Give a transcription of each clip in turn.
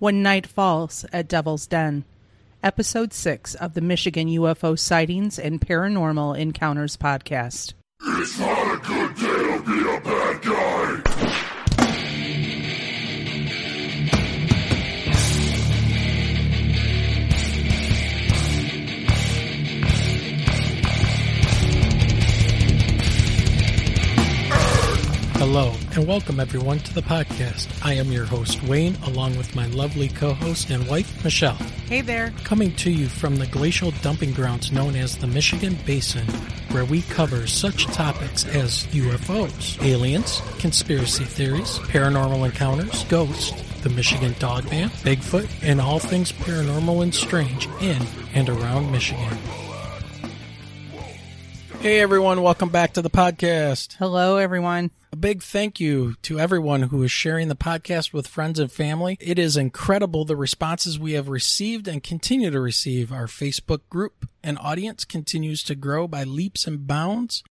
When Night Falls at Devil's Den, Episode 6 of the Michigan UFO Sightings and Paranormal Encounters podcast. It's not a good day to be a bad guy. Hello, and welcome everyone to the podcast. I am your host, Wayne, along with my lovely co host and wife, Michelle, Hey there. coming to you from the glacial dumping grounds known as the Michigan Basin, where we cover such topics as UFOs, aliens, conspiracy theories, paranormal encounters, ghosts, the Michigan Dog Man, Bigfoot, and all things paranormal and strange in and around Michigan. Hey everyone, welcome back to the podcast. Hello, everyone. A big thank you to everyone who is sharing the podcast with friends and family. It is incredible the responses we have received and continue to receive. Our Facebook group and audience continues to grow by leaps and bounds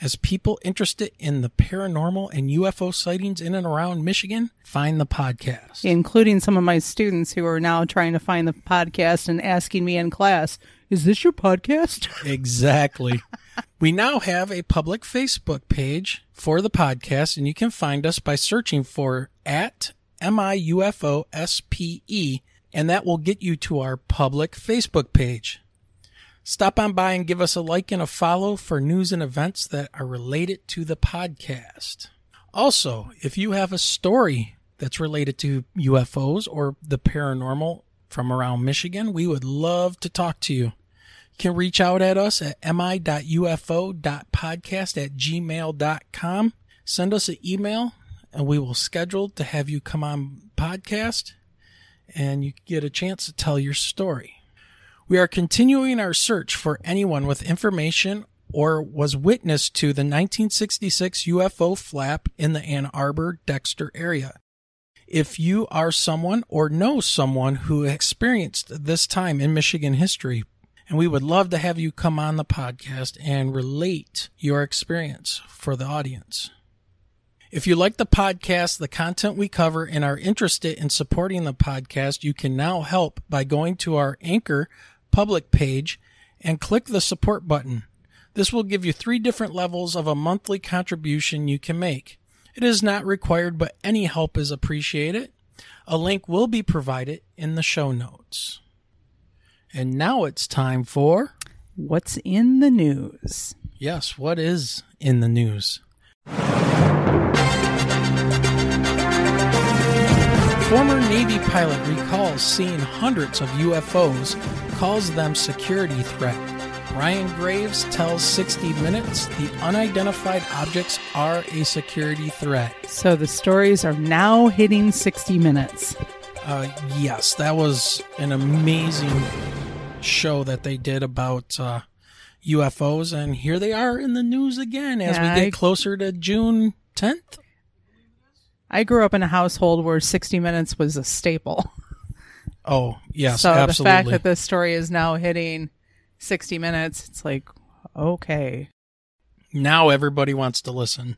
as people interested in the paranormal and UFO sightings in and around Michigan find the podcast. Including some of my students who are now trying to find the podcast and asking me in class, is this your podcast? Exactly. We now have a public Facebook page for the podcast, and you can find us by searching for at MIUFOSPE, and that will get you to our public Facebook page. Stop on by and give us a like and a follow for news and events that are related to the podcast. Also, if you have a story that's related to UFOs or the paranormal from around Michigan, we would love to talk to you can reach out at us at mi.ufo.podcast at gmail.com. Send us an email and we will schedule to have you come on podcast and you get a chance to tell your story. We are continuing our search for anyone with information or was witness to the 1966 UFO flap in the Ann Arbor Dexter area. If you are someone or know someone who experienced this time in Michigan history, and we would love to have you come on the podcast and relate your experience for the audience. If you like the podcast, the content we cover, and are interested in supporting the podcast, you can now help by going to our Anchor public page and click the support button. This will give you three different levels of a monthly contribution you can make. It is not required, but any help is appreciated. A link will be provided in the show notes. And now it's time for What's in the news? yes, what is in the news? Former Navy pilot recalls seeing hundreds of UFOs, calls them security threat. Ryan Graves tells 60 Minutes the unidentified objects are a security threat. So the stories are now hitting 60 minutes. Uh, yes, that was an amazing show that they did about uh, UFOs, and here they are in the news again as Yeah, we get I- closer to June 10th. I grew up in a household where 60 minutes was a staple. Oh, yes, so the fact that this story is now hitting 60 minutes, it's like, okay. now everybody wants to listen.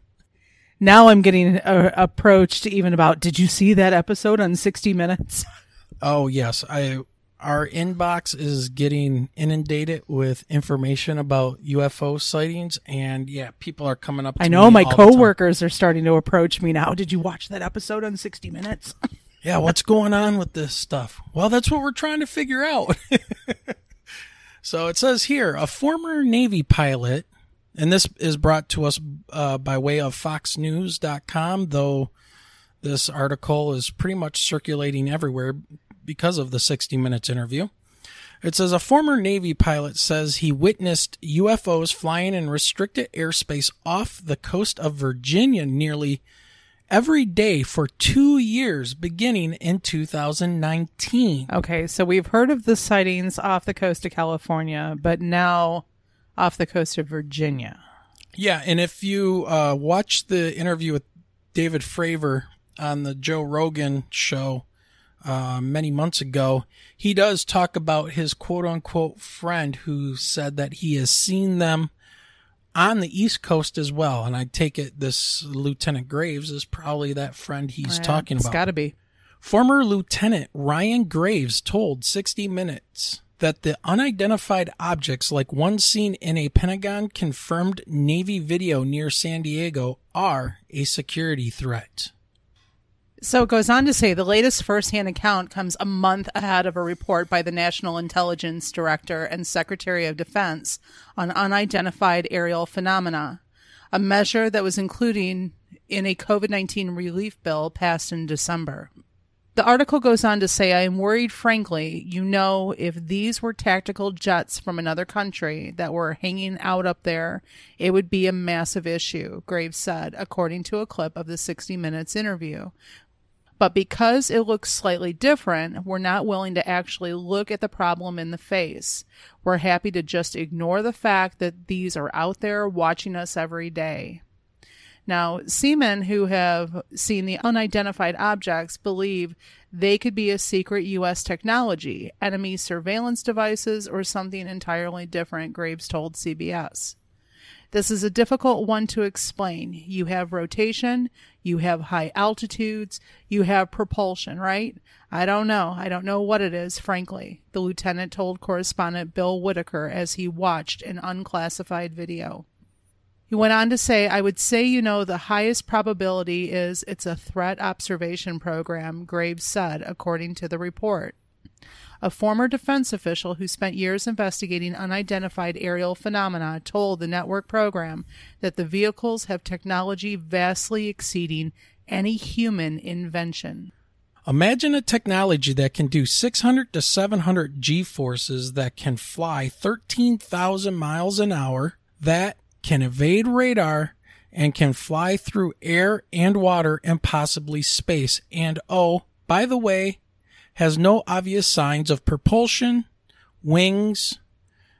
Now I'm getting uh, approached even about, did you see that episode on 60 Minutes? Oh, yes, I our inbox is getting inundated with information about UFO sightings, and yeah, people are coming up. To I know my coworkers are starting to approach me now. Did you watch that episode on 60 Minutes? Yeah, what's going on with this stuff? Well, that's what we're trying to figure out. so it says here a former Navy pilot, and this is brought to us uh, by way of FoxNews.com, though this article is pretty much circulating everywhere because of the 60 Minutes interview. It says a former Navy pilot says he witnessed UFOs flying in restricted airspace off the coast of Virginia nearly every day for two years beginning in 2019. Okay, so we've heard of the sightings off the coast of California, but now off the coast of Virginia. Yeah, and if you uh, watch the interview with David Fravor on the Joe Rogan show uh, many months ago, he does talk about his quote unquote friend who said that he has seen them on the East Coast as well. And I take it this Lieutenant Graves is probably that friend he's Uh, talking It's about. got to be. Former Lieutenant Ryan Graves told 60 Minutes that the unidentified objects, like one seen in a Pentagon confirmed Navy video near San Diego, are a security threat. So it goes on to say the latest firsthand account comes a month ahead of a report by the National Intelligence Director and Secretary of Defense on unidentified aerial phenomena, a measure that was included in a COVID 19 relief bill passed in December. The article goes on to say, I am worried, frankly, you know, if these were tactical jets from another country that were hanging out up there, it would be a massive issue, Graves said, according to a clip of the 60 Minutes interview. But because it looks slightly different, we're not willing to actually look at the problem in the face. We're happy to just ignore the fact that these are out there watching us every day. Now, seamen who have seen the unidentified objects believe they could be a secret U.S. technology, enemy surveillance devices, or something entirely different, Graves told CBS. This is a difficult one to explain. You have rotation, you have high altitudes, you have propulsion, right? I don't know. I don't know what it is, frankly, the lieutenant told correspondent Bill Whitaker as he watched an unclassified video. He went on to say, I would say, you know, the highest probability is it's a threat observation program, Graves said, according to the report. A former defense official who spent years investigating unidentified aerial phenomena told the network program that the vehicles have technology vastly exceeding any human invention. Imagine a technology that can do 600 to 700 G forces, that can fly 13,000 miles an hour, that can evade radar, and can fly through air and water and possibly space. And oh, by the way, has no obvious signs of propulsion, wings,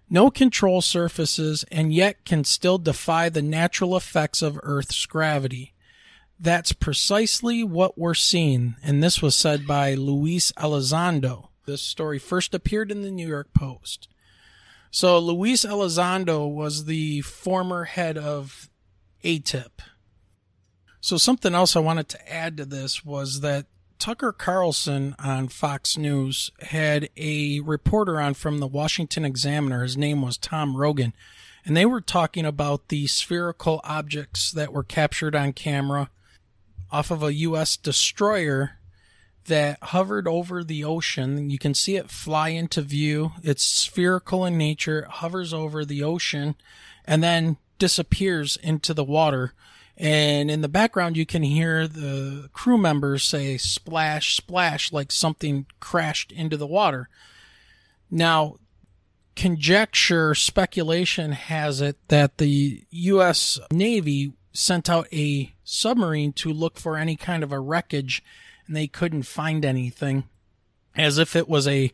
no control surfaces, and yet can still defy the natural effects of Earth's gravity. That's precisely what we're seeing, and this was said by Luis Elizondo. This story first appeared in the New York Post. So Luis Elizondo was the former head of ATIP. So something else I wanted to add to this was that Tucker Carlson on Fox News had a reporter on from the Washington Examiner. His name was Tom Rogan. And they were talking about the spherical objects that were captured on camera off of a U.S. destroyer that hovered over the ocean. You can see it fly into view. It's spherical in nature, it hovers over the ocean, and then disappears into the water. And in the background, you can hear the crew members say splash, splash, like something crashed into the water. Now, conjecture, speculation has it that the U.S. Navy sent out a submarine to look for any kind of a wreckage and they couldn't find anything, as if it was a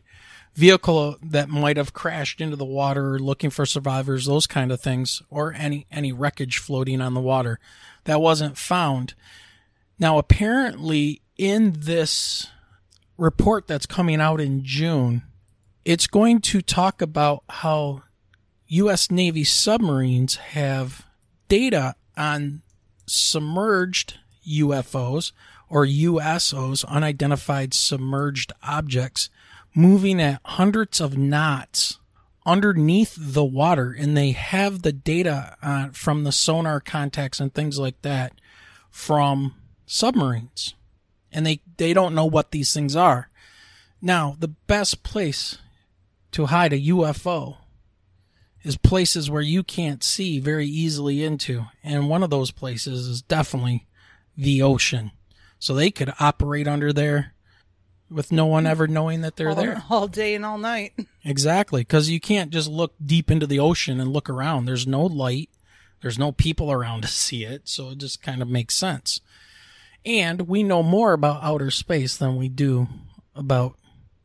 vehicle that might have crashed into the water looking for survivors, those kind of things, or any, any wreckage floating on the water that wasn't found. Now, apparently, in this report that's coming out in June, it's going to talk about how U.S. Navy submarines have data on submerged UFOs or USOs, unidentified submerged objects, moving at hundreds of knots underneath the water. And they have the data uh, from the sonar contacts and things like that from submarines. And they, they don't know what these things are. Now, the best place to hide a UFO is places where you can't see very easily into. And one of those places is definitely the ocean so they could operate under there with no one ever knowing that they're all, there all day and all night. Exactly, because you can't just look deep into the ocean and look around. There's no light, there's no people around to see it, so it just kind of makes sense. And we know more about outer space than we do about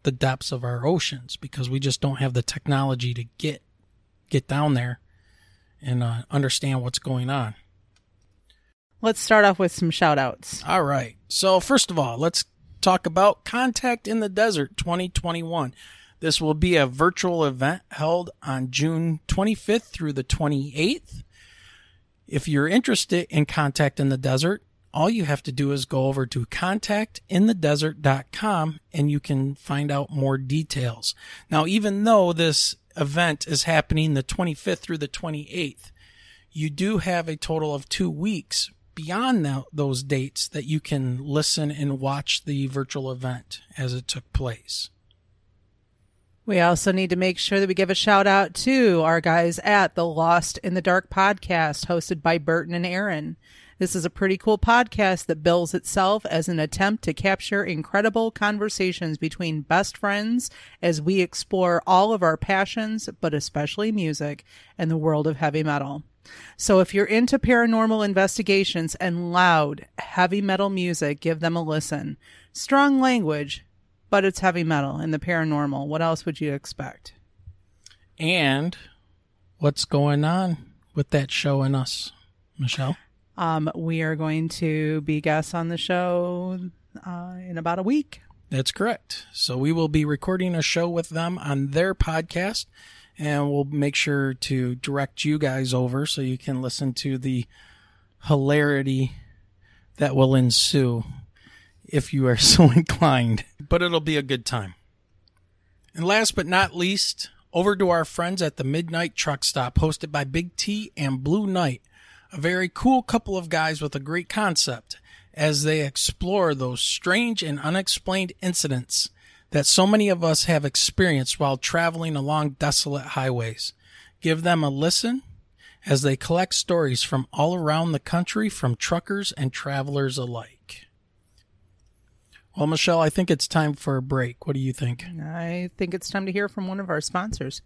the depths of our oceans because we just don't have the technology to get get down there and uh, understand what's going on. Let's start off with some shout outs. All right. So, first of all, let's talk about Contact in the Desert 2021. This will be a virtual event held on June 25th through the 28th. If you're interested in Contact in the Desert, all you have to do is go over to contactinthedesert.com and you can find out more details. Now, even though this event is happening the 25th through the 28th, you do have a total of two weeks beyond those dates that you can listen and watch the virtual event as it took place. We also need to make sure that we give a shout out to our guys at the Lost in the Dark podcast, hosted by Burton and Aaron. This is a pretty cool podcast that bills itself as an attempt to capture incredible conversations between best friends as we explore all of our passions, but especially music and the world of heavy metal. So if you're into paranormal investigations and loud, heavy metal music, give them a listen. Strong language, but it's heavy metal and the paranormal. What else would you expect? And what's going on with that show and us, Michelle? Um, we are going to be guests on the show uh, in about a week. That's correct. So we will be recording a show with them on their podcast and we'll make sure to direct you guys over so you can listen to the hilarity that will ensue if you are so inclined. But it'll be a good time. And last but not least, over to our friends at the Midnight Truck Stop, hosted by Big T and Blue Knight, a very cool couple of guys with a great concept as they explore those strange and unexplained incidents that so many of us have experienced while traveling along desolate highways. Give them a listen as they collect stories from all around the country from truckers and travelers alike. Well, Michelle, I think it's time for a break. What do you think? I think it's time to hear from one of our sponsors.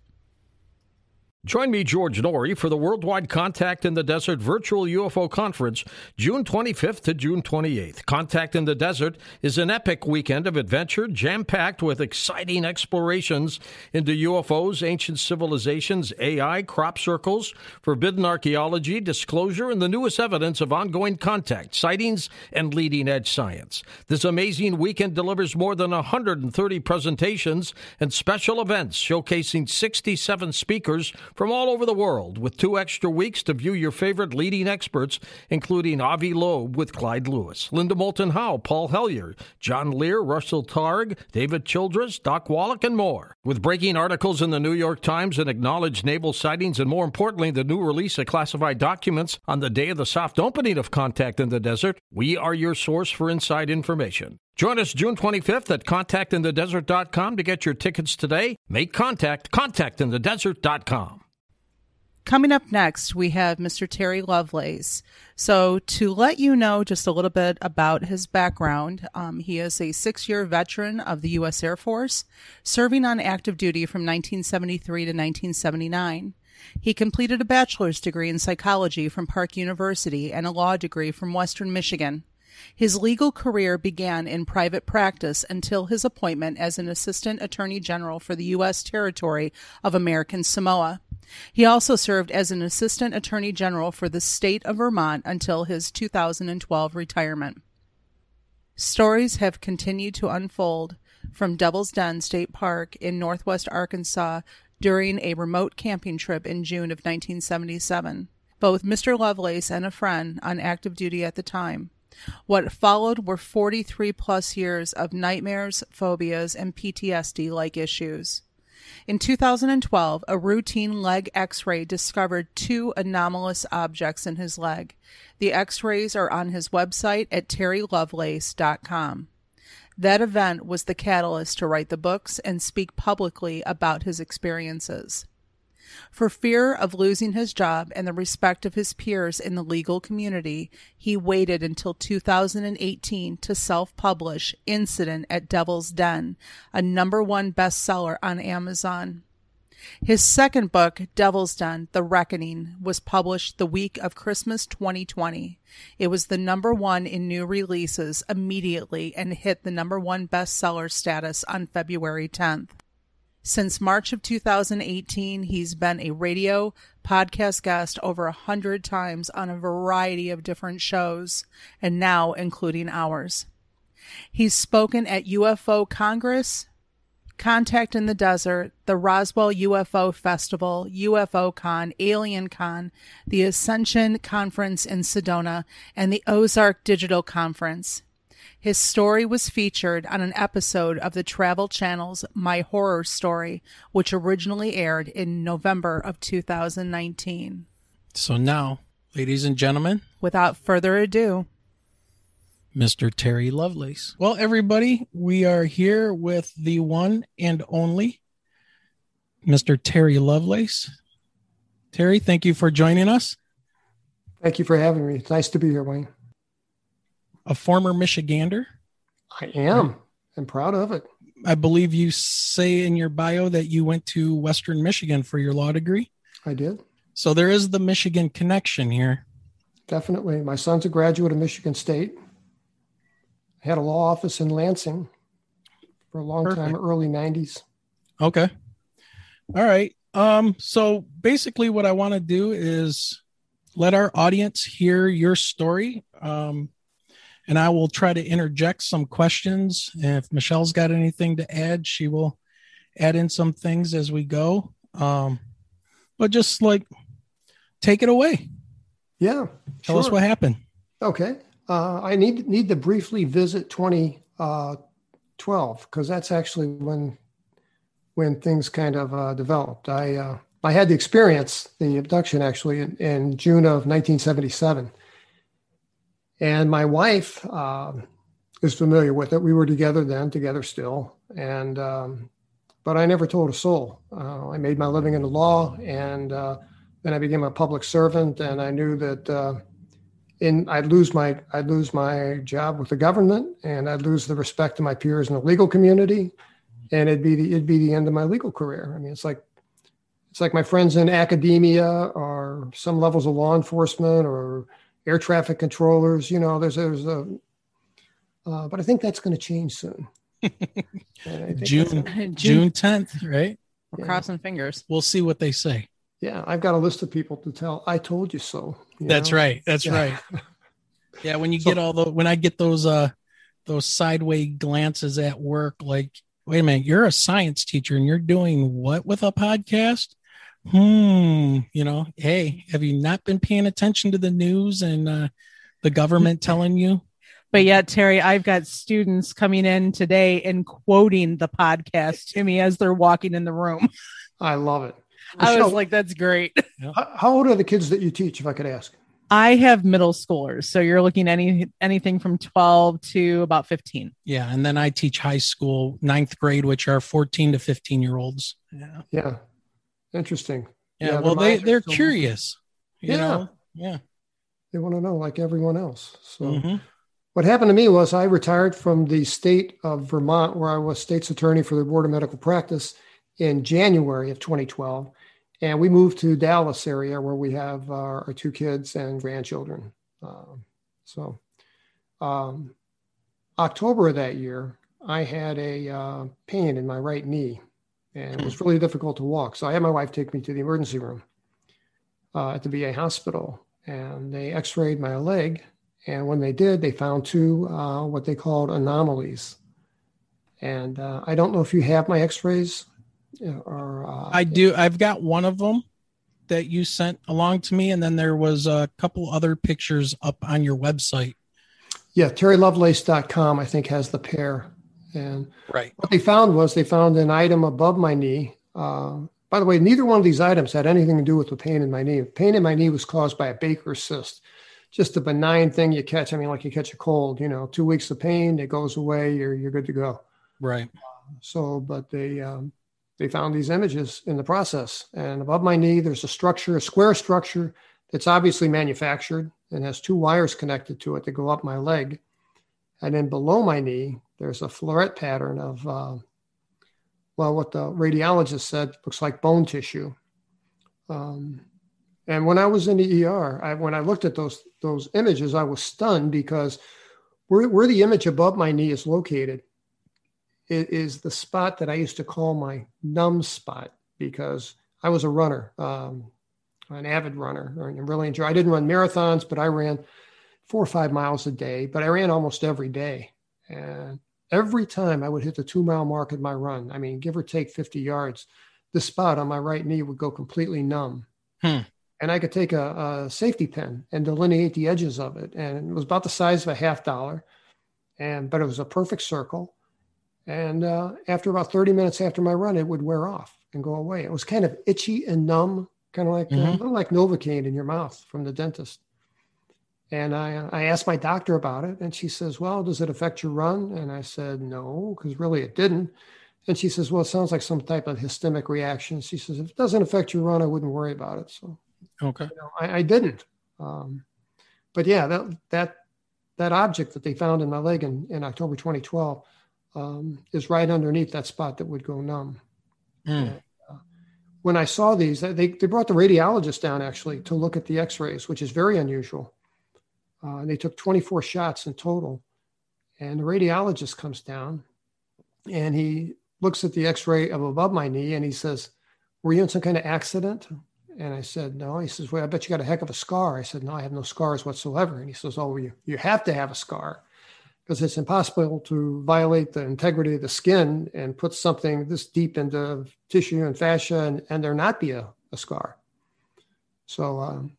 Join me, George Noory, for the Worldwide Contact in the Desert Virtual UFO Conference, June 25th to June 28th. Contact in the Desert is an epic weekend of adventure, jam packed with exciting explorations into UFOs, ancient civilizations, AI, crop circles, forbidden archaeology, disclosure, and the newest evidence of ongoing contact, sightings, and leading edge science. This amazing weekend delivers more than 130 presentations and special events showcasing 67 speakers from all over the world with two extra weeks to view your favorite leading experts, including Avi Loeb with Clyde Lewis, Linda Moulton Howe, Paul Hellyer, John Lear, Russell Targ, David Childress, Doc Wallach, and more. With breaking articles in the New York Times and acknowledged naval sightings, and more importantly, the new release of classified documents on the day of the soft opening of Contact in the Desert, we are your source for inside information. Join us June 25th at contactinthedesert.com to get your tickets today. Make contact, contactinthedesert.com. Coming up next, we have Mr. Terry Lovelace. So, to let you know just a little bit about his background, um, he is a six year veteran of the U.S. Air Force, serving on active duty from 1973 to 1979. He completed a bachelor's degree in psychology from Park University and a law degree from Western Michigan. His legal career began in private practice until his appointment as an assistant attorney general for the U.S. territory of American Samoa. He also served as an assistant attorney general for the state of Vermont until his 2012 retirement. Stories have continued to unfold from Devil's Den State Park in northwest Arkansas during a remote camping trip in June of 1977. Both Mr. Lovelace and a friend on active duty at the time. What followed were 43 plus years of nightmares, phobias, and PTSD like issues. In 2012, a routine leg x ray discovered two anomalous objects in his leg. The x rays are on his website at terrylovelace.com. That event was the catalyst to write the books and speak publicly about his experiences. For fear of losing his job and the respect of his peers in the legal community, he waited until 2018 to self publish Incident at Devil's Den, a number one bestseller on Amazon. His second book, Devil's Den The Reckoning, was published the week of Christmas 2020. It was the number one in new releases immediately and hit the number one bestseller status on February 10th. Since March of 2018, he's been a radio podcast guest over a hundred times on a variety of different shows, and now including ours. He's spoken at UFO Congress, Contact in the Desert, the Roswell UFO Festival, UFO Con, Alien Con, the Ascension Conference in Sedona, and the Ozark Digital Conference. His story was featured on an episode of the Travel Channel's My Horror Story, which originally aired in November of 2019. So now, ladies and gentlemen, Without further ado, Mr. Terry Lovelace. Well, everybody, we are here with the one and only Mr. Terry Lovelace. Terry, thank you for joining us. Thank you for having me. It's nice to be here, Wayne. A former Michigander. I am. I'm proud of it. I believe you say in your bio that you went to Western Michigan for your law degree. I did. So there is the Michigan connection here. Definitely. My son's a graduate of Michigan State. I had a law office in Lansing for a long time, early 90s. Okay. All right. Um, so basically what I want to do is let our audience hear your story. Um, and I will try to interject some questions. And if Michelle's got anything to add, she will add in some things as we go. Um, but just like take it away. Yeah. Tell us what happened. Okay. Uh, I need need to briefly visit 2012 because that's actually when when things kind of uh, developed. I uh, I had the experience, the abduction actually in, in June of 1977, and my wife uh, is familiar with it. We were together then, together still, and um, but I never told a soul. Uh, I made my living in the law, and uh, then I became a public servant, and I knew that. Uh, in I'd lose my I'd lose my job with the government and I'd lose the respect of my peers in the legal community and it'd be the it'd be the end of my legal career. I mean it's like it's like my friends in academia or some levels of law enforcement or air traffic controllers, you know, there's there's a uh, but I think that's going to change soon. And I think June June 10th, right? we're Yeah. crossing fingers. We'll see what they say. Yeah, I've got a list of people to tell. I told you so. you That's know? right. That's Yeah. right. Yeah, when you So- get all the when I get those uh those sideways glances at work, like, wait a minute, you're a science teacher and you're doing what with a podcast? Hmm, you know, hey, have you not been paying attention to the news and uh the government telling you? But yet, Terry, I've got students coming in today and quoting the podcast to me as they're walking in the room. I love it. I was like, that's great. how, how old are the kids that you teach, if I could ask? I have middle schoolers, so you're looking any anything from 12 to about 15. Yeah, and then I teach high school, ninth grade, which are 14 to 15 year olds. Yeah. Yeah. Interesting. Yeah, Yeah, well, they're they're still- curious. You Yeah. know? Yeah. They want to know like everyone else. So Mhm. what happened to me was I retired from the state of Vermont, where I was state's attorney for the Board of Medical Practice in January of 2012. And we moved to Dallas area where we have our, our two kids and grandchildren. Um, so um, October of that year, I had a uh, pain in my right knee and it was really difficult to walk. So I had my wife take me to the emergency room uh, at the VA hospital and they x-rayed my leg and when they did they found two uh, what they called anomalies and uh, i don't know if you have my x-rays uh, or uh, I do. I've got one of them that you sent along to me, and then there was a couple other pictures up on your website. yeah terrylovelace.com i think has the pair and Right. what they found was they found an item above my knee uh, by the way neither one of these items had anything to do with the pain in my knee. Pain in my knee was caused by a baker's cyst. Just a benign thing you catch i mean like you catch a cold you know two weeks of pain it goes away you're, you're good to go. Right. So, but they um, they found these images in the process, and above my knee, there's a structure, a square structure that's obviously manufactured and has two wires connected to it that go up my leg, and then below my knee, there's a floret pattern of, uh, well, what the radiologist said looks like bone tissue. Um, and when I was in the ER, I, when I looked at those those images, I was stunned because where, where the image above my knee is located is the spot that I used to call my numb spot because I was a runner, um, an avid runner, and really enjoy. I didn't run marathons, but I ran four or five miles a day. But I ran almost every day, and every time I would hit the two mile mark of my run, I mean, give or take 50 yards, the spot on my right knee would go completely numb. Hmm. And I could take a, a, safety pin and delineate the edges of it. And it was about the size of a half dollar. And, but it was a perfect circle. And uh, after about 30 minutes after my run, it would wear off and go away. It was kind of itchy and numb, kind of like, uh, Mhm. uh, like Novocaine in your mouth from the dentist. And I, I asked my doctor about it, and she says, Well, does it affect your run? And I said, No, because really it didn't. And she says, Well, it sounds like some type of histemic reaction. She says, If it doesn't affect your run, I wouldn't worry about it. So Okay. you know, I, I didn't. Um, but yeah, that that that object that they found in my leg in, in October 2012 um, is right underneath that spot that would go numb. Hmm. When I saw these, they, they brought the radiologist down actually to look at the x-rays, which is very unusual. Uh, they took 24 shots in total. And the radiologist comes down and he looks at the x-ray of above my knee and he says, were you in some kind of accident? And I said, no. He says, well, I bet you got a heck of a scar. I said, no, I have no scars whatsoever. And he says, oh, you, you have to have a scar because it's impossible to violate the integrity of the skin and put something this deep into tissue and fascia and, and there not be a, a scar. So um,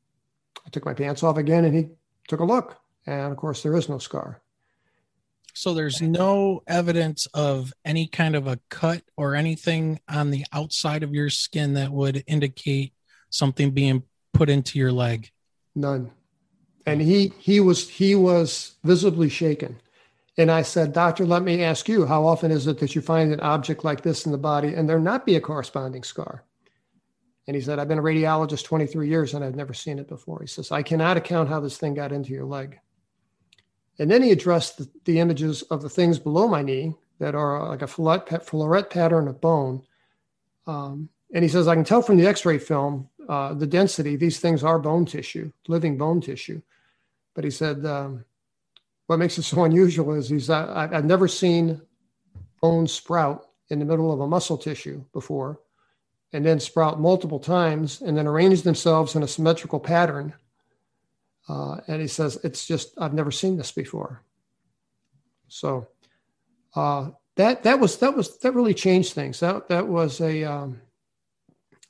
I took my pants off again and he took a look. And of course, there is no scar. So there's no evidence of any kind of a cut or anything on the outside of your skin that would indicate something being put into your leg. None. And he he was he was visibly shaken. And I said, Doctor, let me ask you, how often is it that you find an object like this in the body and there not be a corresponding scar? And he said, I've been a radiologist 23 years and I've never seen it before. He says, I cannot account how this thing got into your leg. And then he addressed the, the images of the things below my knee that are like a floret pattern of bone. Um, and he says, I can tell from the x ray film uh, the density, these things are bone tissue, living bone tissue. But he said, um, what makes it so unusual is he's, uh, I've never seen bone sprout in the middle of a muscle tissue before, and then sprout multiple times and then arrange themselves in a symmetrical pattern. Uh, and he says, it's just, I've never seen this before. So uh, that, that was, that was, that really changed things. That, that was a, um,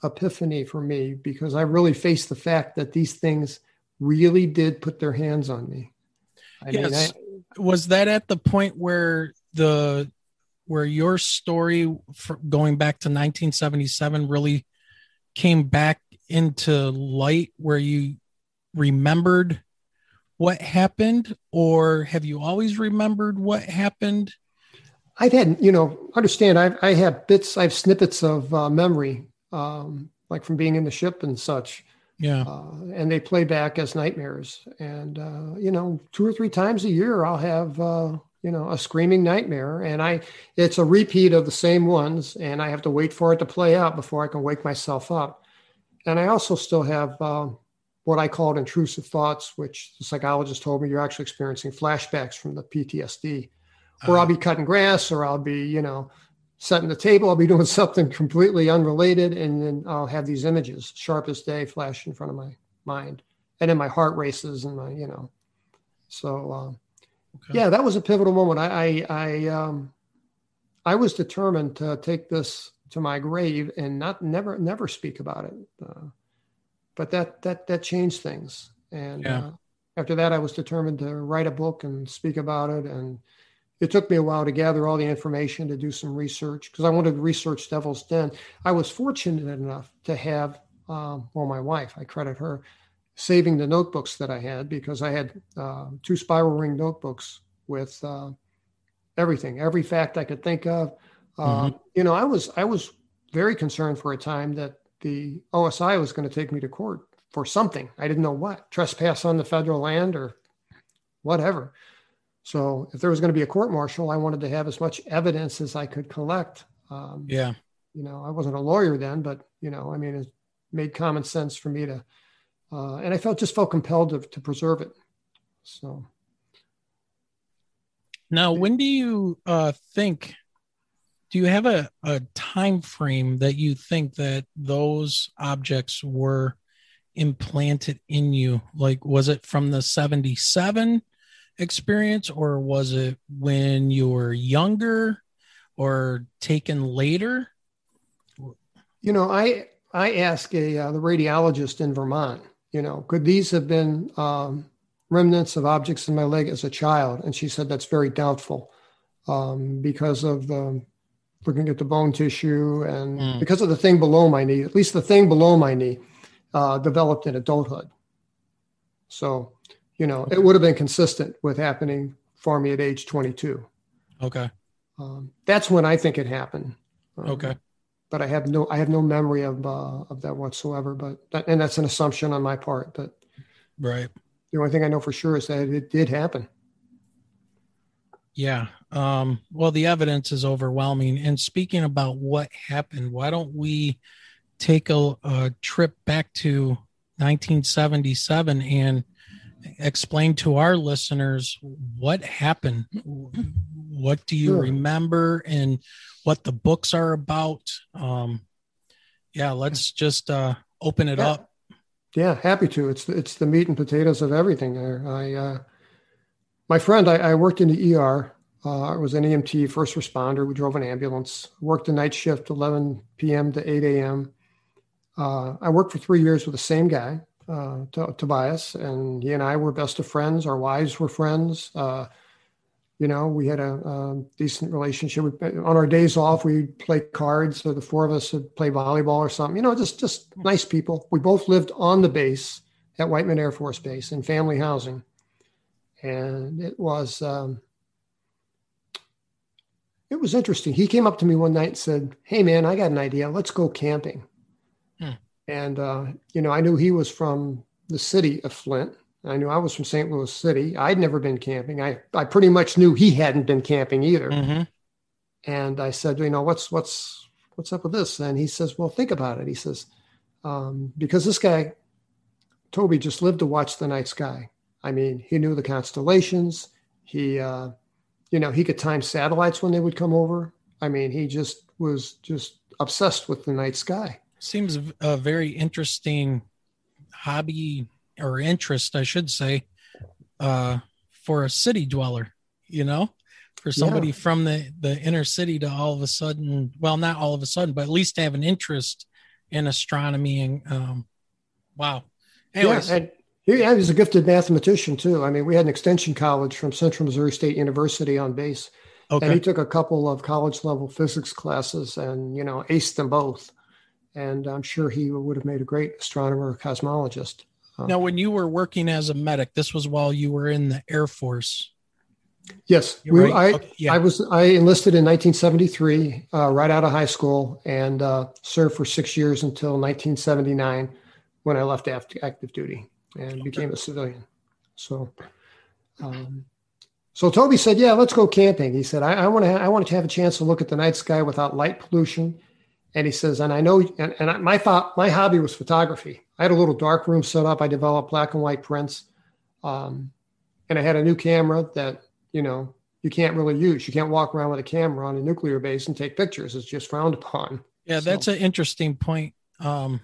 epiphany for me because I really faced the fact that these things really did put their hands on me. I yes. Mean, I, was that at the point where the where your story going back to 1977 really came back into light where you remembered what happened or have you always remembered what happened i've had you know understand i i have bits i have snippets of uh, memory um, like from being in the ship and such. Yeah. Uh, and they play back as nightmares. And, uh, you know, two or three times a year, I'll have, uh, you know, a screaming nightmare. And I, it's a repeat of the same ones. And I have to wait for it to play out before I can wake myself up. And I also still have uh, what I called intrusive thoughts, which the psychologist told me you're actually experiencing flashbacks from the PTSD. Or I'll be cutting grass, or I'll be, you know, setting the table. I'll be doing something completely unrelated, and then I'll have these images, sharp as day, flash in front of my mind, and then my heart races, and my, you know, so um, okay. yeah, that was a pivotal moment. I, I, I, um, I was determined to take this to my grave and not never, never speak about it. Uh, but that that that changed things, and yeah. uh, after that, I was determined to write a book and speak about it and it took me a while to gather all the information to do some research because I wanted to research Devil's Den. I was fortunate enough to have, um, well, my wife, I credit her, saving the notebooks that I had because I had uh, two spiral ring notebooks with uh, everything, every fact I could think of. Uh, mm-hmm. You know, I was I was very concerned for a time that the OSI was going to take me to court for something. I didn't know what trespass on the federal land or whatever. So if there was going to be a court martial, I wanted to have as much evidence as I could collect. Um, yeah. You know, I wasn't a lawyer then, but you know, I mean, it made common sense for me to, uh, and I felt just felt compelled to, to preserve it. So. Now, when do you uh, think? Do you have a, a time frame that you think that those objects were implanted in you? Like, was it from the seventy-seven? experience, or was it when you were younger, or taken later? You know, I I asked a uh, the radiologist in Vermont. You know, could these have been um, remnants of objects in my leg as a child? And she said that's very doubtful um, because of the looking at the bone tissue and Mm. because of the thing below my knee. At least the thing below my knee uh, developed in adulthood. So, you know, it would have been consistent with happening for me at age 22. Okay. Um, that's when I think it happened. Um, Okay. But I have no, I have no memory of uh, of that whatsoever. But that, and that's an assumption on my part. But Right. the only thing I know for sure is that it did happen. Yeah. Um, well, the evidence is overwhelming. And speaking about what happened, why don't we take a, a trip back to 1977 and explain to our listeners what happened? What do you Sure. remember and what the books are about? Um, yeah, let's just uh, open it Yeah. up. Yeah, happy to. It's it's the meat and potatoes of everything. There, I, uh, my friend, I, I worked in the ER. Uh, I was an EMT, first responder. We drove an ambulance. Worked the night shift, 11 p.m. to 8 a.m. Uh, I worked for three years with the same guy, uh, Tobias, and he and I were best of friends. Our wives were friends. You know, we had a, um decent relationship. We, on our days off, we'd play cards. or the four of us would play volleyball or something. You know, just just nice people. We both lived on the base at Whiteman Air Force Base in family housing, and it was um, it was interesting. He came up to me one night and said, "Hey, man, I got an idea. Let's go camping." Hmm. And uh, you know, I knew he was from the city of Flint. I knew I was from St. Louis City. I'd never been camping. I I pretty much knew he hadn't been camping either. hmm And I said, you know, what's what's what's up with this? And he says, well, think about it. He says, um, because this guy, Toby, just lived to watch the night sky. I mean, he knew the constellations. He, uh, you know, he could time satellites when they would come over. I mean, he just was just obsessed with the night sky. Seems a very interesting hobby or interest, I should say, uh, for a city dweller, you know, for somebody from the, the inner city to all of a sudden, well, not all of a sudden, but at least have an interest in astronomy and, um, wow. Anyways, Yeah, and he, yeah, he was a gifted mathematician too. I mean, we had an extension college from Central Missouri State University on base. and he took a couple of college level physics classes and you know aced them both and i'm sure he would have made a great astronomer or cosmologist Now, when you were working as a medic, this was while you were in the Air Force. yes we, right. I, Okay, yeah. I was i enlisted in 1973 uh, right out of high school and uh, served for six years until 1979 when i left act- active duty and became a civilian so um, so Toby said, "Yeah, let's go camping." He said, "I, want to. I wanted to have a chance to look at the night sky without light pollution." And he says, "And I know, and, and I, my thought, my hobby was photography. I had a little dark room set up. I developed black and white prints, um, and I had a new camera that you know you can't really use. You can't walk around with a camera on a nuclear base and take pictures. It's just frowned upon." Yeah, So- that's an interesting point um,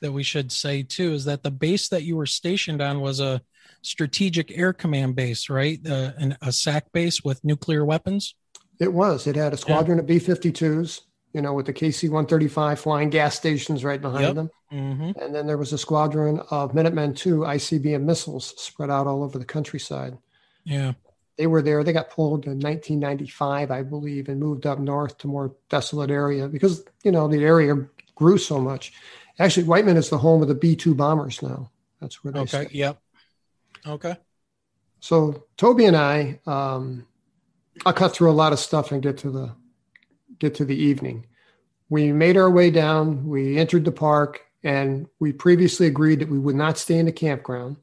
that we should say too. Is that the base that you were stationed on was a strategic air command base, right? Uh, an, a SAC base with nuclear weapons. It was. It had a squadron of B-52s, you know, with the KC-135 flying gas stations right behind Yep. them. Mm-hmm. And then there was a squadron of Minutemen II ICBM missiles spread out all over the countryside. Yeah. They were there. They got pulled in 1995, I believe, and moved up north to more desolate area because you know the area grew so much. Actually, Whiteman is the home of the B two bombers now. That's where they Okay. stay. Yep. Okay. So Toby and I, um, I'll cut through a lot of stuff and get to the get to the evening. We made our way down. We entered the park, and we previously agreed that we would not stay in the campground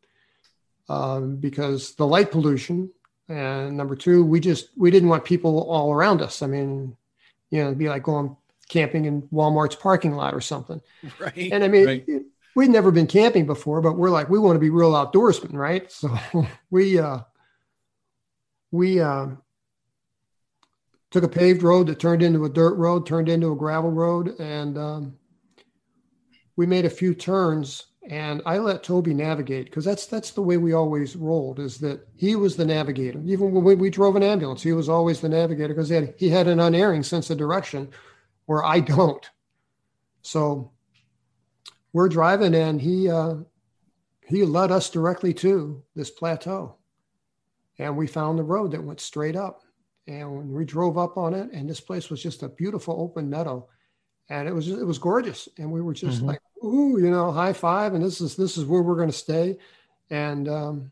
um, because the light pollution. And number two, we just we didn't want people all around us. I mean, you know, it'd be like going camping in Walmart's parking lot or something. Right. And I mean, Right. we'd never been camping before, but we're like, we want to be real outdoorsmen, right? So we uh, we um, took a paved road that turned into a dirt road, turned into a gravel road, and um, we made a few turns. and I let Toby navigate because that's that's the way we always rolled. Is that he was the navigator. Even when we, we drove an ambulance, he was always the navigator because he had he had an unerring sense of direction, where I don't. So we're driving, and he uh, he led us directly to this plateau, and we found the road that went straight up. And we drove up on it, and this place was just a beautiful open meadow, and it was it was gorgeous, and we were just mm-hmm. like ooh, you know, high five, and this is this is where we're going to stay. And um,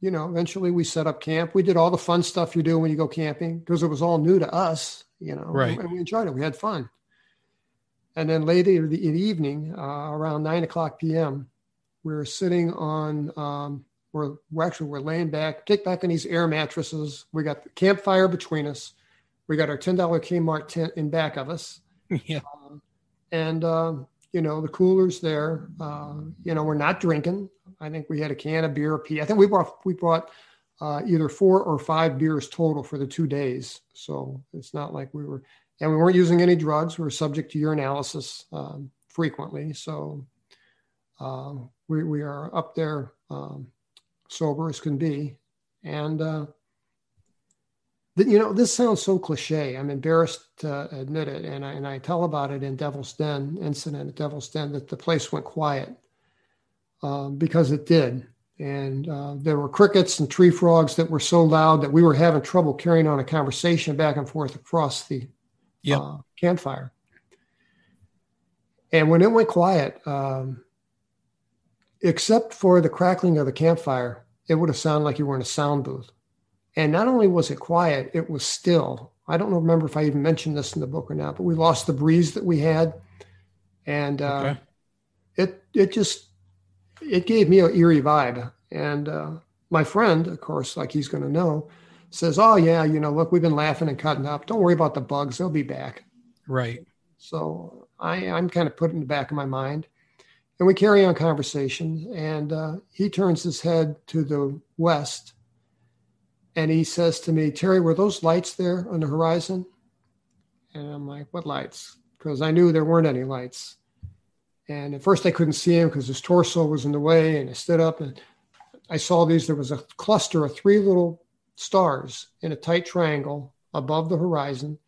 you know, eventually we set up camp. We did all the fun stuff you do when you go camping because it was all new to us, you know. Right. And we enjoyed it. We had fun. And then later in the, evening, uh, around nine o'clock p.m., we are sitting on. Um, we're, we're actually we're laying back, kick back in these air mattresses. We got the campfire between us. We got our ten dollar Kmart tent in back of us. Yeah. Um, and um, you know, the coolers there. Uh, you know, we're not drinking. I think we had a can of beer, pee. I think we brought we brought uh, either four or five beers total for the two days. So it's not like we were, and we weren't using any drugs. We were subject to urinalysis um, frequently. So uh, we we are up there um, sober as can be, and uh, you know, this sounds so cliche. I'm embarrassed to admit it, and I, and I tell about it in Devil's Den incident at Devil's Den that the place went quiet um, because it did, and uh, there were crickets and tree frogs that were so loud that we were having trouble carrying on a conversation back and forth across the yep. uh, campfire. And when it went quiet, um, except for the crackling of the campfire, it would have sounded like you were in a sound booth. And not only was it quiet, it was still. I don't remember if I even mentioned this in the book or not, but we lost the breeze that we had, and uh, okay. it it just it gave me an eerie vibe. And uh, my friend, of course, like he's going to know, says, "Oh yeah, you know, look, we've been laughing and cutting up. Don't worry about the bugs; they'll be back." Right. So I, I'm kind of put in the back of my mind, and we carry on conversation. And uh, he turns his head to the west and he says to me, Terry, were those lights there on the horizon? And I'm like, what lights? Because I knew there weren't any lights. And at first I couldn't see him because his torso was in the way. And I stood up and I saw these. There was a cluster of three little stars in a tight triangle above the horizon.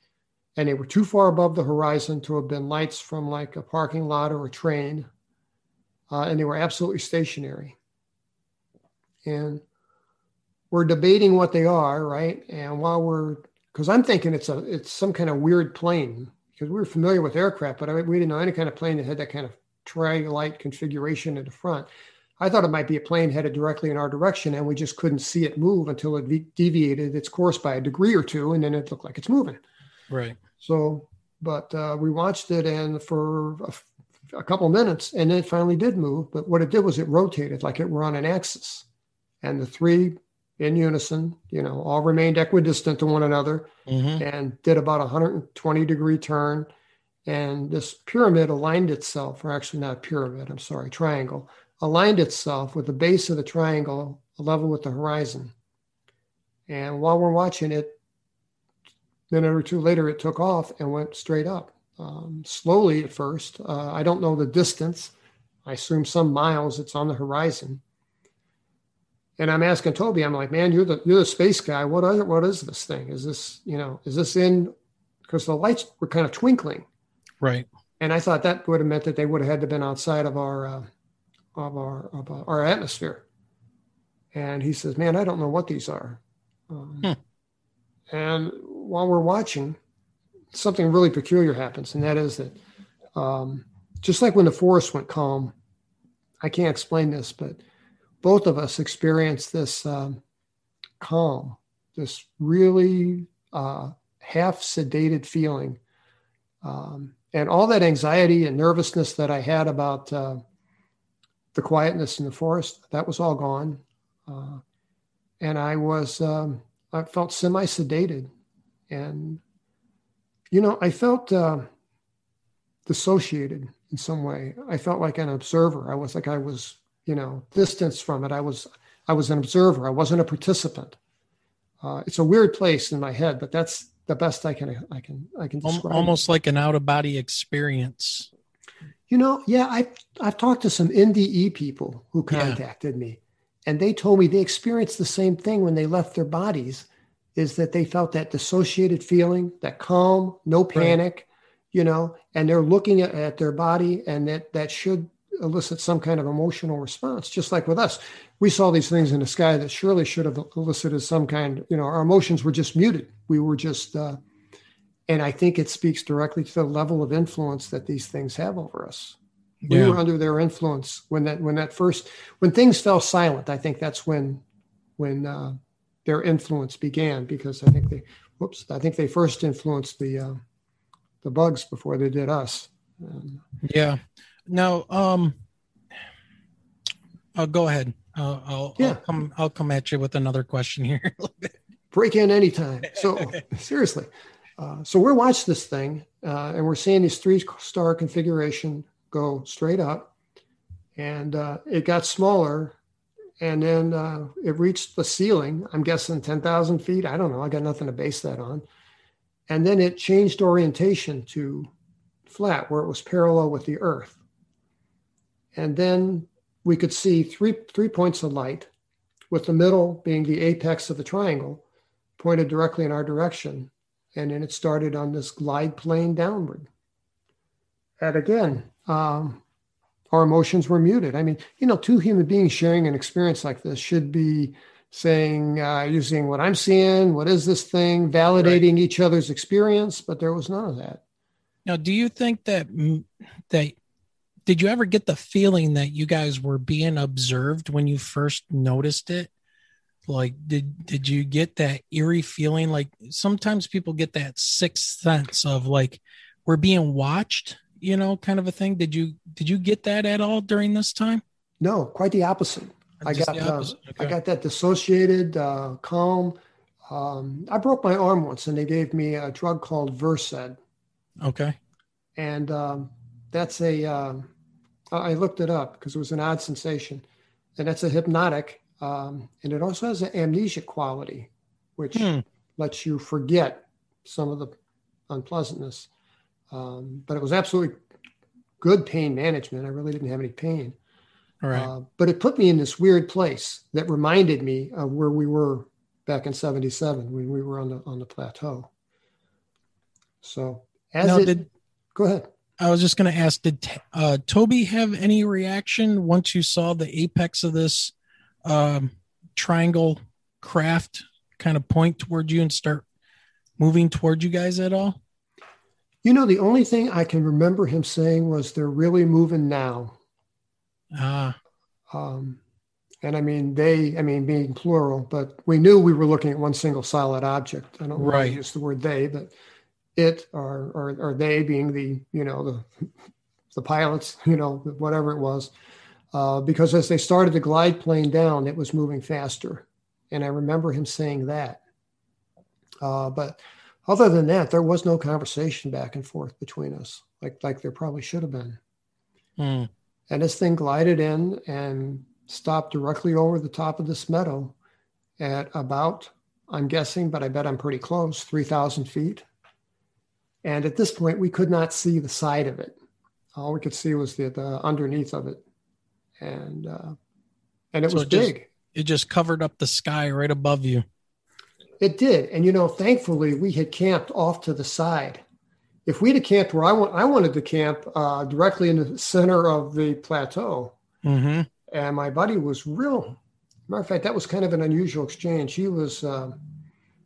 And they were too far above the horizon to have been lights from like a parking lot or a train. Uh, and they were absolutely stationary. And we're debating what they are, right? And while we're, because I'm thinking it's a, it's some kind of weird plane because we were familiar with aircraft, but I, we didn't know any kind of plane that had that kind of triangle-like configuration at the front. I thought it might be a plane headed directly in our direction, and we just couldn't see it move until it deviated its course by a degree or two, and then it looked like it's moving. Right. So, but uh, we watched it, and for a, a couple minutes, and then it finally did move. But what it did was it rotated like it were on an axis, and the three in unison, you know, all remained equidistant to one another mm-hmm. and did about a 120 degree turn. And this pyramid aligned itself, or actually not a pyramid, I'm sorry, triangle, aligned itself with the base of the triangle level with the horizon. And while we're watching it, a minute or two later, it took off and went straight up. Um, slowly at first. Uh, I don't know the distance. I assume some miles it's on the horizon. And I'm asking Toby, I'm like, man, you're the you're the space guy. What are what is this thing? Is this you know is this in? Because the lights were kind of twinkling, right? And I thought that would have meant that they would have had to been outside of our uh, of our of our atmosphere. And he says, man, I don't know what these are. Um, hmm. And while we're watching, something really peculiar happens, and that is that um, just like when the forest went calm, I can't explain this, but both of us experienced this um, calm, this really uh, half sedated feeling. Um, and all that anxiety and nervousness that I had about uh, the quietness in the forest, that was all gone. Uh, and I was, um, I felt semi sedated. And, you know, I felt uh, dissociated in some way. I felt like an observer. I was like I was you know, distance from it. I was I was an observer. I wasn't a participant. Uh, it's a weird place in my head, but that's the best I can I can I can describe. Almost it. like an out of body experience. You know, yeah, I I've talked to some NDE people who Yeah. contacted me, and they told me they experienced the same thing when they left their bodies. Is that they felt that dissociated feeling, that calm, no panic, you know, and they're looking at, at their body, and that that should elicit some kind of emotional response. Just like with us, we saw these things in the sky that surely should have elicited some kind. You know, our emotions were just muted. We were just. Uh, and I think it speaks directly to the level of influence that these things have over us. We were under their influence when that when that first when things fell silent. I think that's when when uh, their influence began because I think they whoops I think they first influenced the uh, the bugs before they did us. Um, Yeah. Now, um, uh, go ahead. Uh, I'll, I'll come. I'll come at you with another question here. break in anytime. So seriously, uh, so we're watching this thing, uh, and we're seeing these three star configuration go straight up, and uh, it got smaller, and then uh, it reached the ceiling. I'm guessing ten thousand feet. I don't know. I got nothing to base that on. And then it changed orientation to flat, where it was parallel with the Earth. And then we could see three three points of light, with the middle being the apex of the triangle pointed directly in our direction. And then it started on this glide plane downward. And again, um, our emotions were muted. I mean, you know, two human beings sharing an experience like this should be saying, uh, using what I'm seeing, what is this thing, validating each other's experience, but there was none of that. now, do you think that that did you ever get the feeling that you guys were being observed when you first noticed it? Like, did did you get that eerie feeling? Like sometimes people get that sixth sense of like we're being watched, you know, kind of a thing. Did you did you get that at all during this time? No, quite the opposite. I got uh, opposite. I got that dissociated, uh, calm. Um, I broke my arm once, and they gave me a drug called Versed, okay. and um, that's a. Um, I I looked it up because it was an odd sensation, and that's a hypnotic, um, and it also has an amnesia quality, which Hmm. lets you forget some of the unpleasantness. Um, but it was absolutely good pain management. I really didn't have any pain. All right. Uh, but it put me in this weird place that reminded me of where we were back in 77 when we were on the on the plateau. So as now, it did go ahead. I was just going to ask, did uh, Toby have any reaction once you saw the apex of this um, triangle craft kind of point toward you and start moving toward you guys at all? You know, the only thing I can remember him saying was they're really moving now. Ah, Um, and I mean they, I mean being plural, but we knew we were looking at one single solid object. I don't know why I Right. use the word they, but it or, or or they being the you know the the pilots, you know whatever it was, uh, because as they started the glide plane down, it was moving faster, and I remember him saying that. Uh, but other than that, there was no conversation back and forth between us, like like there probably should have been. hmm. And this thing glided in and stopped directly over the top of this meadow at about, I'm guessing, but I bet I'm pretty close, 3,000 feet. And at this point, we could not see the side of it. All we could see was the, the underneath of it. And, uh, and it So was it just- big. it just covered up the sky right above you. It did. And, you know, thankfully, we had camped off to the side. If we'd have camped where I, want, I wanted to camp uh, directly in the center of the plateau, hmm and my buddy was real. Matter of fact, that was kind of an unusual exchange. He was, um,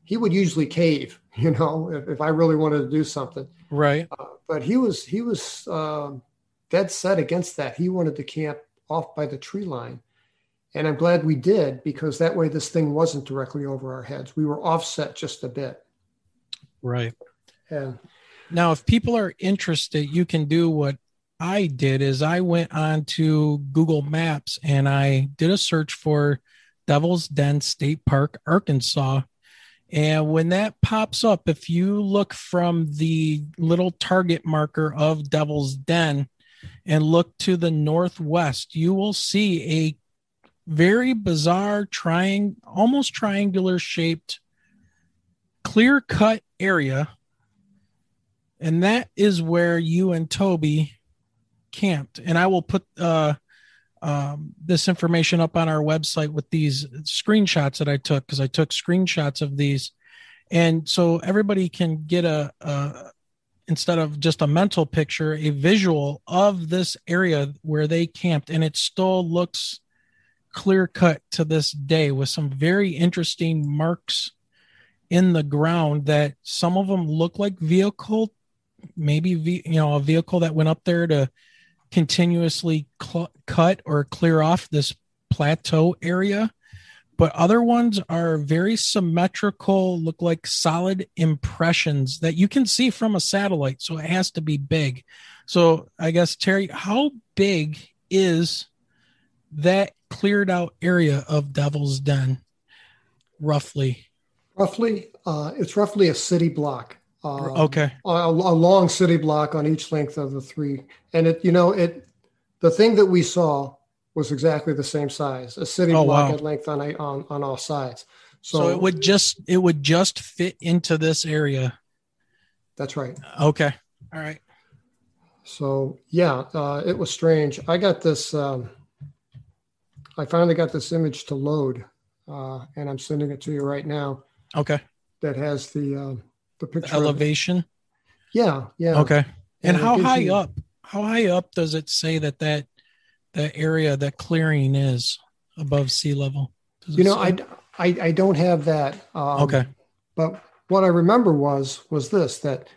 he would usually cave, you know, if, if I really wanted to do something. Right. Uh, but he was, he was um, dead set against that. He wanted to camp off by the tree line, and I'm glad we did because that way this thing wasn't directly over our heads. We were offset just a bit, Right. and Now, if people are interested, you can do what I did is I went on to Google Maps and I did a search for Devil's Den State Park, Arkansas. And when that pops up, if you look from the little target marker of Devil's Den and look to the northwest, you will see a very bizarre triang almost triangular shaped clear cut area and that is where you and Toby camped. And I will put uh, um, this information up on our website with these screenshots that I took because I took screenshots of these. And so everybody can get a, a instead of just a mental picture, a visual of this area where they camped. And it still looks clear cut to this day with some very interesting marks in the ground that some of them look like vehicle maybe you know a vehicle that went up there to continuously cl- cut or clear off this plateau area. But other ones are very symmetrical look like solid impressions that you can see from a satellite so it has to be big. So i guess terry how big is that cleared out area of devil's den roughly roughly uh, it's roughly a city block um, okay. A, a, long city block on each length of the three, and it you know it the thing that we saw was exactly the same size, a city oh, block wow. at length on, a, on on all sides. So, so it would just it would just fit into this area. That's right. Okay. All right. So yeah, uh, it was strange. I got this. Um, I finally got this image to load, uh, and I'm sending it to you right now. Okay. That has the uh, the picture elevation. Yeah, yeah. Okay. And, and how high you, up? How high up does it say that that that area that clearing is above sea level? You know, I, I I don't have that. Um, okay. But what I remember was was this that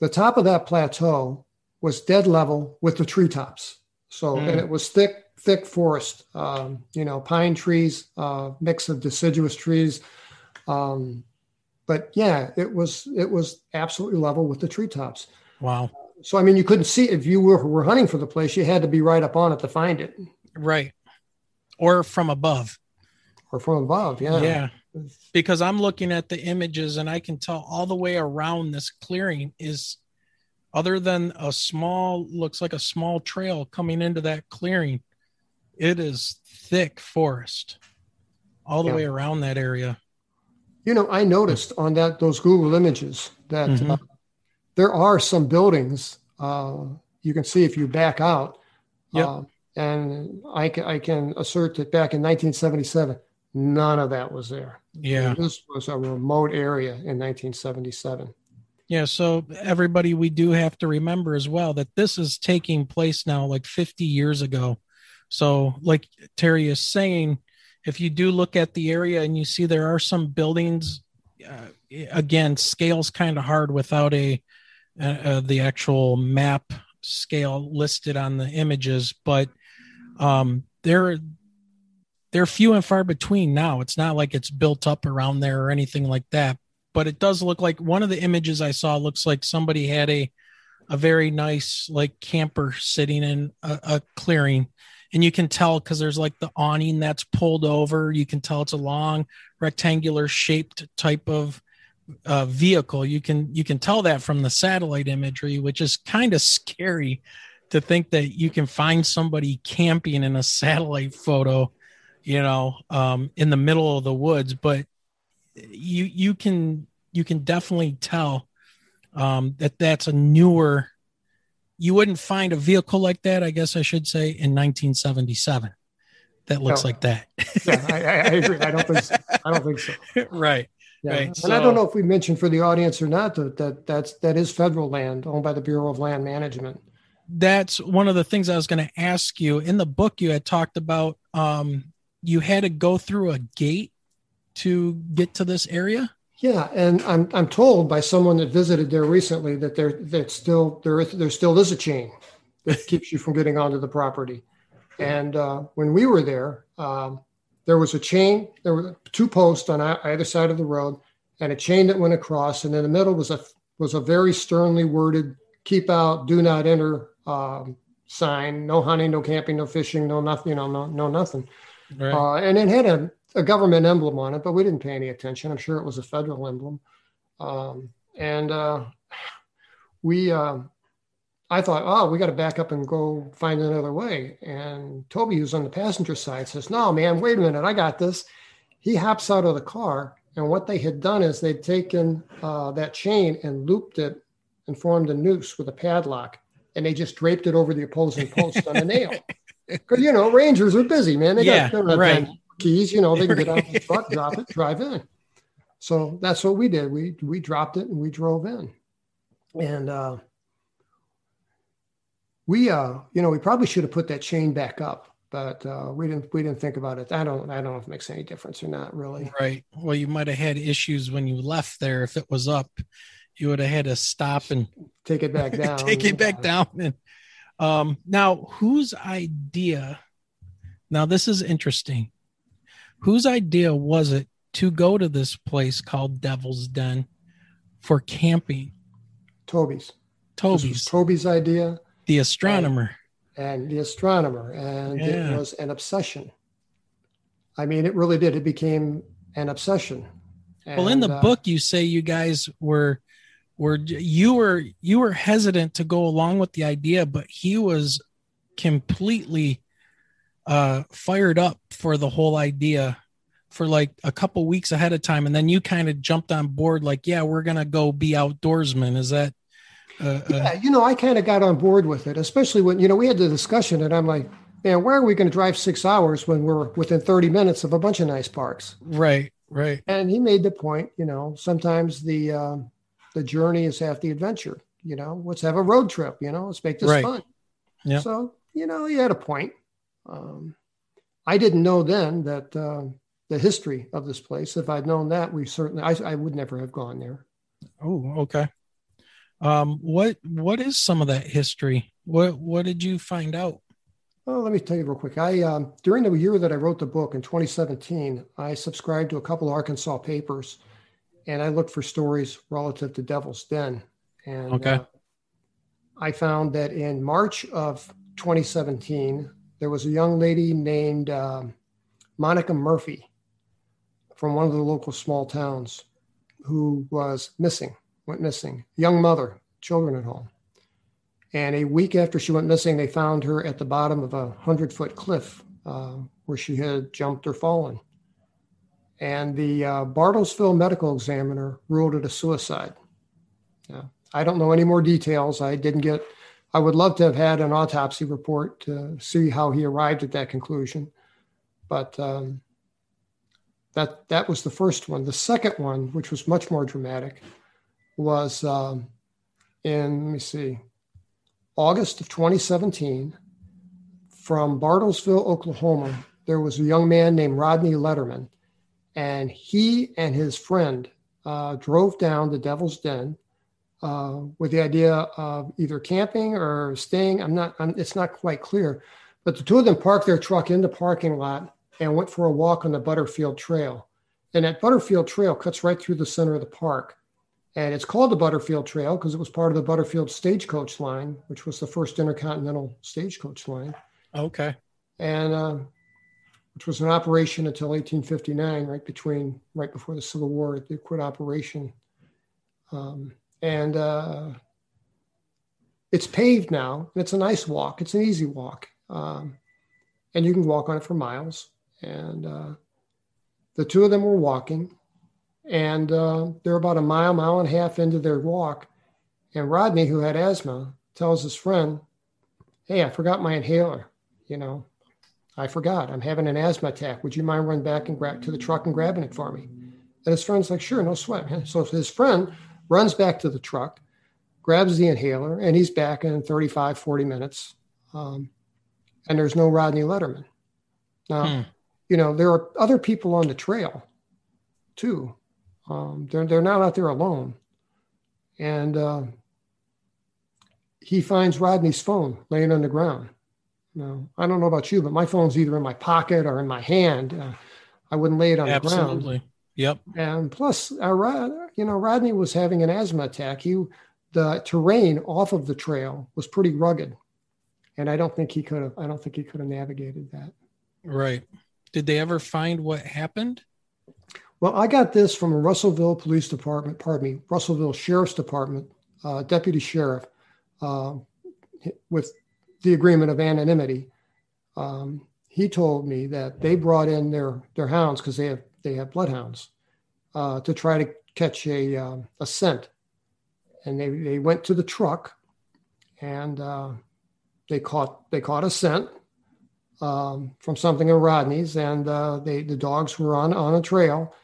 the top of that plateau was dead level with the treetops. So mm. and it was thick thick forest. Um, you know, pine trees, uh, mix of deciduous trees. Um, but yeah, it was it was absolutely level with the treetops. Wow. So I mean, you couldn't see if you were, were hunting for the place. You had to be right up on it to find it. Right. Or from above. Or from above, yeah. Yeah. Because I'm looking at the images and I can tell all the way around this clearing is other than a small looks like a small trail coming into that clearing. It is thick forest all the yeah. way around that area. You know, I noticed on that those Google images that mm-hmm. uh, there are some buildings uh, you can see if you back out. Yep. Uh, and I can, I can assert that back in 1977, none of that was there. Yeah. This was a remote area in 1977. Yeah, so everybody, we do have to remember as well that this is taking place now like 50 years ago. So, like Terry is saying, if you do look at the area and you see there are some buildings, uh, again, scale's kind of hard without a uh, uh, the actual map scale listed on the images, but um, they're they're few and far between now. It's not like it's built up around there or anything like that. But it does look like one of the images I saw looks like somebody had a a very nice like camper sitting in a, a clearing and you can tell because there's like the awning that's pulled over. You can tell it's a long rectangular shaped type of uh, vehicle. You can you can tell that from the satellite imagery which is kind of scary to think that you can find somebody camping in a satellite photo you know um, in the middle of the woods. But you you can you can definitely tell um, that that's a newer you wouldn't find a vehicle like that, I guess I should say, in 1977 that looks no. like that. yeah, I, I, agree. I don't think so. I don't think so. right. Yeah. Right. And so, I don't know if we mentioned for the audience or not that, that that's that is federal land owned by the Bureau of Land Management. That's one of the things I was going to ask you. In the book, you had talked about um, you had to go through a gate to get to this area. Yeah, and I'm I'm told by someone that visited there recently that there that still there there still is a chain that keeps you from getting onto the property. And uh, when we were there, um, there was a chain. There were two posts on either side of the road, and a chain that went across. And in the middle was a was a very sternly worded "Keep out, do not enter" um, sign. No hunting, no camping, no fishing, no nothing. You know, no no nothing. Right. Uh, and it had a a government emblem on it, but we didn't pay any attention. I'm sure it was a federal emblem. Um, and uh, we, uh, I thought, oh, we got to back up and go find another way. And Toby, who's on the passenger side, says, no, man, wait a minute, I got this. He hops out of the car. And what they had done is they'd taken uh, that chain and looped it and formed a noose with a padlock and they just draped it over the opposing post on a nail. Because you know, Rangers are busy, man. They Yeah, got, right. Keys. You know, they can get out of the truck, drop it, drive in. So that's what we did. We we dropped it and we drove in, and uh, we uh, you know, we probably should have put that chain back up, but uh, we didn't. We didn't think about it. I don't. I don't know if it makes any difference or not. Really. Right. Well, you might have had issues when you left there. If it was up, you would have had to stop and Take it back down. take it back down. And um, now, whose idea? Now, this is interesting. Whose idea was it to go to this place called Devil's Den for camping? Toby's. Toby's, Toby's idea. the astronomer. and the astronomer, and Yeah. it was an obsession. I mean, it really did. It became an obsession. Well, in the uh, book, you say you guys were were you were you were hesitant to go along with the idea, but he was completely uh fired up for the whole idea for like a couple weeks ahead of time and then you kind of jumped on board like yeah we're gonna go be outdoorsmen is that uh, uh, yeah, you know, I kind of got on board with it, especially when you know we had the discussion, and I'm like, man, where are we going to drive six hours when we're within 30 minutes of a bunch of nice parks? right right And he made the point, you know, sometimes the um, the journey is half the adventure. You know, let's have a road trip. You know, let's make this Right. fun. Yeah. So you know, he had a point. Um, I didn't know then that uh, the history of this place. If I'd known that, we certainly I, I would never have gone there. oh okay um what what is some of that history what what did you find out Well, let me tell you real quick. I um, during the year that I wrote the book in 2017, I subscribed to a couple Arkansas papers, and I looked for stories relative to Devil's Den. And Okay. uh, I found that in March of 2017, there was a young lady named um, Monica Murphy from one of the local small towns who was missing, went missing. Young mother, children at home. And a week after she went missing, they found her at the bottom of a hundred foot cliff uh, where she had jumped or fallen. And the uh, Bartlesville medical examiner ruled it a suicide. Yeah. I don't know any more details. I didn't get, I would love to have had an autopsy report to see how he arrived at that conclusion. But um, that, that was the first one. The second one, which was much more dramatic, was um, in, let me see, August of 2017, from Bartlesville, Oklahoma, there was a young man named Rodney Letterman, and he and his friend uh, drove down to Devil's Den uh, with the idea of either camping or staying. I'm not. I'm, it's not quite clear, but the two of them parked their truck in the parking lot and went for a walk on the Butterfield Trail. And that Butterfield Trail cuts right through the center of the park. And it's called the Butterfield Trail because it was part of the Butterfield Stagecoach Line, which was the first intercontinental stagecoach line, okay and uh, which was an operation until 1859, right between right before the Civil War. They quit operation, um, and uh, it's paved now. And it's a nice walk. It's an easy walk, um, and you can walk on it for miles. And uh, the two of them were walking, and uh, they're about a mile, mile and a half into their walk. And Rodney, who had asthma, tells his friend, Hey, I forgot my inhaler. You know, I forgot. I'm having an asthma attack. Would you mind running back and grab to the truck and grabbing it for me? And his friend's like, Sure, no sweat. man." So his friend runs back to the truck, grabs the inhaler, and he's back in 35, 40 minutes. Um, and there's no Rodney Letterman. Now, Hmm. you know, there are other people on the trail too. Um, they're, they're not out there alone. And uh, he finds Rodney's phone laying on the ground. Now, I don't know about you, but my phone's either in my pocket or in my hand. Uh, I wouldn't lay it on the ground. Yep And plus, uh, you know, Rodney was having an asthma attack. He, the terrain off of the trail was pretty rugged, and I don't think he could have. I don't think he could have navigated that. right did they ever find what happened Well, I got this from a Russellville Police Department, pardon me, Russellville Sheriff's Department uh, deputy sheriff uh, with the agreement of anonymity. Um, he told me that they brought in their their hounds because they have they have bloodhounds uh, to try to catch a um, a scent, and they they went to the truck, and uh, they caught they caught a scent um, from something in Rodney's, and uh, they the dogs were on on a trail,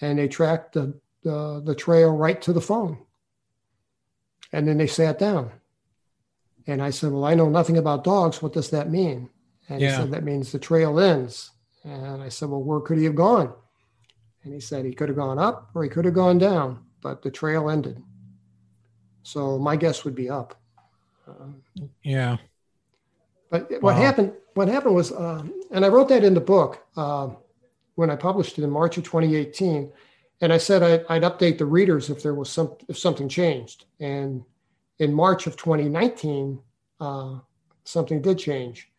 and they tracked the, the the trail right to the phone, and then they sat down, and I said, "Well, I know nothing about dogs. What does that mean?" And Yeah. he said, "That means the trail ends." And I said, "Well, where could he have gone?" And he said he could have gone up or he could have gone down, but the trail ended. So my guess would be up. Um, Yeah. but what happened? What happened was, um, and I wrote that in the book uh, when I published it in March of 2018, and I said I'd, I'd update the readers if there was some if something changed. And in March of 2019, uh, something did change,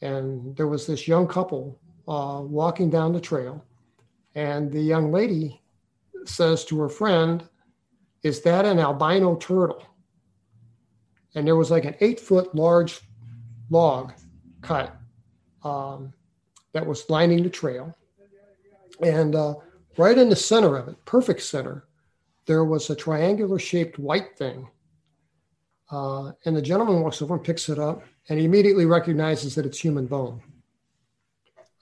and there was this young couple uh, walking down the trail, and the young lady says to her friend, "Is that an albino turtle?" And there was like an eight foot large log cut um, that was lining the trail. And uh, right in the center of it, perfect center, there was a triangular shaped white thing. Uh, and the gentleman walks over and picks it up, and he immediately recognizes that it's human bone.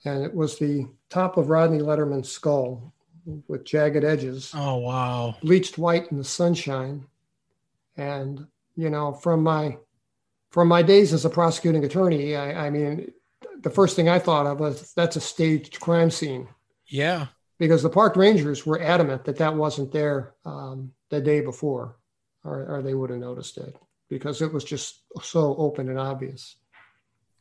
And it was the top of Rodney Letterman's skull with jagged edges Oh wow. bleached white in the sunshine. And you know, from my from my days as a prosecuting attorney, I, I mean, the first thing I thought of was that's a staged crime scene Yeah. because the park rangers were adamant that that wasn't there um, the day before, or, or they would have noticed it because it was just so open and obvious.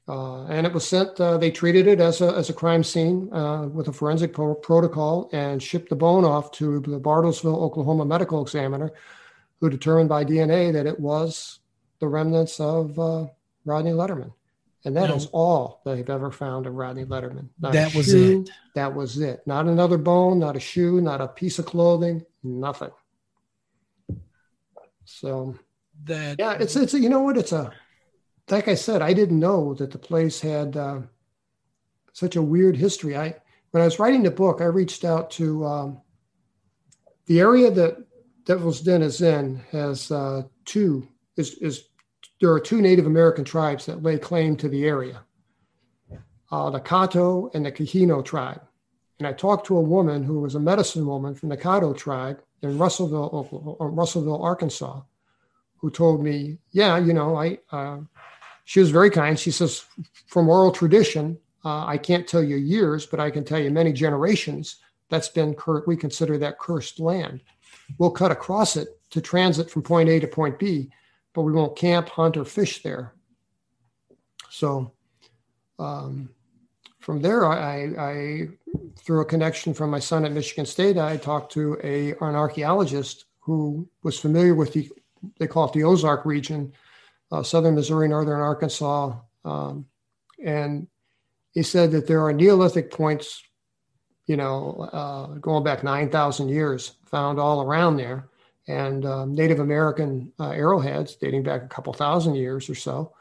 Uh, and it was sent. Uh, they treated it as a as a crime scene uh, with a forensic pro- protocol and shipped the bone off to the Bartlesville, Oklahoma medical examiner, who determined by DNA that it was the remnants of uh, Rodney Letterman. And that No. is all they've ever found of Rodney Letterman. Not That was shoe, it. That was it. Not another bone, not a shoe, not a piece of clothing, nothing. So That yeah, it's it's you know what it's a like I said, I didn't know that the place had uh, such a weird history. I when I was writing the book, I reached out to um, the area that Devil's Den is in has uh, two is is there are two Native American tribes that lay claim to the area, uh, the Caddo and the Kahino tribe. And I talked to a woman who was a medicine woman from the Caddo tribe in Russellville, Oklahoma, Russellville, Arkansas, who told me, "Yeah, you know, I." Uh, she was very kind. She says, "From oral tradition, uh, I can't tell you years, but I can tell you many generations. That's been cur- we consider that cursed land. We'll cut across it to transit from point A to point B, but we won't camp, hunt, or fish there." So, um, from there, I, I through a connection from my son at Michigan State, I talked to a an archaeologist who was familiar with the they call it the Ozark region, southern Missouri, northern Arkansas, um, and he said that there are Neolithic points, you know, uh, going back nine thousand years, found all around there, and um, Native American uh, arrowheads dating back a couple thousand years or so,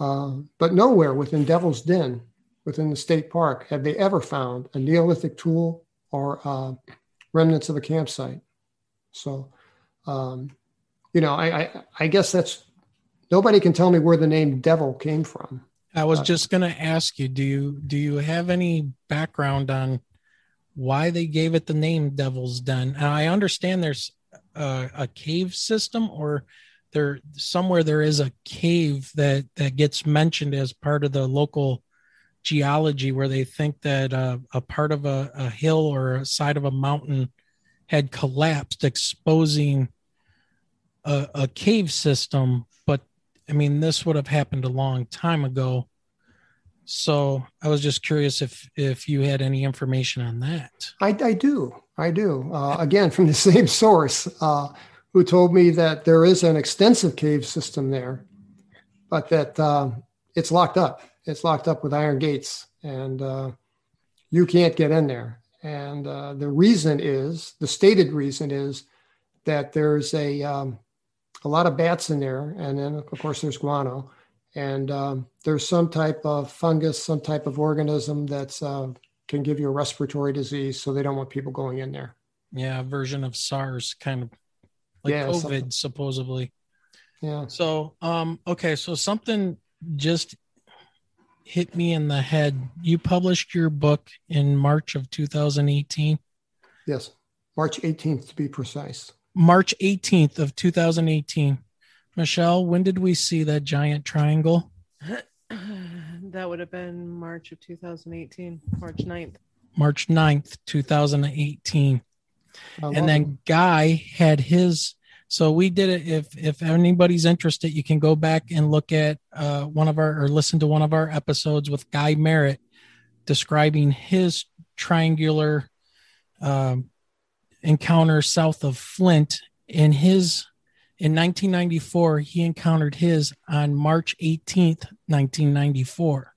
uh, but nowhere within Devil's Den within the state park have they ever found a Neolithic tool or uh, remnants of a campsite. So, um, you know, I, I, I guess that's nobody can tell me where the name Devil came from. I was just going to ask you do you do you have any background on why they gave it the name Devil's Den? And I understand there's a, a cave system or there somewhere there is a cave that that gets mentioned as part of the local geology where they think that uh, a part of a, a hill or a side of a mountain had collapsed exposing a, a cave system but I mean, this would have happened a long time ago. So I was just curious if if you had any information on that. I, I do. I do. Uh, again, from the same source, uh, who told me that there is an extensive cave system there, but that um, it's locked up. It's locked up with iron gates, and uh, you can't get in there. And uh, the reason is the stated reason is that there's a um, a lot of bats in there, and then of course there's guano, and um, there's some type of fungus, some type of organism that's uh, can give you a respiratory disease, so they don't want people going in there. Yeah, a version of SARS, kind of like Yeah, COVID, something. supposedly. Yeah. So, um, okay, so something just hit me in the head. You published your book in March of 2018. Yes. March 18th to be precise. March 18th of 2018. Michelle, when did we see that giant triangle? that would have been March of 2018, March 9th. March 9th, 2018. And then Guy had his so we did it if if anybody's interested you can go back and look at uh one of our or listen to one of our episodes with Guy Merritt describing his triangular um encounter south of Flint in his in 1994 he encountered his on March 18th 1994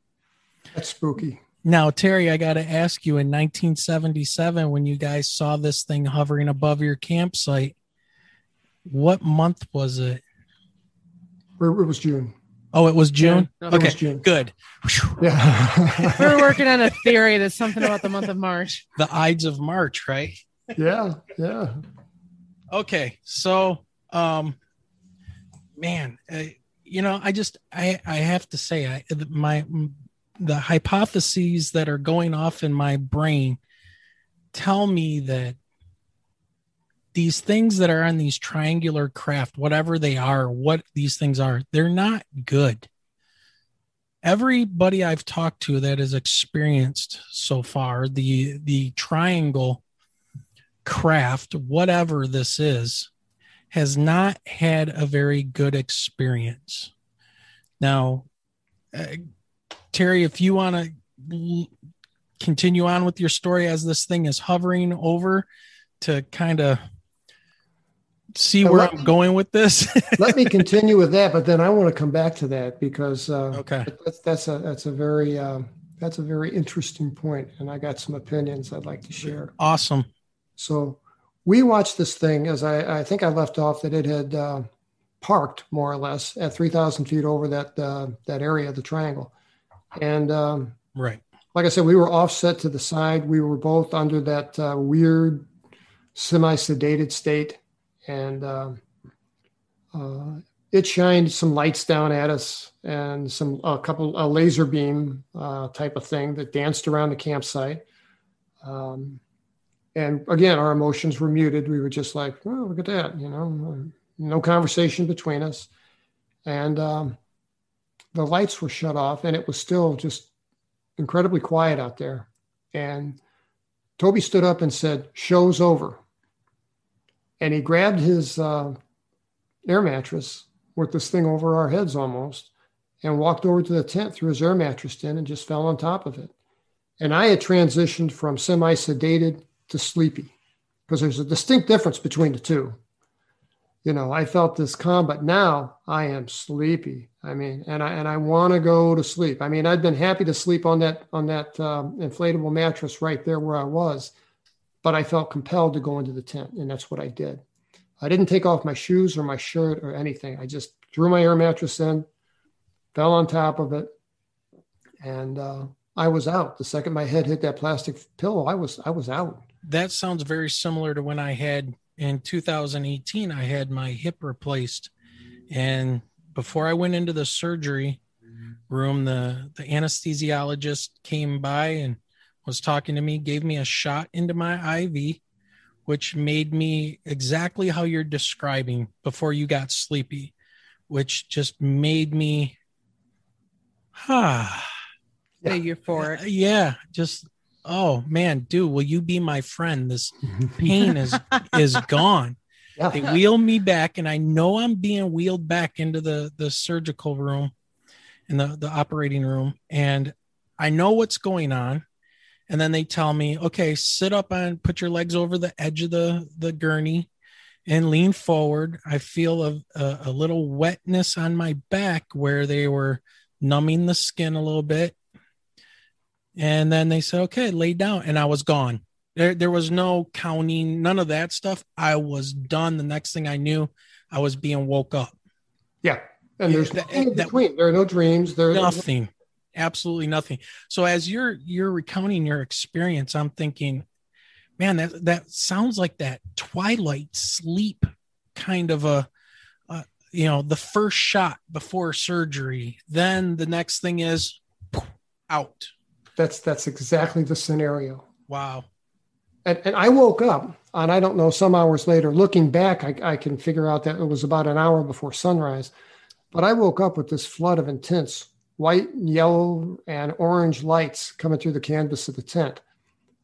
that's spooky. now, Terry, I got to ask you in 1977, when you guys saw this thing hovering above your campsite, what month was it? It it was June. Oh, it was June? Yeah, it okay, was June. good. Yeah. we're working on a theory that's something about the month of March. The Ides of March, right? Yeah. Yeah. Okay, so, um, man, uh, you know, I just, I, I have to say, I, my, the hypotheses that are going off in my brain tell me that these things that are on these triangular craft, whatever they are, what these things are, they're not good. Everybody I've talked to that has experienced so far the the triangle craft, whatever this is, has not had a very good experience. Now, uh, Terry, if you want to l- continue on with your story as this thing is hovering over to kind of see where I'm me- going with this. Let me continue with that, but then I want to come back to that because uh, okay. that's, that's a that's a very um, that's a very interesting point, and I got some opinions I'd like to share. Awesome. So we watched this thing as I, I think I left off that it had uh, parked more or less at 3,000 feet over that uh, that area of the triangle, and um, Right. like I said, we were offset to the side. We were both under that uh, weird semi-sedated state, and um uh, it shined some lights down at us and some a couple a laser beam uh, type of thing that danced around the campsite. Um, and again, our emotions were muted. We were just like, "Oh, look at that!" You know, no conversation between us, and um, the lights were shut off, and it was still just incredibly quiet out there. And Toby stood up and said, "Show's over." And he grabbed his uh, air mattress with this thing over our heads almost, and walked over to the tent, threw his air mattress in, and just fell on top of it. And I had transitioned from semi-sedated to sleepy, because there's a distinct difference between the two. You know, I felt this calm, but now I am sleepy. I mean, and I and I want to go to sleep. I mean, I'd been happy to sleep on that on that um, inflatable mattress right there where I was, but I felt compelled to go into the tent, and that's what I did. I didn't take off my shoes or my shirt or anything. I just threw my air mattress in, fell on top of it, and uh, I was out. The second my head hit that plastic pillow, I was I was out. That sounds very similar to when I had in 2018, I had my hip replaced. And before I went into the surgery room, the, the anesthesiologist came by and was talking to me, gave me a shot into my IV, which made me exactly how you're describing before you got sleepy, which just made me, ah, Yeah. Say euphoric. yeah, just oh man, dude, will you be my friend? This pain is is gone. Yeah. They wheel me back, and I know I'm being wheeled back into the the surgical room, in the the operating room, and I know what's going on. And then they tell me, okay, sit up on, put your legs over the edge of the the gurney, and lean forward. I feel a, a, a little wetness on my back where they were numbing the skin a little bit. And then they said, okay, lay down. And I was gone. There, there was no counting, none of that stuff. I was done. The next thing I knew, I was being woke up. Yeah. And there's That- nothing in that- between. There are no dreams. There Nothing. Absolutely nothing. So as you're you're recounting your experience, I'm thinking, man, that that sounds like that twilight sleep kind of a uh, you know, the first shot before surgery, then the next thing is out. That's that's exactly the scenario. Wow. And, and I woke up, and I don't know, some hours later, looking back, I, I can figure out that it was about an hour before sunrise. But I woke up with this flood of intense white, and yellow, and orange lights coming through the canvas of the tent.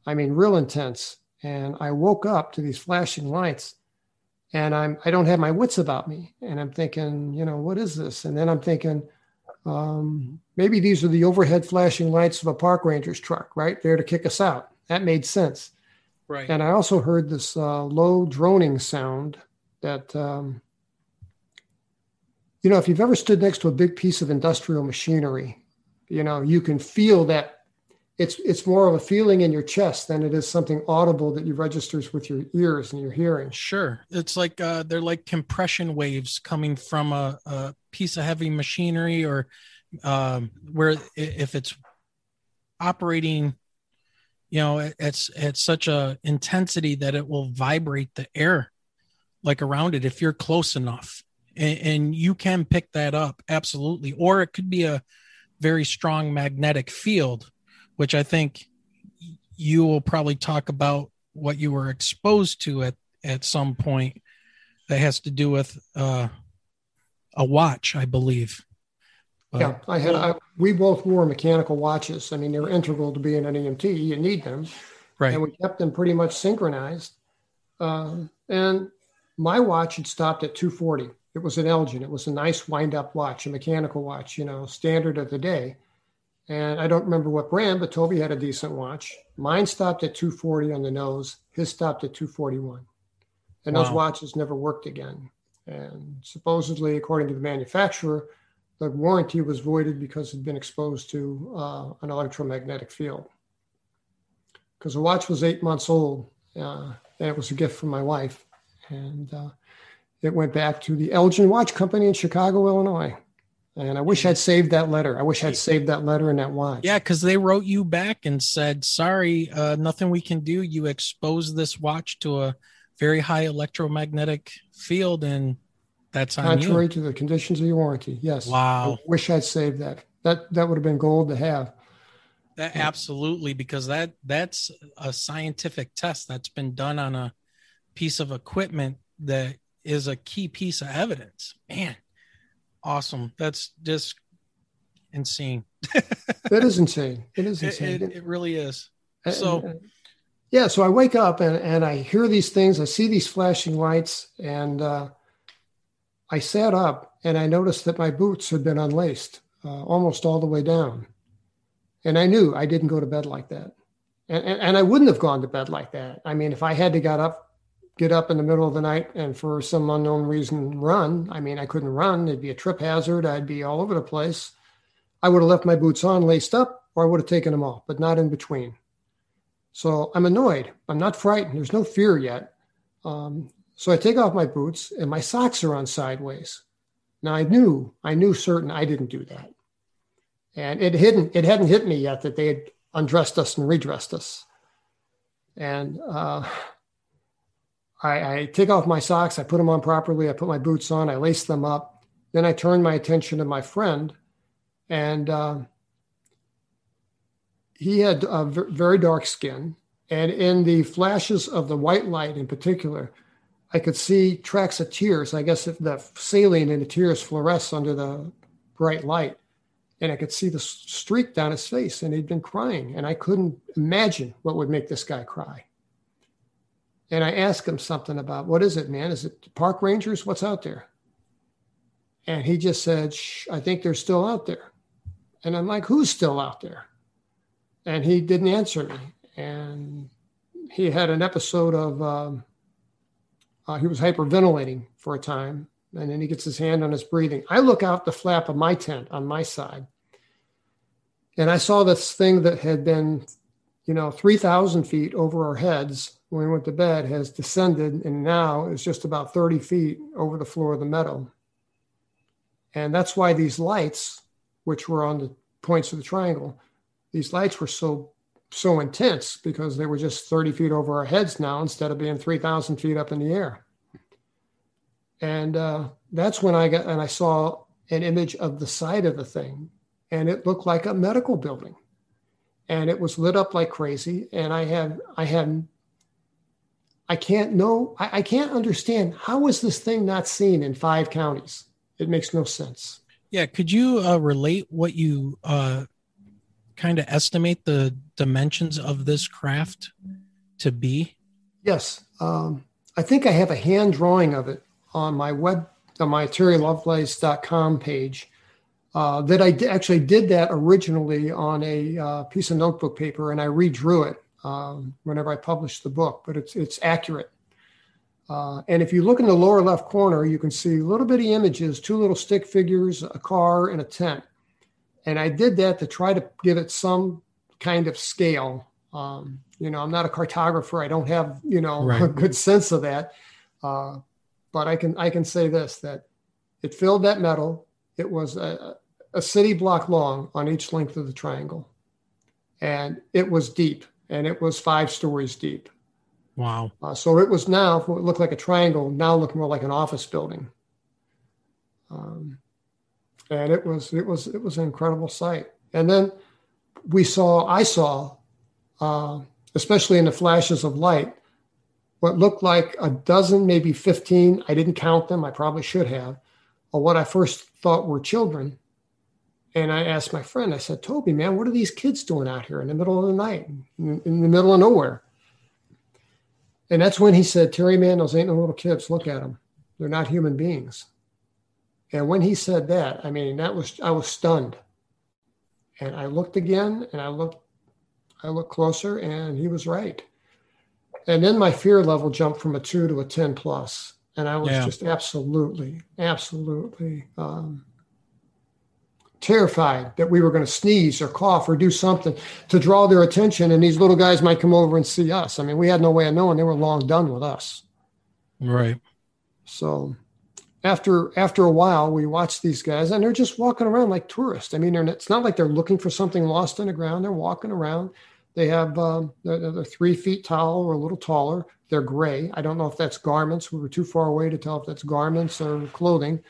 I mean, real intense. And I woke up to these flashing lights and I'm I don't have my wits about me. And I'm thinking, you know, what is this? And then I'm thinking, um, maybe these are the overhead flashing lights of a park ranger's truck, right there to kick us out. That made sense. Right. And I also heard this uh, low droning sound that, um, you know, if you've ever stood next to a big piece of industrial machinery, you know, you can feel that it's it's more of a feeling in your chest than it is something audible that you registers with your ears and your hearing. Sure, it's like uh, they're like compression waves coming from a, a piece of heavy machinery, or um, where if it's operating, you know, it's at such a intensity that it will vibrate the air like around it if you're close enough, and, and you can pick that up absolutely, or it could be a very strong magnetic field which I think you will probably talk about what you were exposed to at at some point that has to do with uh, a watch, I believe. But, yeah, I had. I, we both wore mechanical watches. I mean, they're integral to being an EMT. You need them, right? And we kept them pretty much synchronized. Uh, and my watch had stopped at 240. It was an Elgin. It was a nice wind-up watch, a mechanical watch, you know, standard of the day. And I don't remember what brand, but Toby had a decent watch. Mine stopped at 240 on the nose. His stopped at 241. And wow. those watches never worked again. And supposedly, according to the manufacturer, the warranty was voided because it had been exposed to uh, an electromagnetic field. Because the watch was eight months old, uh, and it was a gift from my wife. And uh, it went back to the Elgin Watch Company in Chicago, Illinois. And I wish I'd saved that letter. I wish I'd saved that letter and that watch. Yeah, because they wrote you back and said, "Sorry, uh, nothing we can do. You exposed this watch to a very high electromagnetic field, and that's on contrary you. to the conditions of your warranty." Yes. Wow. I wish I'd saved that. That that would have been gold to have. That absolutely, because that that's a scientific test that's been done on a piece of equipment that is a key piece of evidence. Man, awesome. That's just insane. that is insane. It is insane. It, it, it really is. So, and, yeah. So I wake up and, and I hear these things. I see these flashing lights, and uh, I sat up and I noticed that my boots had been unlaced uh, almost all the way down. And I knew I didn't go to bed like that. And, and, and I wouldn't have gone to bed like that. I mean, if I had to get up get up in the middle of the night and for some unknown reason run. I mean, I couldn't run. It'd be a trip hazard. I'd be all over the place. I would have left my boots on, laced up, or I would have taken them off, but not in between. So I'm annoyed. I'm not frightened. There's no fear yet. Um, so I take off my boots and my socks are on sideways. Now I knew, I knew certain I didn't do that. And it hadn't, it hadn't hit me yet that they had undressed us and redressed us. And uh, I, I take off my socks, I put them on properly, I put my boots on, I lace them up. Then I turn my attention to my friend, and uh, he had a very dark skin. And in the flashes of the white light in particular, I could see tracks of tears. I guess if the saline in the tears fluoresce under the bright light. And I could see the streak down his face, and he'd been crying. And I couldn't imagine what would make this guy cry. And I asked him something about what is it, man? Is it park rangers? What's out there? And he just said, I think they're still out there. And I'm like, who's still out there? And he didn't answer me. And he had an episode of, um, uh, he was hyperventilating for a time. And then he gets his hand on his breathing. I look out the flap of my tent on my side. And I saw this thing that had been, you know, 3,000 feet over our heads when we went to bed has descended and now is just about 30 feet over the floor of the meadow. And that's why these lights, which were on the points of the triangle, these lights were so so intense because they were just 30 feet over our heads now instead of being 3,000 feet up in the air. And uh, that's when I got and I saw an image of the side of the thing, and it looked like a medical building, and it was lit up like crazy. And I had I had I can't know I, I can't understand how was this thing not seen in five counties? It makes no sense. Yeah, could you uh, relate what you uh, kind of estimate the dimensions of this craft to be? Yes, um, I think I have a hand drawing of it on my web on my terrylovelace.com page. Uh, that I d- actually did that originally on a uh, piece of notebook paper, and I redrew it um, whenever I published the book. But it's it's accurate. Uh, and if you look in the lower left corner, you can see little bitty images, two little stick figures, a car, and a tent. And I did that to try to give it some kind of scale. Um, you know, I'm not a cartographer. I don't have, you know, right. a good sense of that. Uh, but I can I can say this that it filled that metal. It was a, a city block long on each length of the triangle, and it was deep, and it was five stories deep. Wow. Uh, so it was now, it looked like a triangle, now looked more like an office building. Um, and it was, it was, it was an incredible sight. And then we saw, I saw, uh, especially in the flashes of light, what looked like a dozen, maybe 15, I didn't count them, I probably should have, or what I first thought were children. And I asked my friend, I said, Toby, man, what are these kids doing out here in the middle of the night, in, in the middle of nowhere? And that's when he said, Terry, man, those ain't no little kids. Look at them. They're not human beings. And when he said that, I mean, that was, I was stunned. And I looked again and I looked, I looked closer and he was right. And then my fear level jumped from a two to a 10 plus, And I was yeah. just absolutely, absolutely um, terrified that we were going to sneeze or cough or do something to draw their attention and these little guys might come over and see us. I mean, we had no way of knowing they were long done with us. Right. So after after a while we watched these guys and they're just walking around like tourists. I mean, it's not like they're looking for something lost in the ground. They're walking around. They have um, they're, they're, three feet tall or a little taller. They're gray. I don't know if that's garments. We were too far away to tell if that's garments or clothing.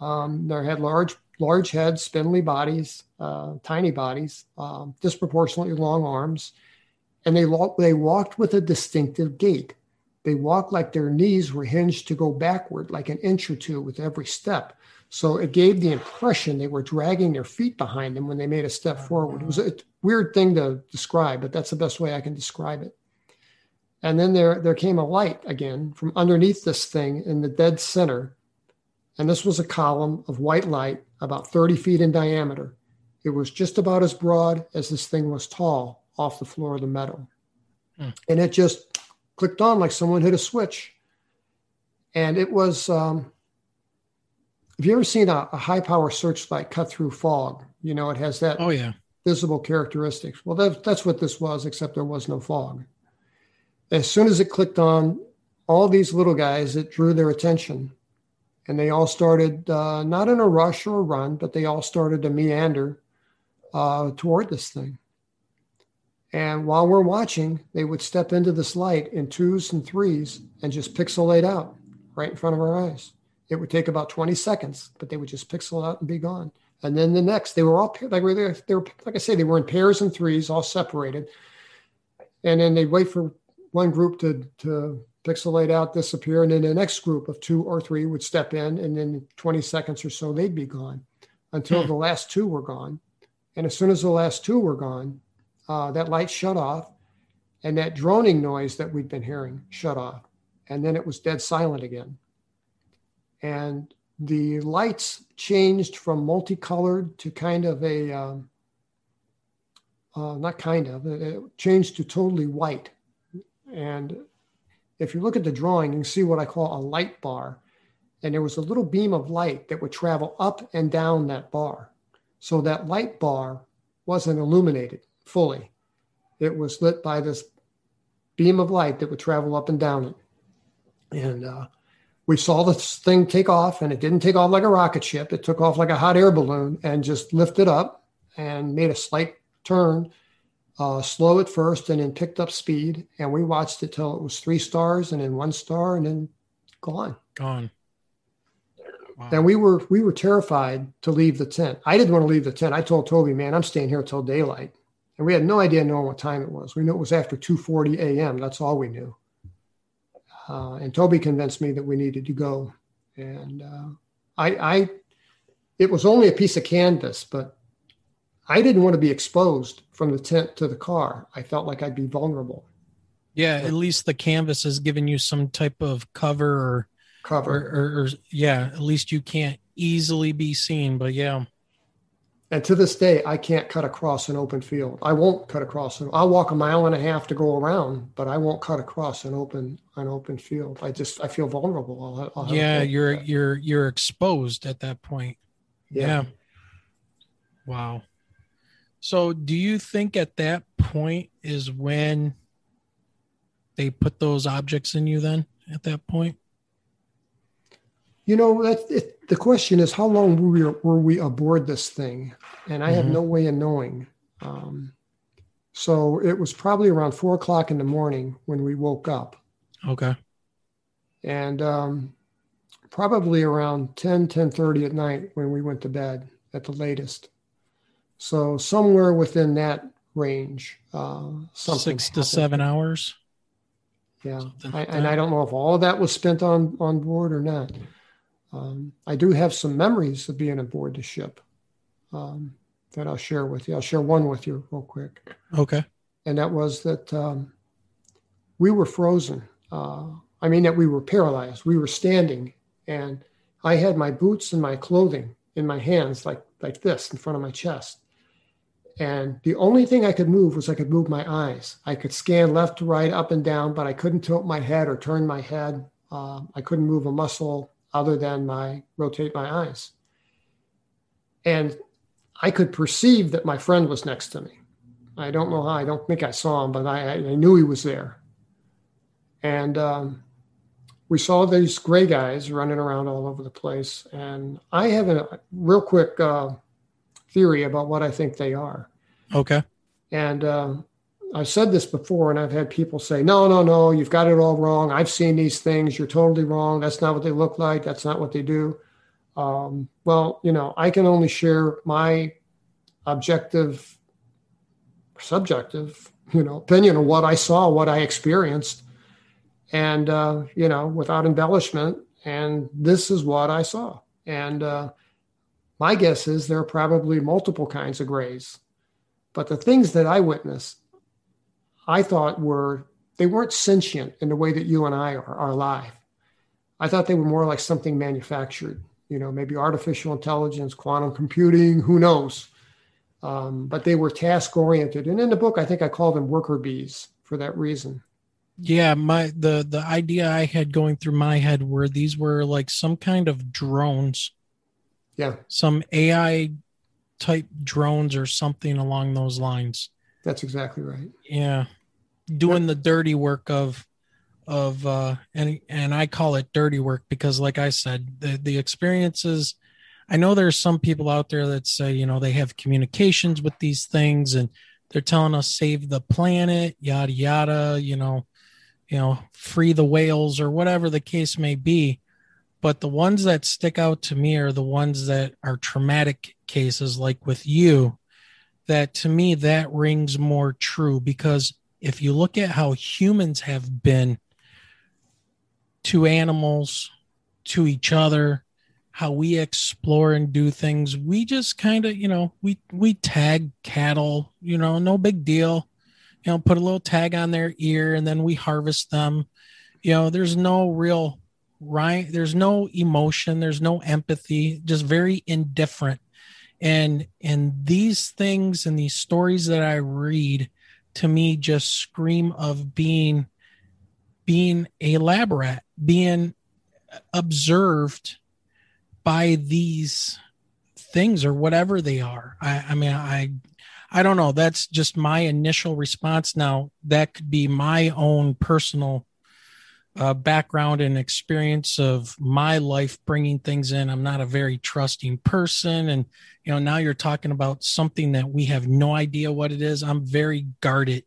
Um, they had large large heads, spindly bodies, uh, tiny bodies, um, disproportionately long arms, and they lo- they walked with a distinctive gait. They walked like their knees were hinged to go backward, like an inch or two with every step. So it gave the impression they were dragging their feet behind them when they made a step forward. It was a weird thing to describe, but that's the best way I can describe it. And then there, there came a light again from underneath this thing in the dead center. And this was a column of white light about 30 feet in diameter. It was just about as broad as this thing was tall off the floor of the meadow. Hmm. And it just clicked on like someone hit a switch. And it was, um, have you ever seen a, a, high power searchlight cut through fog? You know, it has that oh, yeah. visible characteristics. Well, that, that's what this was, except there was no fog. As soon as it clicked on, all these little guys, it drew their attention and they all started uh, not in a rush or a run, but they all started to meander uh, toward this thing. And while we're watching, they would step into this light in twos and threes and just pixelate out right in front of our eyes. It would take about 20 seconds, but they would just pixel out and be gone. And then the next, they were all like they were like I say, they were in pairs and threes, all separated. And then they'd wait for one group to to pixelate out, disappear, and then the next group of two or three would step in, and then 20 seconds or so they'd be gone until hmm. the last two were gone. And as soon as the last two were gone, uh, that light shut off, and that droning noise that we'd been hearing shut off, and then it was dead silent again. And the lights changed from multicolored to kind of a um, uh, not kind of it changed to totally white and if you look at the drawing, you can see what I call a light bar. And there was a little beam of light that would travel up and down that bar. So that light bar wasn't illuminated fully. It was lit by this beam of light that would travel up and down it. And uh, we saw this thing take off, and it didn't take off like a rocket ship. It took off like a hot air balloon and just lifted up and made a slight turn uh, slow at first and then picked up speed. And we watched it till it was three stars and then one star and then gone. Gone. Wow. And we were we were terrified to leave the tent. I didn't want to leave the tent. I told Toby, man, I'm staying here till daylight. And we had no idea knowing what time it was. We knew it was after 2:40 a.m. That's all we knew. Uh, and Toby convinced me that we needed to go. And uh, I, I, it was only a piece of canvas, but I didn't want to be exposed from the tent to the car. I felt like I'd be vulnerable. Yeah, at least the canvas has given you some type of cover or, or, Cover. or, or yeah, at least you can't easily be seen. But yeah, And to this day, I can't cut across an open field. I won't cut across. I'll walk a mile and a half to go around, but I won't cut across an open an open field. I just I feel vulnerable. I'll, I'll have yeah, you're you're you're exposed at that point. Yeah. Wow. So do you think at that point is when they put those objects in you then at that point? You know, that it, the question is how long were we, were we aboard this thing? And I have Mhm. no way of knowing. Um, so it was probably around four o'clock in the morning when we woke up. Okay. and um, probably around 10 10.30 at night when we went to bed at the latest so somewhere within that range uh, something Six to happened. seven hours. yeah I, like and i don't know if all of that was spent on on board or not um, i do have some memories of being aboard the ship um, that i'll share with you i'll share one with you real quick Okay. and that was that um, we were frozen. Uh, I mean, that we were paralyzed. We were standing, and I had my boots and my clothing in my hands, like like this, in front of my chest. And the only thing I could move was I could move my eyes. I could scan left to right, up and down, but I couldn't tilt my head or turn my head. Uh, I couldn't move a muscle other than my rotate my eyes. And I could perceive that my friend was next to me. I don't know how. I don't think I saw him, but I, I knew he was there. And um, we saw these gray guys running around all over the place. And I have a real quick uh, theory about what I think they are. Okay. And um, I've said this before, and I've had people say, no, no, no, you've got it all wrong. I've seen these things. You're totally wrong. That's not what they look like. That's not what they do. Um, well, you know, I can only share my objective, subjective, you know, opinion of what I saw, what I experienced, and uh, you know, without embellishment. And this is what I saw. And uh, my guess is there are probably multiple kinds of grays, but the things that I witnessed, I thought were they weren't sentient in the way that you and I are, are alive. I thought they were more like something manufactured, you know, maybe artificial intelligence, quantum computing, who knows. Um, but they were task oriented. And in the book, I think I call them worker bees for that reason. Yeah, my the the idea I had going through my head were these were like some kind of drones, Yeah, some AI type drones or something along those lines. that's exactly right. Yeah. Doing the dirty work of of uh and and I call it dirty work because like I said, the the experiences I know there's some people out there that say, you know, they have communications with these things and they're telling us save the planet, yada yada, you know, you know, free the whales or whatever the case may be. But the ones that stick out to me are the ones that are traumatic cases, like with you, that to me that rings more true because if you look at how humans have been to animals, to each other, how we explore and do things, we just kind of, you know, we we tag cattle, you know, no big deal. You know, put a little tag on their ear and then we harvest them. You know, there's no real right there's no emotion, there's no empathy, just very indifferent. And and these things and these stories that I read to me just scream of being being a lab rat, being observed by these things or whatever they are. I, I mean, I, I don't know. That's just my initial response. Now that could be my own personal uh, background and experience of my life bringing things in. I'm not a very trusting person, and you know now you're talking about something that we have no idea what it is. I'm very guarded,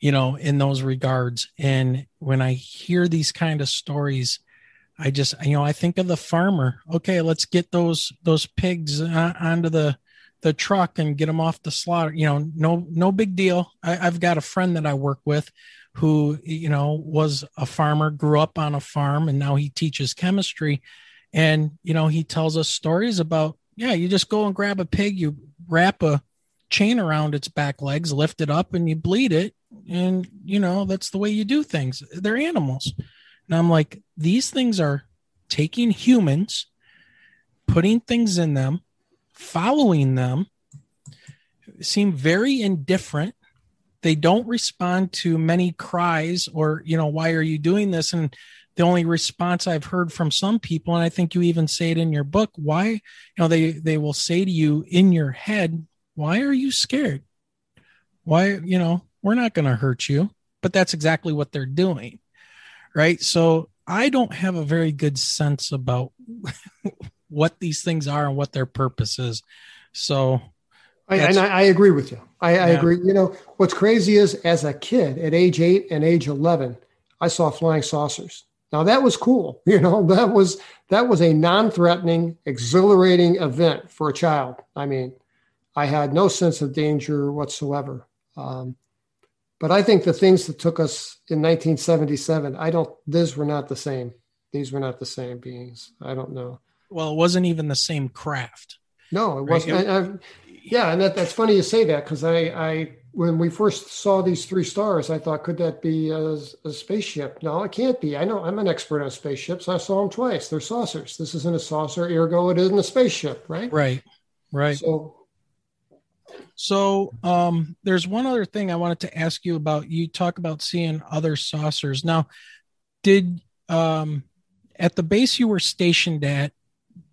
you know, in those regards. And when I hear these kind of stories, I just, you know, I think of the farmer. Okay, let's get those those pigs uh, onto the the truck and get them off the slaughter. You know, no no big deal. I, I've got a friend that I work with who, you know, was a farmer, grew up on a farm, and now he teaches chemistry. And you know, he tells us stories about, yeah, you just go and grab a pig, you wrap a chain around its back legs, lift it up, and you bleed it, and you know that's the way you do things. They're animals and I'm like, these things are taking humans, putting things in them, following them, seem very indifferent. They don't respond to many cries or, you know, why are you doing this? And the only response I've heard from some people, and I think you even say it in your book, why, you know, they they will say to you in your head, why are you scared? Why, you know, we're not going to hurt you. But that's exactly what they're doing right? So I don't have a very good sense about what these things are and what their purpose is. So, I, and I, I, agree with you. I, yeah. I, agree. You know, what's crazy is as a kid at age eight and age 11, I saw flying saucers. Now that was cool. You know, that was, that was a non-threatening, exhilarating event for a child. I mean, I had no sense of danger whatsoever. Um, but I think the things that took us in 1977, I don't, these were not the same. These were not the same beings. I don't know. Well, it wasn't even the same craft. No, it wasn't. Right? I, I, yeah, and that, that's funny you say that because I, I, when we first saw these three stars, I thought, could that be a, a, spaceship? No, it can't be. I know I'm an expert on spaceships. I saw them twice. They're saucers. This isn't a saucer, ergo, it isn't a spaceship, right? Right, right. So so um, there's one other thing I wanted to ask you about. You talk about seeing other saucers. Now, did um, at the base you were stationed at,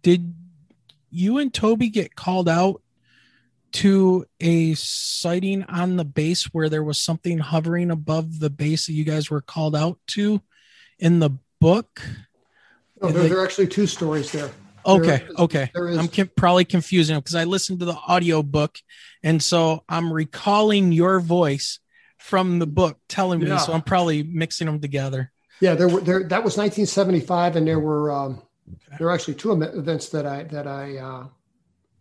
did you and Toby get called out to a sighting on the base where there was something hovering above the base that you guys were called out to in the book? No, there, there are actually two stories there. Okay, is, okay. I'm com- probably confusing them because I listened to the audio book, and so I'm recalling your voice from the book telling me. Yeah. So I'm probably mixing them together. Yeah, there were there. That was 1975, and there were um, okay. there were actually two events that I that I uh,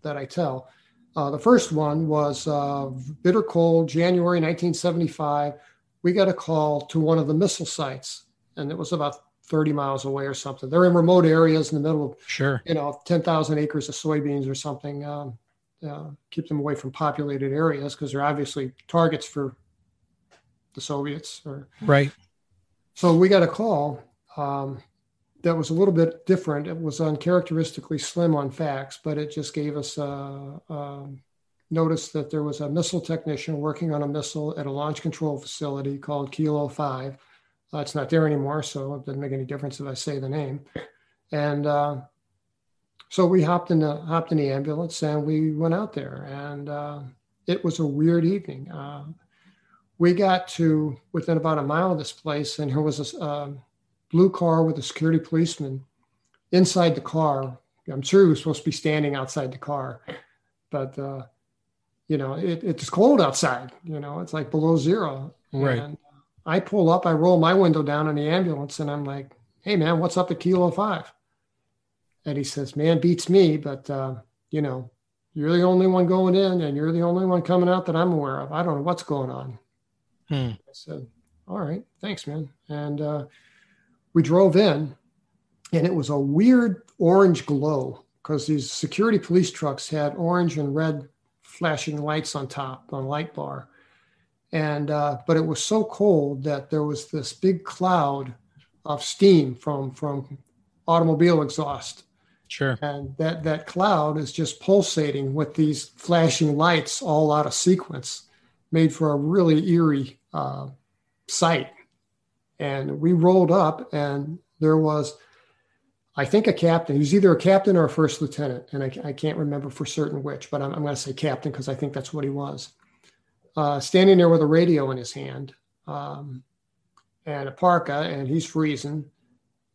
that I tell. Uh, the first one was uh, bitter cold, January 1975. We got a call to one of the missile sites, and it was about 30 miles away or something. They're in remote areas in the middle of, sure, you know, 10,000 acres of soybeans or something. Um, uh, keep them away from populated areas because they're obviously targets for the Soviets. Or, right. So we got a call um, that was a little bit different. It was uncharacteristically slim on facts, but it just gave us a, a notice that there was a missile technician working on a missile at a launch control facility called Kilo 5 uh, it's not there anymore, so it doesn't make any difference if I say the name. And uh, so we hopped in the hopped in the ambulance and we went out there, and uh, it was a weird evening. Uh, we got to within about a mile of this place, and here was a um, blue car with a security policeman inside the car. I'm sure he was supposed to be standing outside the car, but uh, you know it, it's cold outside. You know it's like below zero, right? And, I pull up, I roll my window down in the ambulance, and I'm like, "Hey, man, what's up at Kilo Five? And he says, "Man, beats me, but uh, you know, you're the only one going in, and you're the only one coming out that I'm aware of. I don't know what's going on." Hmm. I said, "All right, thanks, man." And uh, we drove in, and it was a weird orange glow because these security police trucks had orange and red flashing lights on top on light bar. And uh, but it was so cold that there was this big cloud of steam from from automobile exhaust. Sure. And that that cloud is just pulsating with these flashing lights all out of sequence made for a really eerie uh, sight and we rolled up and there was i think a captain he was either a captain or a first lieutenant and i, I can't remember for certain which but i'm, I'm going to say captain because i think that's what he was uh, standing there with a radio in his hand um, and a parka, and he's freezing.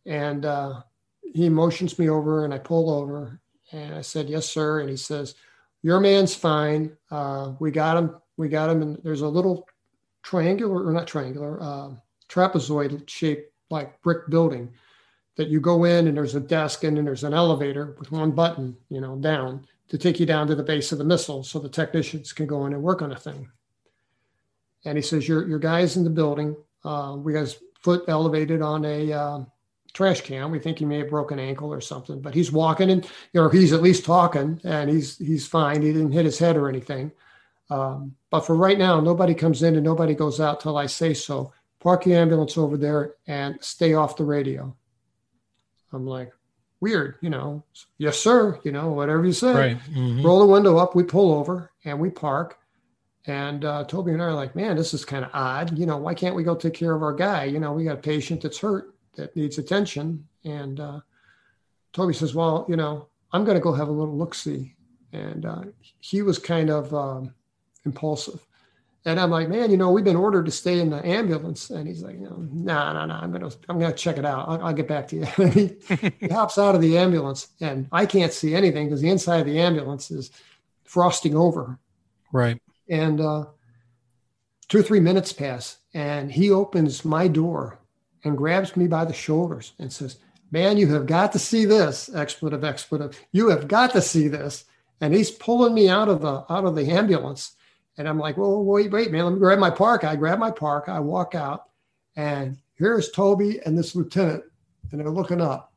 And uh, he motions me over, and I pull over, and I said, "Yes, sir." And he says, "Your man's fine. Uh, we got him. We got him." And there's a little triangular, or not triangular, uh, trapezoid shaped like brick building that you go in and there's a desk and then there's an elevator with one button, you know, down to take you down to the base of the missile so the technicians can go in and work on a thing. And he says, Your, your guy's in the building. Uh, we got his foot elevated on a uh, trash can. We think he may have broken ankle or something, but he's walking and, you know, he's at least talking and he's, he's fine. He didn't hit his head or anything. Um, but for right now, nobody comes in and nobody goes out till I say so. Park the ambulance over there and stay off the radio. I'm like, weird, you know. Yes, sir. You know, whatever you say. Right. Mhm. Roll the window up. We pull over and we park. And uh, Toby and I are like, man, this is kind of odd. You know, why can't we go take care of our guy? You know, we got a patient that's hurt that needs attention. And uh, Toby says, well, you know, I'm going to go have a little look see. And uh, he was kind of um, impulsive. And I'm like, man, you know, we've been ordered to stay in the ambulance. And he's like, no, no, no, I'm gonna, I'm gonna check it out. I'll, I'll get back to you. He, he hops out of the ambulance, and I can't see anything because the inside of the ambulance is frosting over. Right. And uh, two or three minutes pass, and he opens my door and grabs me by the shoulders and says, "Man, you have got to see this!" Expletive, expletive. You have got to see this. And he's pulling me out of the out of the ambulance and I'm like, well, wait, wait, man, let me grab my park. I grab my park. I walk out, and here's Toby and this lieutenant, and they're looking up,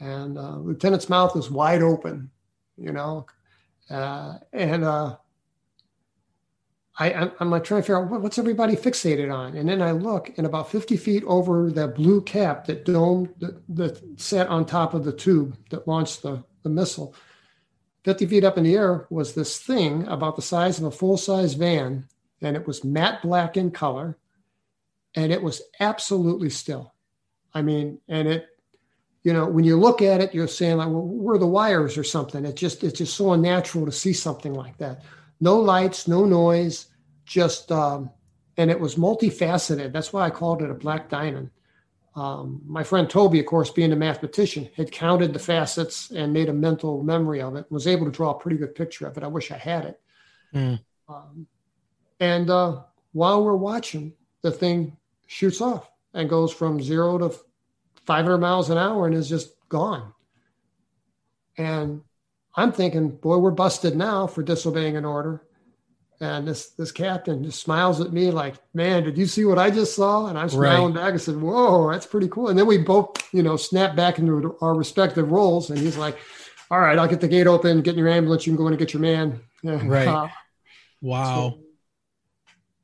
and uh, lieutenant's mouth is wide open, you know, uh, and uh, I, I'm, I'm like trying to figure out what, what's everybody fixated on, and then I look, and about 50 feet over that blue cap that domed that, that sat on top of the tube that launched the, the missile 50 feet up in the air was this thing about the size of a full size van, and it was matte black in color, and it was absolutely still. I mean, and it, you know, when you look at it, you're saying like, well, where the wires or something? It just, it's just so unnatural to see something like that. No lights, no noise, just, um, and it was multifaceted. That's why I called it a black diamond. Um, my friend Toby, of course, being a mathematician, had counted the facets and made a mental memory of it. Was able to draw a pretty good picture of it. I wish I had it. Mm. Um, and uh, while we're watching, the thing shoots off and goes from zero to 500 miles an hour and is just gone. And I'm thinking, boy, we're busted now for disobeying an order. And this this captain just smiles at me like, "Man, did you see what I just saw?" And I'm smiling back. I said, "Whoa, that's pretty cool." And then we both, you know, snap back into our respective roles. And he's like, "All right, I'll get the gate open, get in your ambulance. You can go in and get your man." Right. Uh, Wow. so,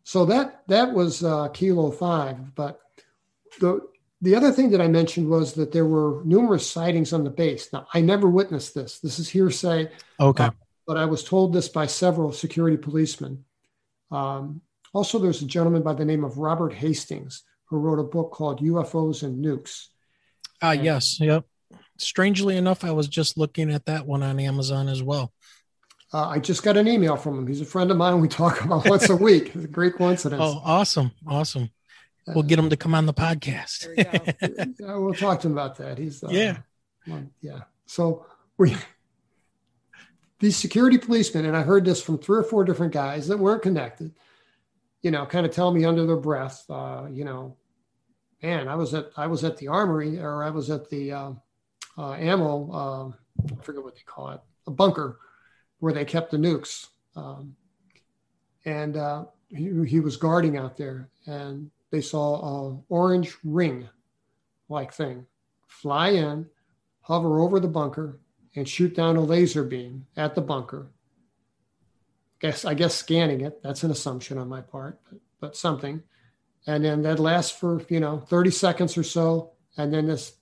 so that that was uh, Kilo Five. But the the other thing that I mentioned was that there were numerous sightings on the base. Now I never witnessed this. This is hearsay okay. uh, but I was told this by several security policemen. Um, also, there's a gentleman by the name of Robert Hastings who wrote a book called UFOs and Nukes. Ah, yes. Yep. Strangely enough, I was just looking at that one on Amazon as well. Uh, I just got an email from him. He's a friend of mine. We talk about once a week. It's a great coincidence. Oh, awesome. Awesome. We'll get him to come on the podcast. Yeah, we'll talk to him about that. He's uh, Yeah. yeah. So we these security policemen, and I heard this from three or four different guys that weren't connected. You know, kind of tell me under their breath, uh, you know, man, I was at I was at the armory or I was at the uh, uh, ammo. Uh, I forget what they call it, a bunker where they kept the nukes. Um, and uh, he, he was guarding out there, and they saw a orange ring like thing fly in, hover over the bunker, and shoot down a laser beam at the bunker. Guess I guess scanning it. That's an assumption on my part, but, but something. And then that lasts for you know 30 seconds or so, and then this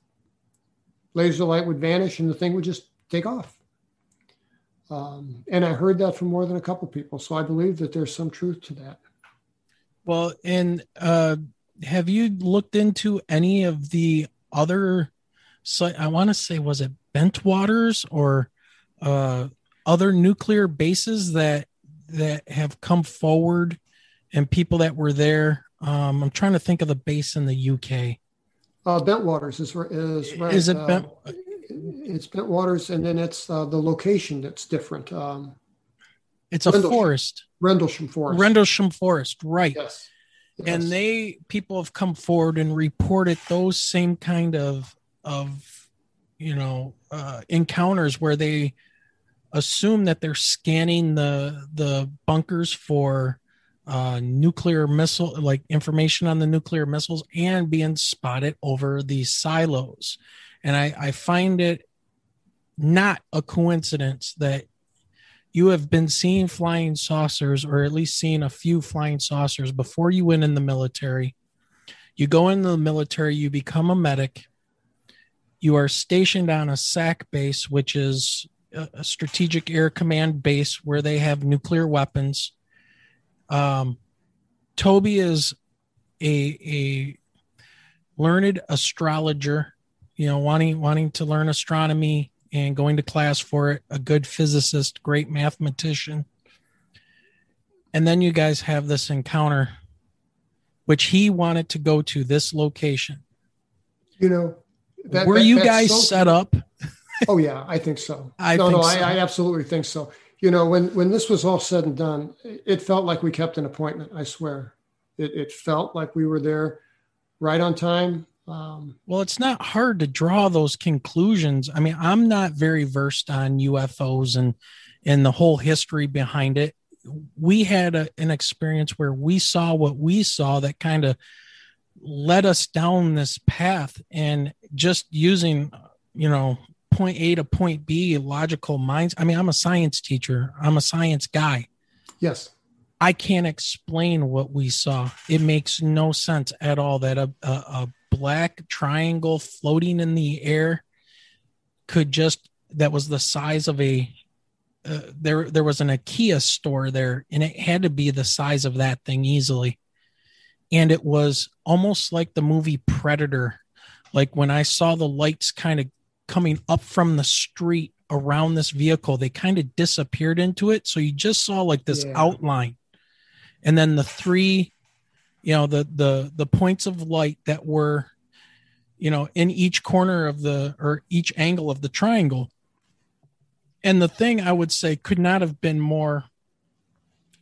laser light would vanish, and the thing would just take off. Um, and I heard that from more than a couple people, so I believe that there's some truth to that. Well, and uh, have you looked into any of the other site? I want to say, was it Bentwaters or uh, other nuclear bases that that have come forward and people that were there? Um, I'm trying to think of the base in the UK. Uh, Bentwaters is is right. Is it uh, Bent? It's Bentwaters, and then it's uh, the location that's different. Um, It's a Rendlesham. forest, Rendlesham Forest. Rendlesham Forest, right? Yes. and they people have come forward and reported those same kind of of you know uh, encounters where they assume that they're scanning the the bunkers for uh, nuclear missile like information on the nuclear missiles and being spotted over these silos. And I, I find it not a coincidence that you have been seeing flying saucers or at least seeing a few flying saucers before you went in the military. You go into the military you become a medic you are stationed on a SAC base which is a, strategic air command base where they have nuclear weapons. Um, toby is a a learned astrologer you know wanting wanting to learn astronomy and going to class for it a good physicist great mathematician. And then you guys have this encounter which he wanted to go to this location. You know, that- were that- you guys so- set up Oh yeah, I think so. I no, think no, so. I, I absolutely think so. You know, when when this was all said and done, it felt like we kept an appointment. I swear, it it felt like we were there, right on time. Um, Well, it's not hard to draw those conclusions. I mean, I'm not very versed on UFOs and and the whole history behind it. We had a, an experience where we saw what we saw that kind of led us down this path, and just using, you know, point A to point B, logical minds. I mean, I'm a science teacher. I'm a science guy. yes, I can't explain what we saw. It makes no sense at all that a, a, a black triangle floating in the air could just that was the size of a uh, there there was an IKEA store there and it had to be the size of that thing easily. And it was almost like the movie Predator. Like when I saw the lights kind of coming up from the street around this vehicle, they kind of disappeared into it. So you just saw like this Yeah. outline. And then the three, you know, the the the points of light that were, you know, in each corner of the or each angle of the triangle. And the thing I would say could not have been more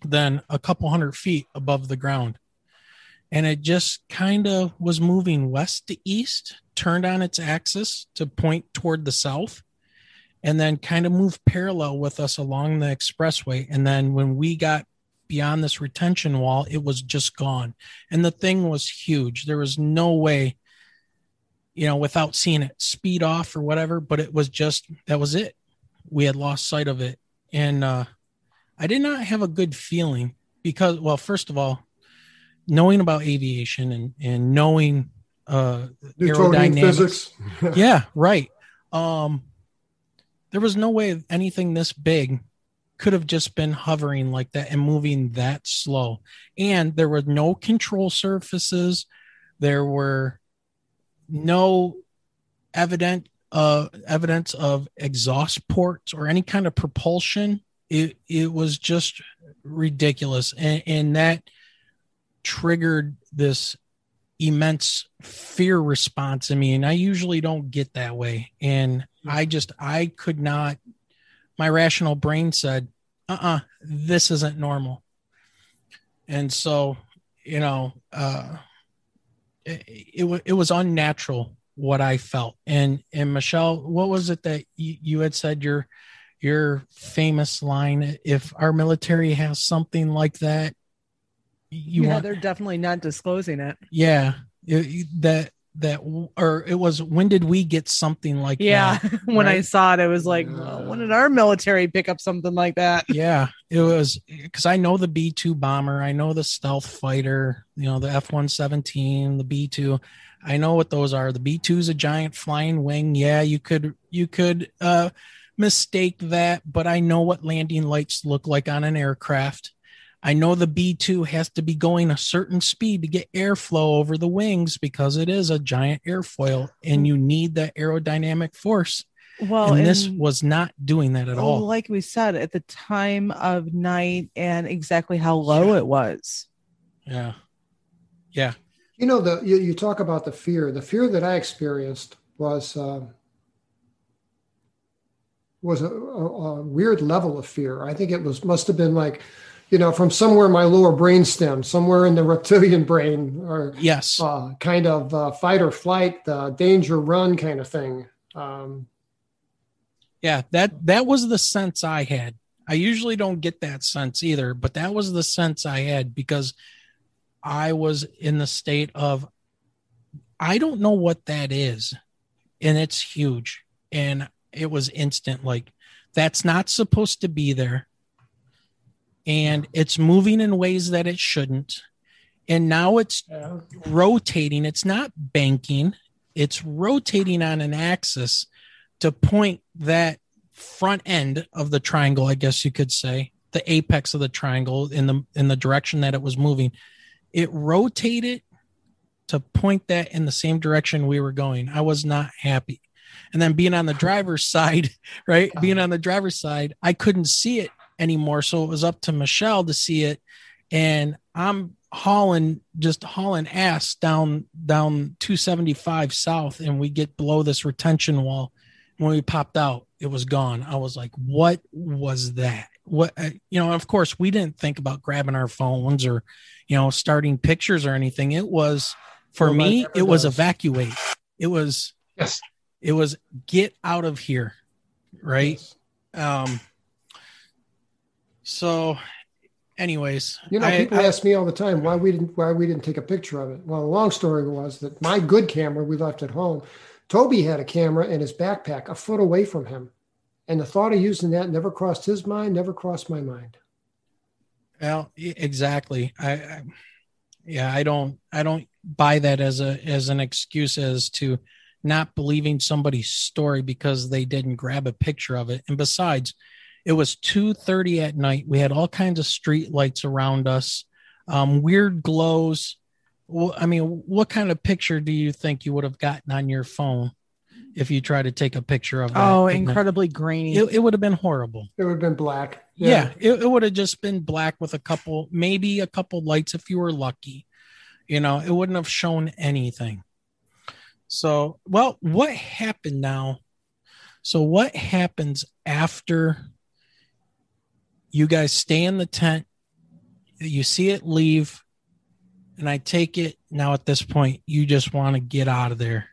than a couple hundred feet above the ground. And it just kind of was moving west to east, turned on its axis to point toward the south, and then kind of moved parallel with us along the expressway. And then when we got beyond this retention wall, it was just gone. And the thing was huge. There was no way, you know, without seeing it speed off or whatever, but it was just that was it. We had lost sight of it. And uh I did not have a good feeling because well, first of all, knowing about aviation and and knowing uh Newtonian physics. yeah, right. Um, there was no way anything this big could have just been hovering like that and moving that slow. And there were no control surfaces. There were no evident uh evidence of exhaust ports or any kind of propulsion. It it was just ridiculous. And and that triggered this immense fear response in me and i usually don't get that way. And i just i could not my rational brain said uh-uh this isn't normal. And so you know uh it, it, it was unnatural what i felt. And and michelle what was it that you, you had said your your famous line if our military has something like that you yeah, want they're definitely not disclosing it. yeah, it- that that or it was when did we get something like Yeah, that? when I saw it, it was like, well, when did our military pick up something like that? Yeah, it was because I know the B two bomber, I know the stealth fighter, you know the F one seventeen, the B two. I know what those are. The B two is a giant flying wing. Yeah, you could you could uh, mistake that, but I know what landing lights look like on an aircraft. I know the B two has to be going a certain speed to get airflow over the wings because it is a giant airfoil, and you need that aerodynamic force. Well, and this and- was not doing that at well, all. like we said, at the time of night and exactly how low it was. Yeah, yeah. You know, the you, you talk about the fear. The fear that I experienced was um, was a, a, a weird level of fear. I think it was must have been like, you know, from somewhere in my lower brainstem, somewhere in the reptilian brain, or Yes. uh, kind of uh, fight or flight, uh, danger, run kind of thing. Um, Yeah, that that was the sense I had. I usually don't get that sense either, but that was the sense I had because I was in the state of I don't know what that is. And it's huge. And it was instant like that's not supposed to be there. And it's moving in ways that it shouldn't. And now it's rotating. It's not banking. It's rotating on an axis to point that front end of the triangle, I guess you could say, the apex of the triangle in the in the direction that it was moving. It rotated to point that in the same direction we were going. I was not happy. And then being on the driver's side, right? Being on the driver's side, I couldn't see it anymore. So it was up to Michelle to see it. And I'm hauling just hauling ass down down 275 south and we get below this retention wall when we popped out it was gone i was like what was that what uh, you know of course we didn't think about grabbing our phones or you know starting pictures or anything it was for Nobody me it was evacuate it was Yes. it was get out of here right Yes. um so anyways You know, I- people I- ask me all the time why we didn't why we didn't take a picture of it. Well, the long story was that my good camera we left at home. Toby had a camera in his backpack a foot away from him, and the thought of using that never crossed his mind, never crossed my mind. Well, exactly. I, I yeah, I don't I don't buy that as a as an excuse as to not believing somebody's story because they didn't grab a picture of it. And besides, it was 2:30 at night. We had all kinds of street lights around us. Um, weird glows. Well, I mean, what kind of picture do you think you would have gotten on your phone if you tried to take a picture of that? Oh, at night? incredibly grainy. It, it would have been horrible. It would have been black. Yeah, it, it would have just been black with a couple, maybe a couple lights if you were lucky. You know, it wouldn't have shown anything. So, well, what happened now? So, what happens after you guys stay in the tent? You see it leave, and I take it now at this point, you just want to get out of there.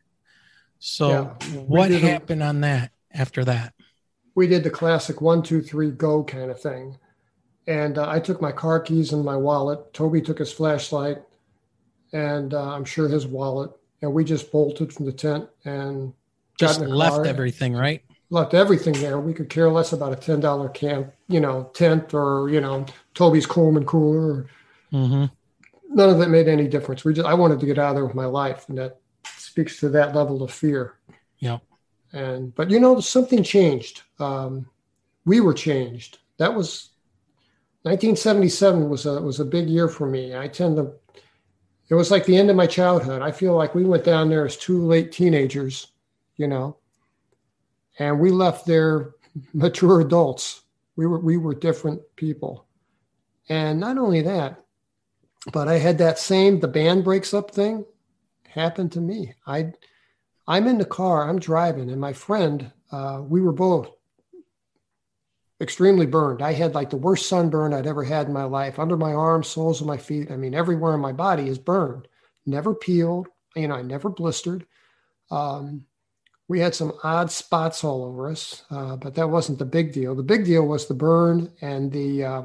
So, Yeah, what did a- happened on that after that? we did the classic one, two, three, go kind of thing. And uh, I took my car keys and my wallet. Toby took his flashlight, and uh, I'm sure his wallet. And we just bolted from the tent and Just left everything, right? Left everything there. We could care less about a ten dollar camp, you know, tent or you know Toby's Coleman cooler. Mm-hmm. None of that made any difference. We just I wanted to get out of there with my life, and that speaks to that level of fear. Yeah. And but you know something changed. Um, we were changed. That was 1977 was a was a big year for me. I tend to. It was like the end of my childhood. I feel like we went down there as two late teenagers, you know, and we left there mature adults. We were we were different people, and not only that, but I had that same the band breaks up thing happen to me. I I'm in the car, I'm driving, and my friend, uh, we were both extremely burned. I had like the worst sunburn I'd ever had in my life, under my arms, soles of my feet. I mean, everywhere in my body is burned. Never peeled. You know, I never blistered. Um, we had some odd spots all over us, uh, but that wasn't the big deal. The big deal was the burn and the uh,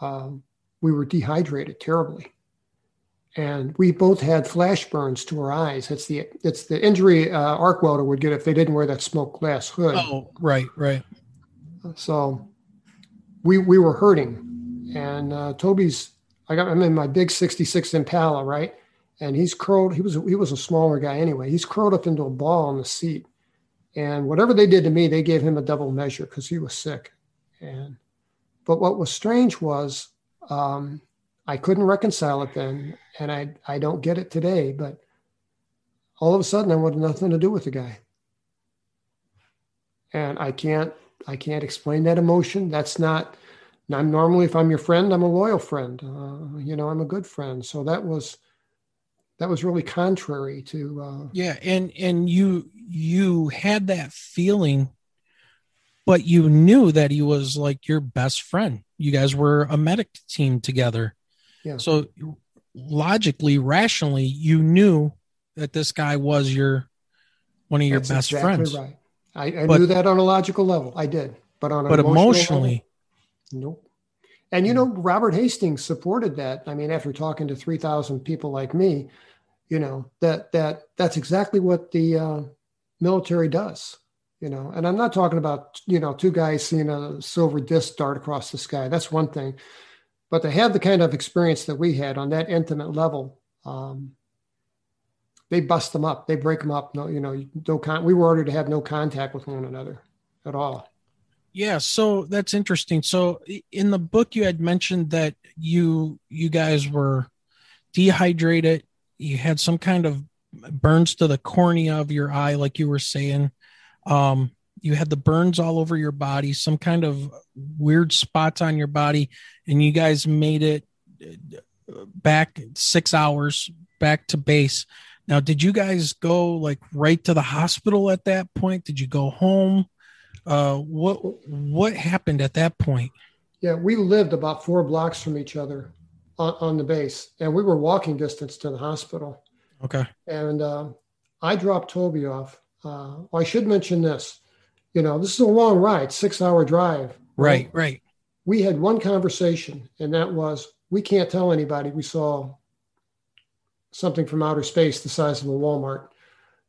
um, we were dehydrated terribly, and we both had flash burns to our eyes. It's the it's the injury uh, arc welder would get if they didn't wear that smoke glass hood. Oh, right, right. So we we were hurting, and uh, Toby's I got I'm in my big '66 Impala, right? And he's curled. He was he was a smaller guy anyway. He's curled up into a ball on the seat, and whatever they did to me, they gave him a double measure because he was sick. And but what was strange was um, I couldn't reconcile it then, and I I don't get it today. But all of a sudden, I wanted nothing to do with the guy, and I can't I can't explain that emotion. That's not. I'm normally, if I'm your friend, I'm a loyal friend. Uh, you know, I'm a good friend. So that was, that was really contrary to. Uh, Yeah, and and you you had that feeling but you knew that he was like your best friend. You guys were a medic team together. Yeah. So logically, rationally, you knew that this guy was your one of your That's best exactly friends. Right. I, I But- knew that on a logical level. I did, but on But emotional emotionally, level, nope. And you know, Robert Hastings supported that. I mean, after talking to three thousand people like me, you know that that that's exactly what the uh, military does. You know, and I'm not talking about you know two guys seeing a silver disc dart across the sky. That's one thing, but to have the kind of experience that we had on that intimate level, um, they bust them up. They break them up. No, you know, no con- we were ordered to have no contact with one another at all. Yeah, so that's interesting. So in the book you had mentioned that you you guys were dehydrated, you had some kind of burns to the cornea of your eye like you were saying. Um you had the burns all over your body, some kind of weird spots on your body and you guys made it uh, back 6 hours back to base. Now, did you guys go like right to the hospital at that point? Did you go home? Uh, what what happened at that point? Yeah, we lived about four blocks from each other on, on the base, and we were walking distance to the hospital. Okay. And uh, I dropped Toby off. Uh, I should mention this. You know, this is a long ride, six hour drive. Right. Right. We had one conversation, and that was we can't tell anybody we saw something from outer space the size of a Walmart.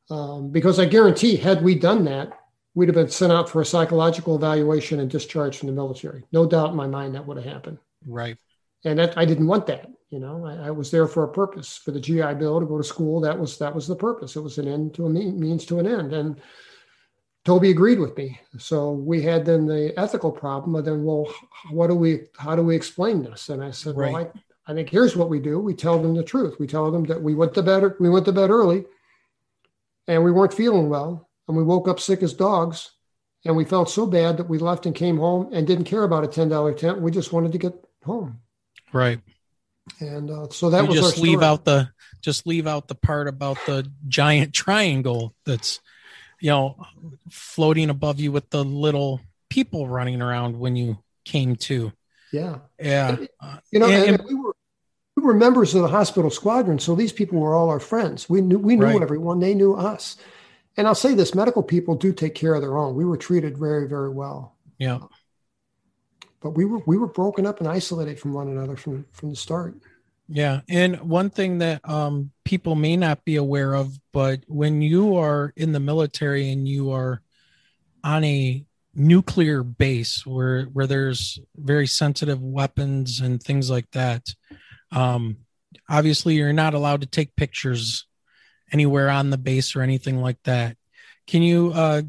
Um, because I guarantee, had we done that, we'd have been sent out for a psychological evaluation and discharged from the military. No doubt in my mind that would have happened. Right. And that I didn't want that. You know, I, I was there for a purpose for the GI Bill to go to school. That was that was the purpose. It was an end to a mean, means to an end. And Toby agreed with me. So we had then the ethical problem of then, well, what do we? How do we explain this? And I said, well, I, I think here's what we do. We tell them the truth. We tell them that we went to bed. We went to bed early, and we weren't feeling well, and we woke up sick as dogs. And we felt so bad that we left and came home and didn't care about a ten dollar tent. We just wanted to get home. Right. And uh, so that you was just leave story. out the just leave out the part about the giant triangle that's you know floating above you with the little people running around when you came to. Yeah, Yeah. Uh, you know, And- and, and- we were we were members of the hospital squadron, so these people were all our friends. We knew we knew Right. everyone; they knew us. And I'll say this: medical people do take care of their own. We were treated very, very well, yeah. But we were we were broken up and isolated from one another from from the start. Yeah. And one thing that um, people may not be aware of, but when you are in the military and you are on a nuclear base where, where there's very sensitive weapons and things like that, um, obviously you're not allowed to take pictures anywhere on the base or anything like that. Can you uh,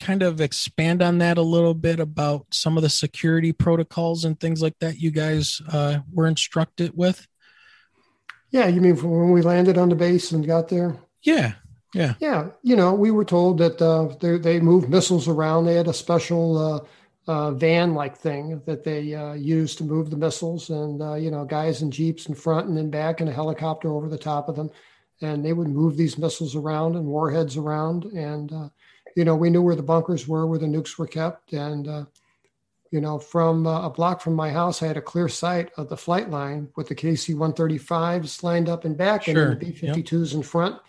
kind of expand on that a little bit about some of the security protocols and things like that you guys uh, were instructed with? Yeah, you mean from when we landed on the base and got there? Yeah. Yeah, yeah. you know, we were told that uh, they they moved missiles around. They had a special uh, uh, van-like thing that they uh, used to move the missiles, and uh, you know, guys in jeeps in front and in back, and a helicopter over the top of them, and they would move these missiles around and warheads around, and uh, you know, we knew where the bunkers were, where the nukes were kept, and uh, you know, from uh, a block from my house, I had a clear sight of the flight line with the KC-135s lined up in back, Sure, and the B-52s in front.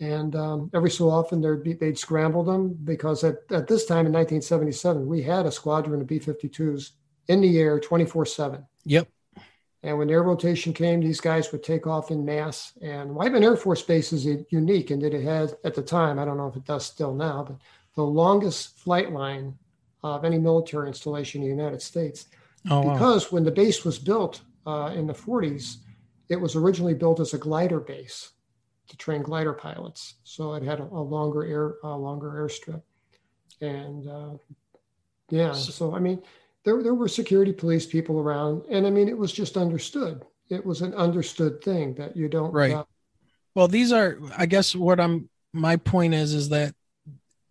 And um, every so often there'd be, they'd scramble them because at, at this time in 1977 we had a squadron of b-52s in the air 24-7 Yep. And when air rotation came these guys would take off in mass and Whiteman air force base is unique in that it had at the time i don't know if it does still now but the longest flight line of any military installation in the united states Oh, wow. because when the base was built uh, in the 40s, it was originally built as a glider base to train glider pilots. So it had a, a longer air, a longer airstrip, and uh, yeah. So I mean, there there were security police people around, and I mean, it was just understood. It was an understood thing that you don't Right. Well, these are, I guess, what I'm. My point is, is that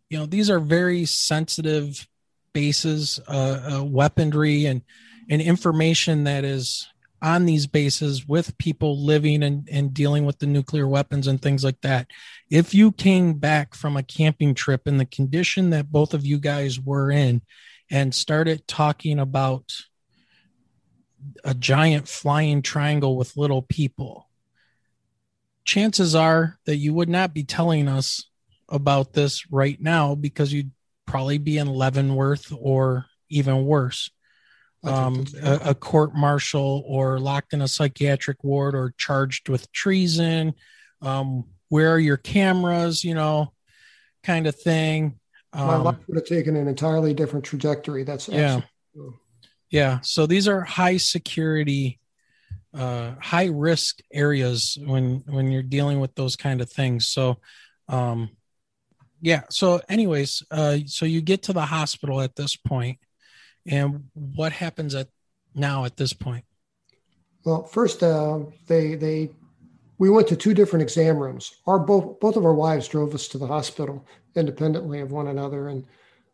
you know these are very sensitive bases, uh, uh, weaponry, and and information that is on these bases with people living and, and dealing with the nuclear weapons and things like that. If you came back from a camping trip in the condition that both of you guys were in and started talking about a giant flying triangle with little people, chances are that you would not be telling us about this right now because you'd probably be in Leavenworth or even worse um, a, a, court martial or locked in a psychiatric ward or charged with treason. Um, where are your cameras? You know, kind of thing. Um, My life would have taken an entirely different trajectory. That's yeah, yeah. So these are high security, uh, high risk areas when when you're dealing with those kind of things. So, um, yeah. So, anyways, uh, so you get to the hospital at this point and what happens at now at this point? Well, first, uh, they they we went to two different exam rooms. Our both both of our wives drove us to the hospital independently of one another, and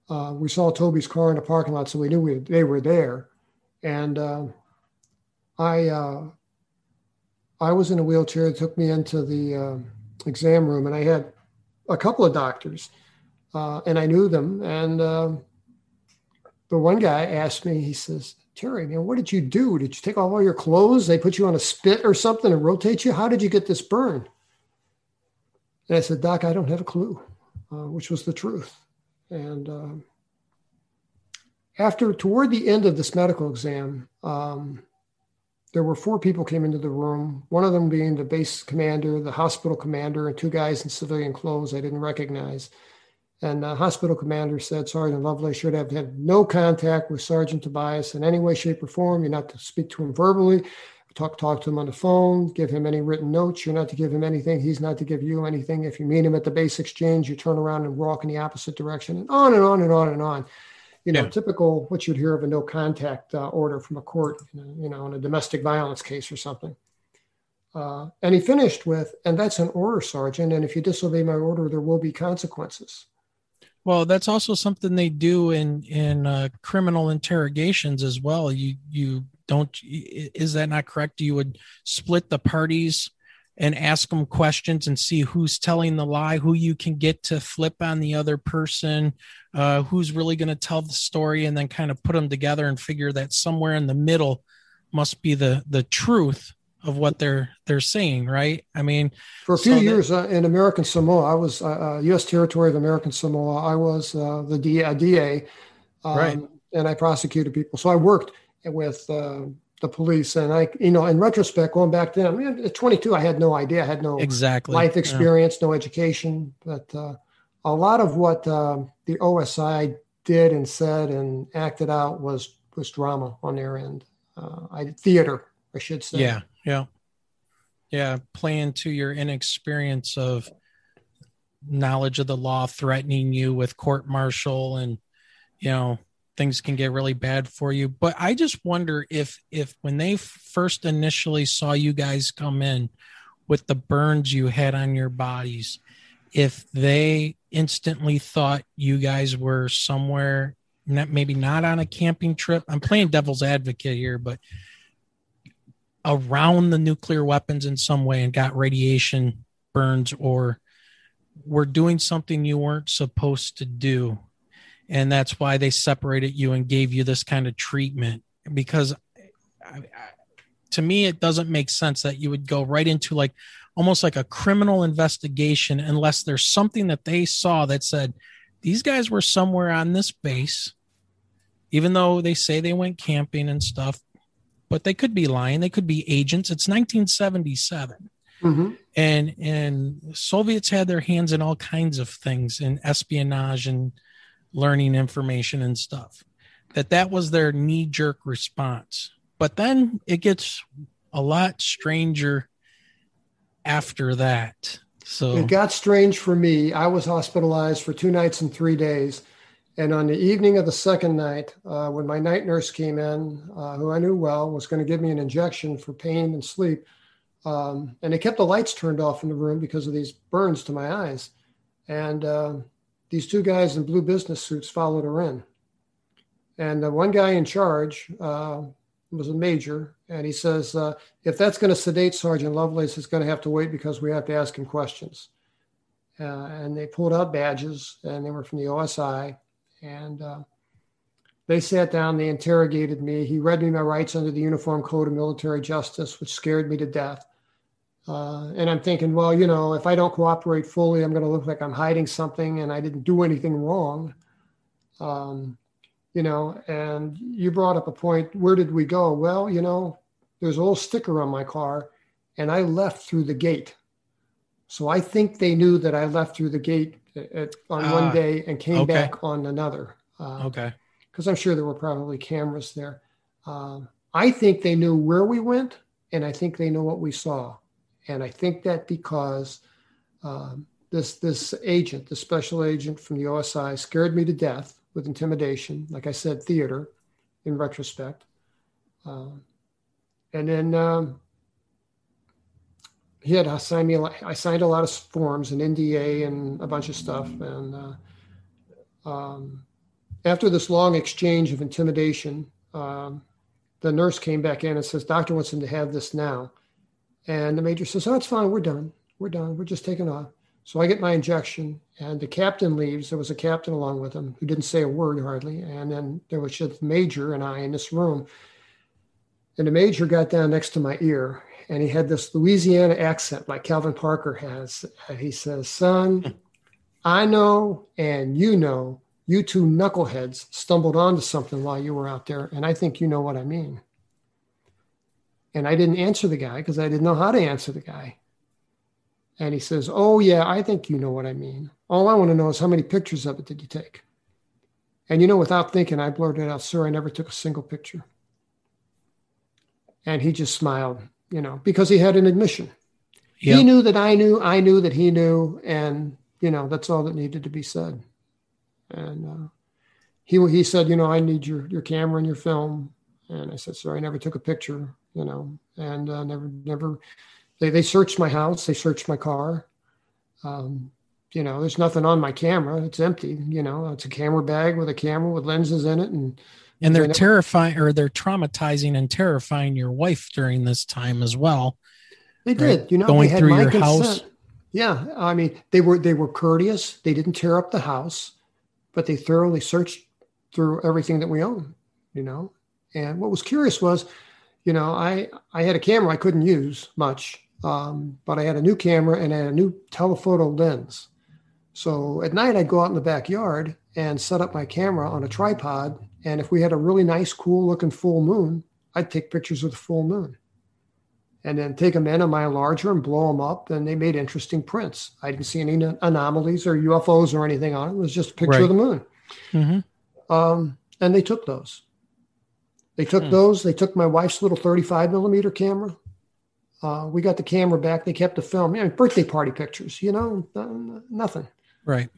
uh, we saw Toby's car in the parking lot, so we knew we, they were there. And uh, I uh, I was in a wheelchair. Took me into the uh, exam room, and I had a couple of doctors, uh, and I knew them, and um, but one guy asked me, he says, Terry, man, what did you do? Did you take off all your clothes? They put you on a spit or something and rotate you? How did you get this burn? And I said, Doc, I don't have a clue, uh, which was the truth. And um, after, toward the end of this medical exam, um, there were four people came into the room. One of them being the base commander, the hospital commander, and two guys in civilian clothes I didn't recognize. And the hospital commander said, Sergeant Lovelace should have had no contact with Sergeant Tobias in any way, shape, or form. You're not to speak to him verbally, talk, talk to him on the phone, give him any written notes. You're not to give him anything. He's not to give you anything. If you meet him at the base exchange, you turn around and walk in the opposite direction, and on and on and on and on. You know, yeah. typical what you'd hear of a no contact uh, order from a court, you know, in a domestic violence case or something. Uh, and he finished with, and that's an order, Sergeant. And if you disobey my order, there will be consequences. Well, that's also something they do in in uh, criminal interrogations as well. You you don't is that not correct? You would split the parties and ask them questions and see who's telling the lie, who you can get to flip on the other person, uh, who's really going to tell the story, and then kind of put them together and figure that somewhere in the middle must be the the truth of what they're they're saying, right? I mean, for a few so years uh, in American Samoa, I was uh, U.S. Uh, territory of American Samoa. I was uh, the DA, DA um, right. and I prosecuted people. So I worked with uh, the police, and I, you know, in retrospect, going back then, I mean, at 22, I had no idea, I had no exactly life experience, yeah. no education, but uh, a lot of what the OSI did and said and acted out was was drama on their end. I theater, I should say. Yeah, yeah. Yeah. Playing to your inexperience of knowledge of the law threatening you with court martial and, you know, things can get really bad for you. But I just wonder if, if when they first initially saw you guys come in with the burns you had on your bodies, if they instantly thought you guys were somewhere maybe not on a camping trip. I'm playing devil's advocate here, but around the nuclear weapons in some way and got radiation burns or were doing something you weren't supposed to do. And that's why they separated you and gave you this kind of treatment because I, I, to me it doesn't make sense that you would go right into like almost like a criminal investigation unless there's something that they saw that said these guys were somewhere on this base even though they say they went camping and stuff but they could be lying. They could be agents. It's 1977. Mm-hmm. And and Soviets had their hands in all kinds of things in espionage and learning information and stuff. That that was their knee jerk response. But then it gets a lot stranger after that. So it got strange for me. I was hospitalized for two nights and three days. And on the evening of the second night, uh, when my night nurse came in, uh, who I knew well, was going to give me an injection for pain and sleep, um, and they kept the lights turned off in the room because of these burns to my eyes. And uh, these two guys in blue business suits followed her in. And the one guy in charge uh, was a major, and he says, uh, if that's going to sedate Sergeant Lovelace, it's going to have to wait because we have to ask him questions. Uh, and they pulled out badges, and they were from the OSI, and uh, they sat down, they interrogated me. He read me my rights under the Uniform Code of Military Justice, which scared me to death. Uh, and I'm thinking, well, you know, if I don't cooperate fully, I'm going to look like I'm hiding something and I didn't do anything wrong. Um, you know, and you brought up a point. Where did we go? Well, you know, there's a little sticker on my car, and I left through the gate. So I think they knew that I left through the gate at, on one Ah, day and came okay. back on another. Uh, Okay. because I'm sure there were probably cameras there. Um, I think they knew where we went, and I think they know what we saw, and I think that because um, this this agent, the special agent from the OSI, scared me to death with intimidation. Like I said, theater, in retrospect, um, and then um, he had assigned me. a lot- I signed a lot of forms, an NDA, and a bunch of stuff, and. Uh, um, after this long exchange of intimidation, um, the nurse came back in and says, Doctor wants him to have this now. And the major says, Oh, it's fine. We're done. We're done. We're just taking off. So I get my injection, and the captain leaves. There was a captain along with him who didn't say a word hardly. And then there was just major and I in this room. And the major got down next to my ear, and he had this Louisiana accent like Calvin Parker has. And he says, Son, I know, and you know, you two knuckleheads stumbled onto something while you were out there, and I think you know what I mean. And I didn't answer the guy because I didn't know how to answer the guy. And he says, Oh, yeah, I think you know what I mean. All I want to know is how many pictures of it did you take? And you know, without thinking, I blurted out, Sir, I never took a single picture. And he just smiled, you know, because he had an admission. He knew that I knew, I knew that he knew, and you know that's all that needed to be said. And uh, he he said, you know, I need your your camera and your film. And I said, sorry, I never took a picture, you know, and uh, never never. They they searched my house, they searched my car. Um, you know, there's nothing on my camera; it's empty. You know, it's a camera bag with a camera with lenses in it, and And they're terrifying or they're traumatizing and terrifying your wife during this time as well. They Right. did. You know, Going through your consent. house. Yeah, I mean, they were they were courteous. They didn't tear up the house, but they thoroughly searched through everything that we own. You know, and what was curious was, you know, I I had a camera I couldn't use much, um, but I had a new camera and I had a new telephoto lens. So at night I'd go out in the backyard and set up my camera on a tripod, and if we had a really nice, cool looking full moon, I'd take pictures of the full moon and then take them in on my larger and blow them up. And they made interesting prints. I didn't see any anomalies or UFOs or anything on it. It was just a picture Right. of the moon. Mhm. Um, and they took those. They took Hmm. those. They took my wife's little 35 millimeter camera. Uh, we got the camera back. They kept the film. You know, birthday party pictures, you know, nothing. Right.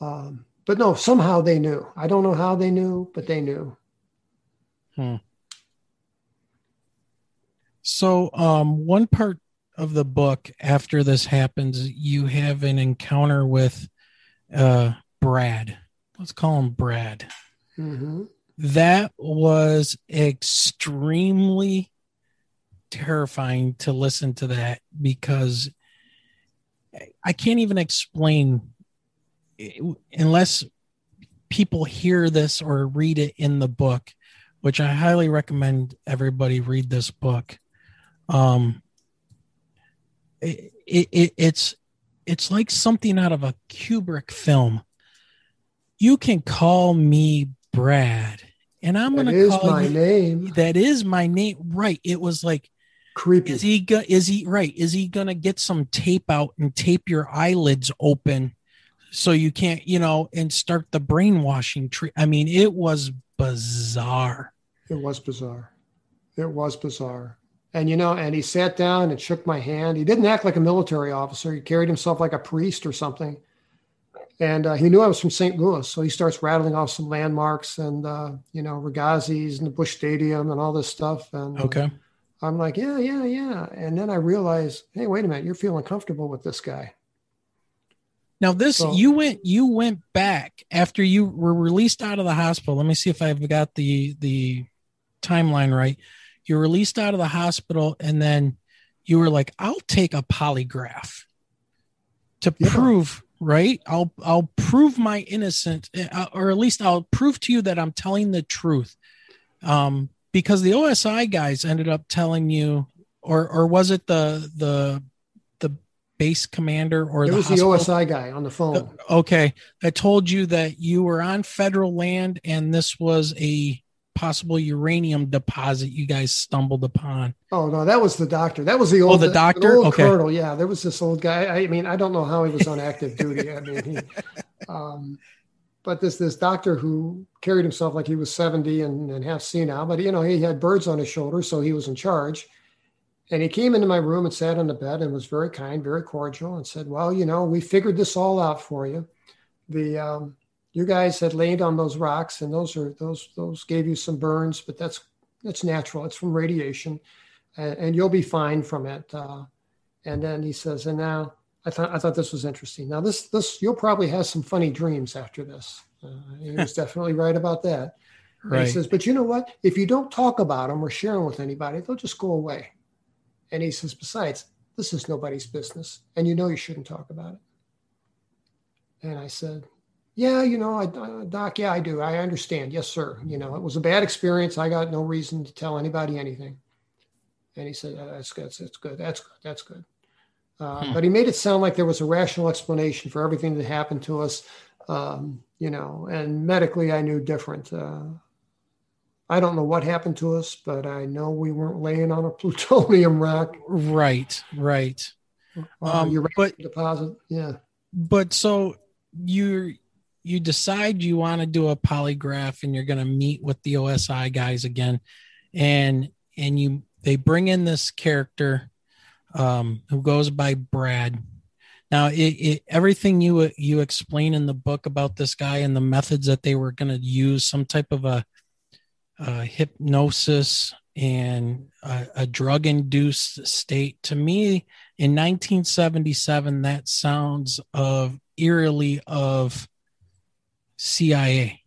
Um, but no, somehow they knew. I don't know how they knew, but they knew. Hmm. So, um, one part of the book after this happens, you have an encounter with uh, Brad. Let's call him Brad. hmm That was extremely terrifying to listen to that because I can't even explain unless people hear this or read it in the book, which I highly recommend everybody read this book. Um, it, it, it it's it's like something out of a Kubrick film. You can call me Brad, and I'm going to call my you. name. That is my name, right? It was like Creepy. is he is he right? Is he gonna get some tape out and tape your eyelids open so you can't, you know, and start the brainwashing tree? I mean, it was bizarre. It was bizarre. It was bizarre. And you know, and he sat down and shook my hand. He didn't act like a military officer. He carried himself like a priest or something. And uh, he knew I was from St. Louis, so he starts rattling off some landmarks and uh, you know Regazzi's and the Busch Stadium and all this stuff. And uh, Okay. I'm like, yeah, yeah, yeah. And then I realize, hey, wait a minute, you're feeling comfortable with this guy. Now this So- you went you went back after you were released out of the hospital. Let me see if I've got the the timeline right. you were released out of the hospital, and then you were like, "I'll take a polygraph to Yeah. prove." Right, I'll I'll prove my innocent, uh, or at least I'll prove to you that I'm telling the truth. Um, because the OSI guys ended up telling you, or or was it the the base commander or It the was hospital? the OSI guy on the phone. Okay. I told you that you were on federal land and this was a possible uranium deposit you guys stumbled upon. Oh no, that was the doctor. That was the old. the an doctor? old Okay. colonel. Yeah, there was this old guy. I mean, I don't know how he was on active duty. I mean, he, um, but this this doctor who carried himself like he was seventy and, and half senile, but you know he had birds on his shoulders, so he was in charge. And he came into my room and sat on the bed and was very kind, very cordial, and said, "Well, you know, we figured this all out for you. The um, you guys had laid on those rocks, and those are those those gave you some burns, but that's that's natural. It's from radiation, and, and you'll be fine from it." Uh, and then he says, "And now I thought I thought this was interesting. Now this this you'll probably have some funny dreams after this." Uh, he was definitely right about that. Right. He says, "But you know what? If you don't talk about them or share them with anybody, they'll just go away." And he says, "Besides, this is nobody's business, and you know you shouldn't talk about it." And I said, "Yeah, you know, I, uh, Doc, yeah, I do. I understand. Yes, sir. You know, it was a bad experience. I got no reason to tell anybody anything." And he said, "Uh, "That's good. That's good. That's good. That's good." Uh, Hmm. But he made it sound like there was a rational explanation for everything that happened to us, um, you know. And medically, I knew different. Uh, I don't know what happened to us, but I know we weren't laying on a plutonium rock Right, right. uh, Um, uranium but deposit. Yeah. but so you you decide you want to do a polygraph and you're going to meet with the OSI guys again and and you they bring in this character um who goes by Brad now it, it everything you you explain in the book about this guy and the methods that they were going to use some type of a, a hypnosis and a, a drug induced state to me in 1977 that sounds of eerily of cia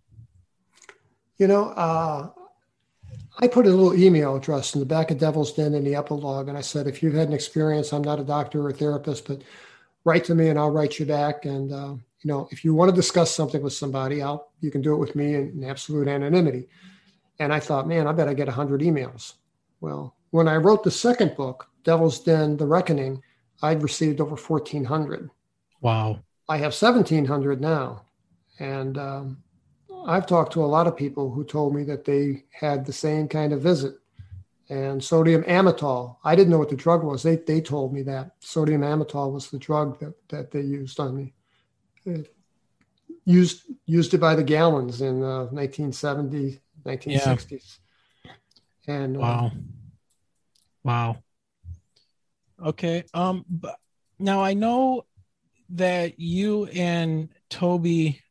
You know, uh, I put a little email address in the back of Devil's Den in the epilogue, and I said, if you've had an experience, I'm not a doctor or a therapist, but write to me and I'll write you back. And uh, you know, if you want to discuss something with somebody, I'll you can do it with me in, in absolute anonymity. And I thought, man, I bet I get hundred emails. Well, when I wrote the second book, Devil's Den: The Reckoning, I'd received over fourteen hundred. wow I have 1,700 now. And um, I've talked to a lot of people who told me that they had the same kind of visit. And sodium amytal, I didn't know what the drug was. They, they told me that sodium amytal was the drug that, that they used on me. It used, used it by the gallons in uh, 1970, 1960s. And uh, wow. Wow. Okay um but now i know that you and toby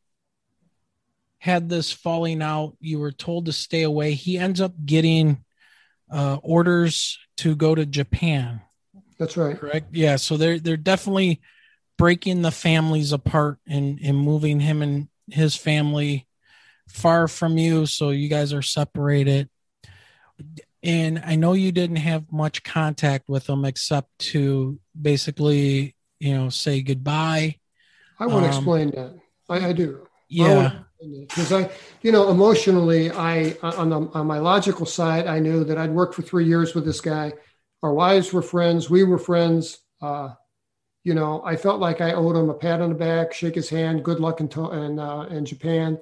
had this falling out. You were told to stay away. He ends up getting uh orders to go to japan. That's right. correct? Yeah so they're they're definitely breaking the families apart and and moving him and his family far from you so you guys are separated and i know you didn't have much contact with them except to basically you know say goodbye I want to Um, explain that. I, I do. yeah because I, you know, emotionally, I on the on my logical side, I knew that I'd worked for three years with this guy. Our wives were friends. We were friends. Uh, you know, I felt like I owed him a pat on the back, shake his hand, good luck in to- in, uh, in Japan,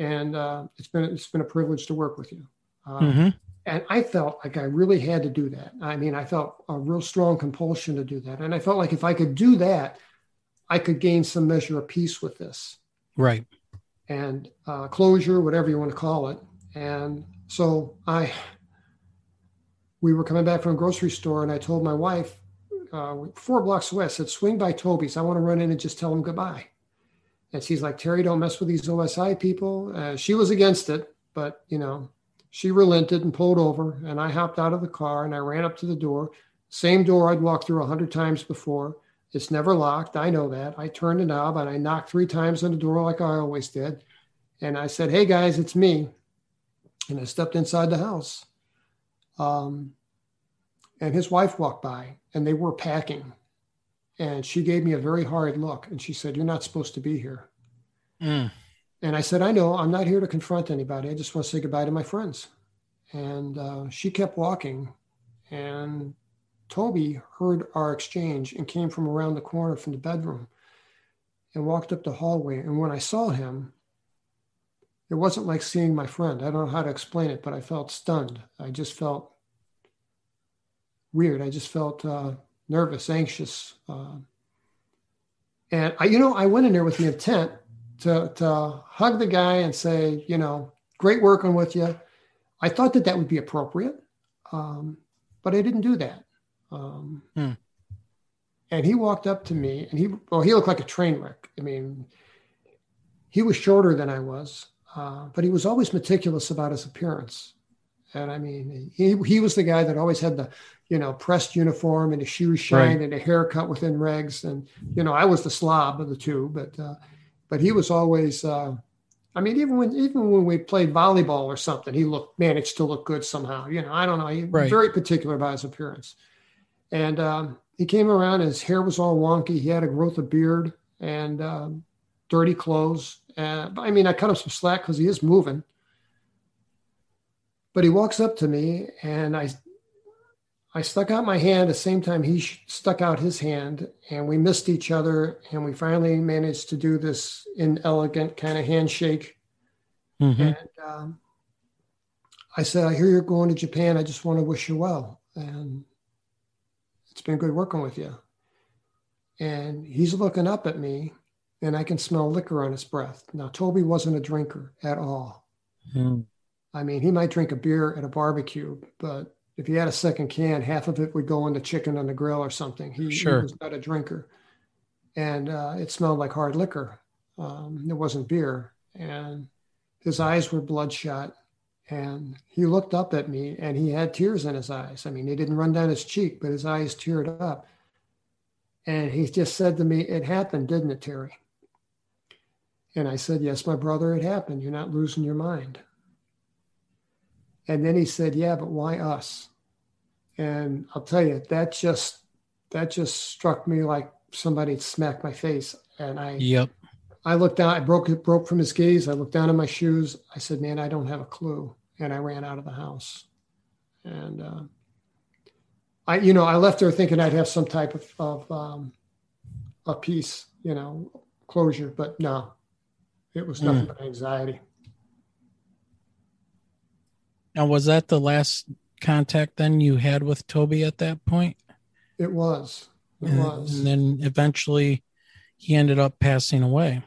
and uh, it's been it's been a privilege to work with you. Uh, Mhm. And I felt like I really had to do that. I mean, I felt a real strong compulsion to do that, and I felt like if I could do that, I could gain some measure of peace with this right and uh, closure, whatever you want to call it. And so I, we were coming back from a grocery store, and I told my wife, uh, four blocks away, I said, "Swing by Toby's. I want to run in and just tell him goodbye." And she's like, "Terry, don't mess with these OSI people." Uh, she was against it, but you know, she relented and pulled over, and I hopped out of the car and I ran up to the door. Same door I'd walked through a hundred times before. It's never locked. I know that. I turned the knob and I knocked three times on the door like I always did. And I said, Hey guys, it's me. And I stepped inside the house. Um, and his wife walked by and they were packing. And she gave me a very hard look and she said, You're not supposed to be here. Mm. And I said, I know, I'm not here to confront anybody. I just want to say goodbye to my friends. And uh, she kept walking. And Toby heard our exchange and came from around the corner from the bedroom and walked up the hallway. And when I saw him, it wasn't like seeing my friend. I don't know how to explain it, but I felt stunned. I just felt weird. I just felt uh, nervous, anxious. Uh, and I, you know, I went in there with the intent to, to hug the guy and say, you know, great working with you. I thought that that would be appropriate, um, but I didn't do that. Um, Hmm. And he walked up to me, and he well, he looked like a train wreck. I mean, he was shorter than I was, uh, but he was always meticulous about his appearance. And I mean, he he was the guy that always had the, you know, pressed uniform and his shoes shined and a haircut within regs. And you know, I was the slob of the two, but uh, but he was always. Uh, I mean, even when even when we played volleyball or something, he looked managed to look good somehow. You know, I don't know. He was Right. very particular about his appearance. And um, he came around. His hair was all wonky. He had a growth of beard and um, dirty clothes. Uh, I mean, I cut him some slack because he is moving. But he walks up to me, and I I stuck out my hand the same time he sh- stuck out his hand, and we missed each other. And we finally managed to do this inelegant kind of handshake. Mhm. And um, I said, I hear you're going to Japan. I just want to wish you well. And it's been good working with you. And he's looking up at me, and I can smell liquor on his breath. Now, Toby wasn't a drinker at all. Mm. I mean, he might drink a beer at a barbecue, but if he had a second can, half of it would go into chicken on the grill or something. He, he was not a drinker. And uh, it smelled like hard liquor. Um, it wasn't beer. And his eyes were bloodshot. And he looked up at me and he had tears in his eyes. I mean, they didn't run down his cheek, but his eyes teared up. And he just said to me, It happened, didn't it, Terry? And I said, Yes, my brother, it happened. You're not losing your mind. And then he said, "Yeah, but why us?" And I'll tell you, that just that just struck me like somebody smacked my face. And I Yep. I looked down, I broke it broke from his gaze. I looked down at my shoes. I said, "Man, I don't have a clue." And I ran out of the house. And uh, I, you know, I left there thinking I'd have some type of of um, a peace, you know, closure. But no, it was nothing but anxiety. Now, was that the last contact then you had with Toby at that point? It was. It and, was. and then eventually he ended up passing away.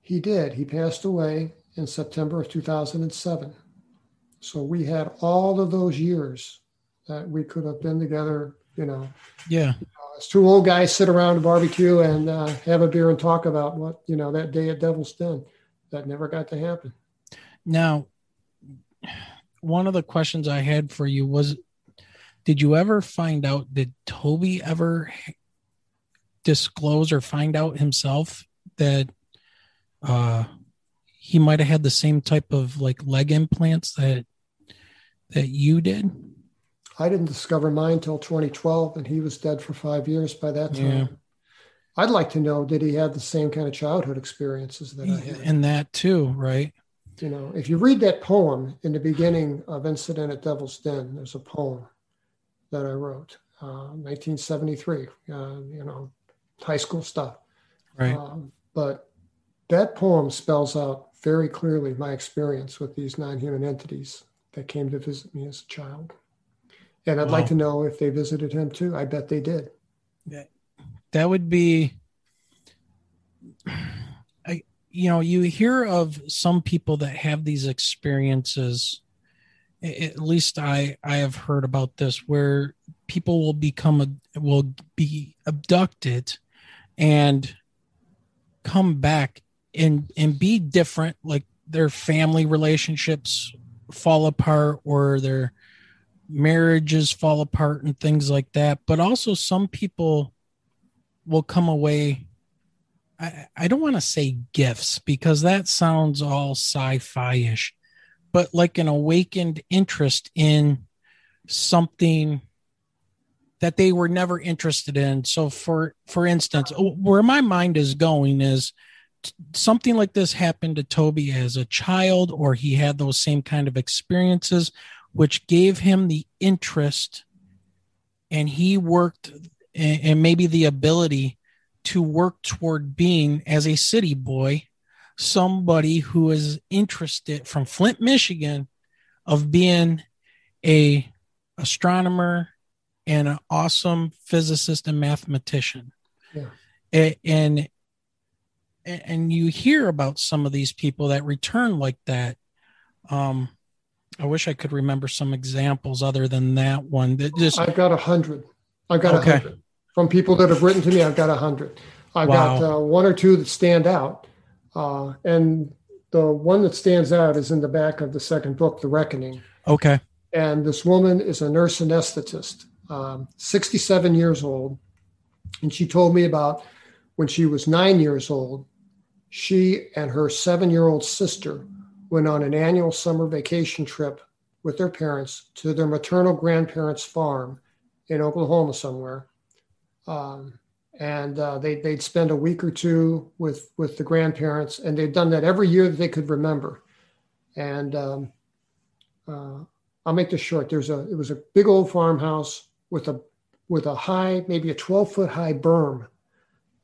He did. He passed away in September of 2007. So we had all of those years that we could have been together, you know, Yeah. as two old guys sit around a barbecue and uh, have a beer and talk about what, you know, that day at Devil's Den. That never got to happen. Now, one of the questions I had for you was Did you ever find out, did Toby ever disclose or find out himself that uh, he might have had the same type of like leg implants that that you did? I didn't discover mine until 2012, and he was dead for five years by that time. Yeah. I'd like to know did he have the same kind of childhood experiences that I had? And that too, right? You know, if you read that poem in the beginning of Incident at Devil's Den, there's a poem that I wrote, uh, 1973. Uh, you know, high school stuff. Right. Um, but that poem spells out very clearly my experience with these non-human entities that came to visit me as a child. And I'd like to know if they visited him too. I bet they did. that would be you know you hear of some people that have these experiences at least i i have heard about this where people will become a, will be abducted and come back and and be different like their family relationships fall apart or their marriages fall apart and things like that. But also some people will come away I, I don't want to say gifts because that sounds all sci-fi-ish, but like an awakened interest in something that they were never interested in. So for for instance, where my mind is going is something like this happened to Toby as a child or he had those same kind of experiences which gave him the interest and he worked and maybe the ability to work toward being as a city boy somebody who is interested from Flint, Michigan of being a astronomer and an awesome physicist and mathematician. Yeah. And and you hear about some of these people that return like that. Um, I wish I could remember some examples other than that one. That just I've got a hundred. I've got a okay. hundred from people that have written to me. I've got a hundred. I've wow. got uh, one or two that stand out, uh, and the one that stands out is in the back of the second book, The Reckoning. Okay. And this woman is a nurse anesthetist, um, 67 years old. And she told me about when she was nine years old, she and her seven year old sister went on an annual summer vacation trip with their parents to their maternal grandparents' farm in Oklahoma somewhere. Um, and uh, they, they'd spend a week or two with, with the grandparents, and they'd done that every year that they could remember. And um, uh, I'll make this short. There's a it was a big old farmhouse with a with a high, maybe a 12 foot high berm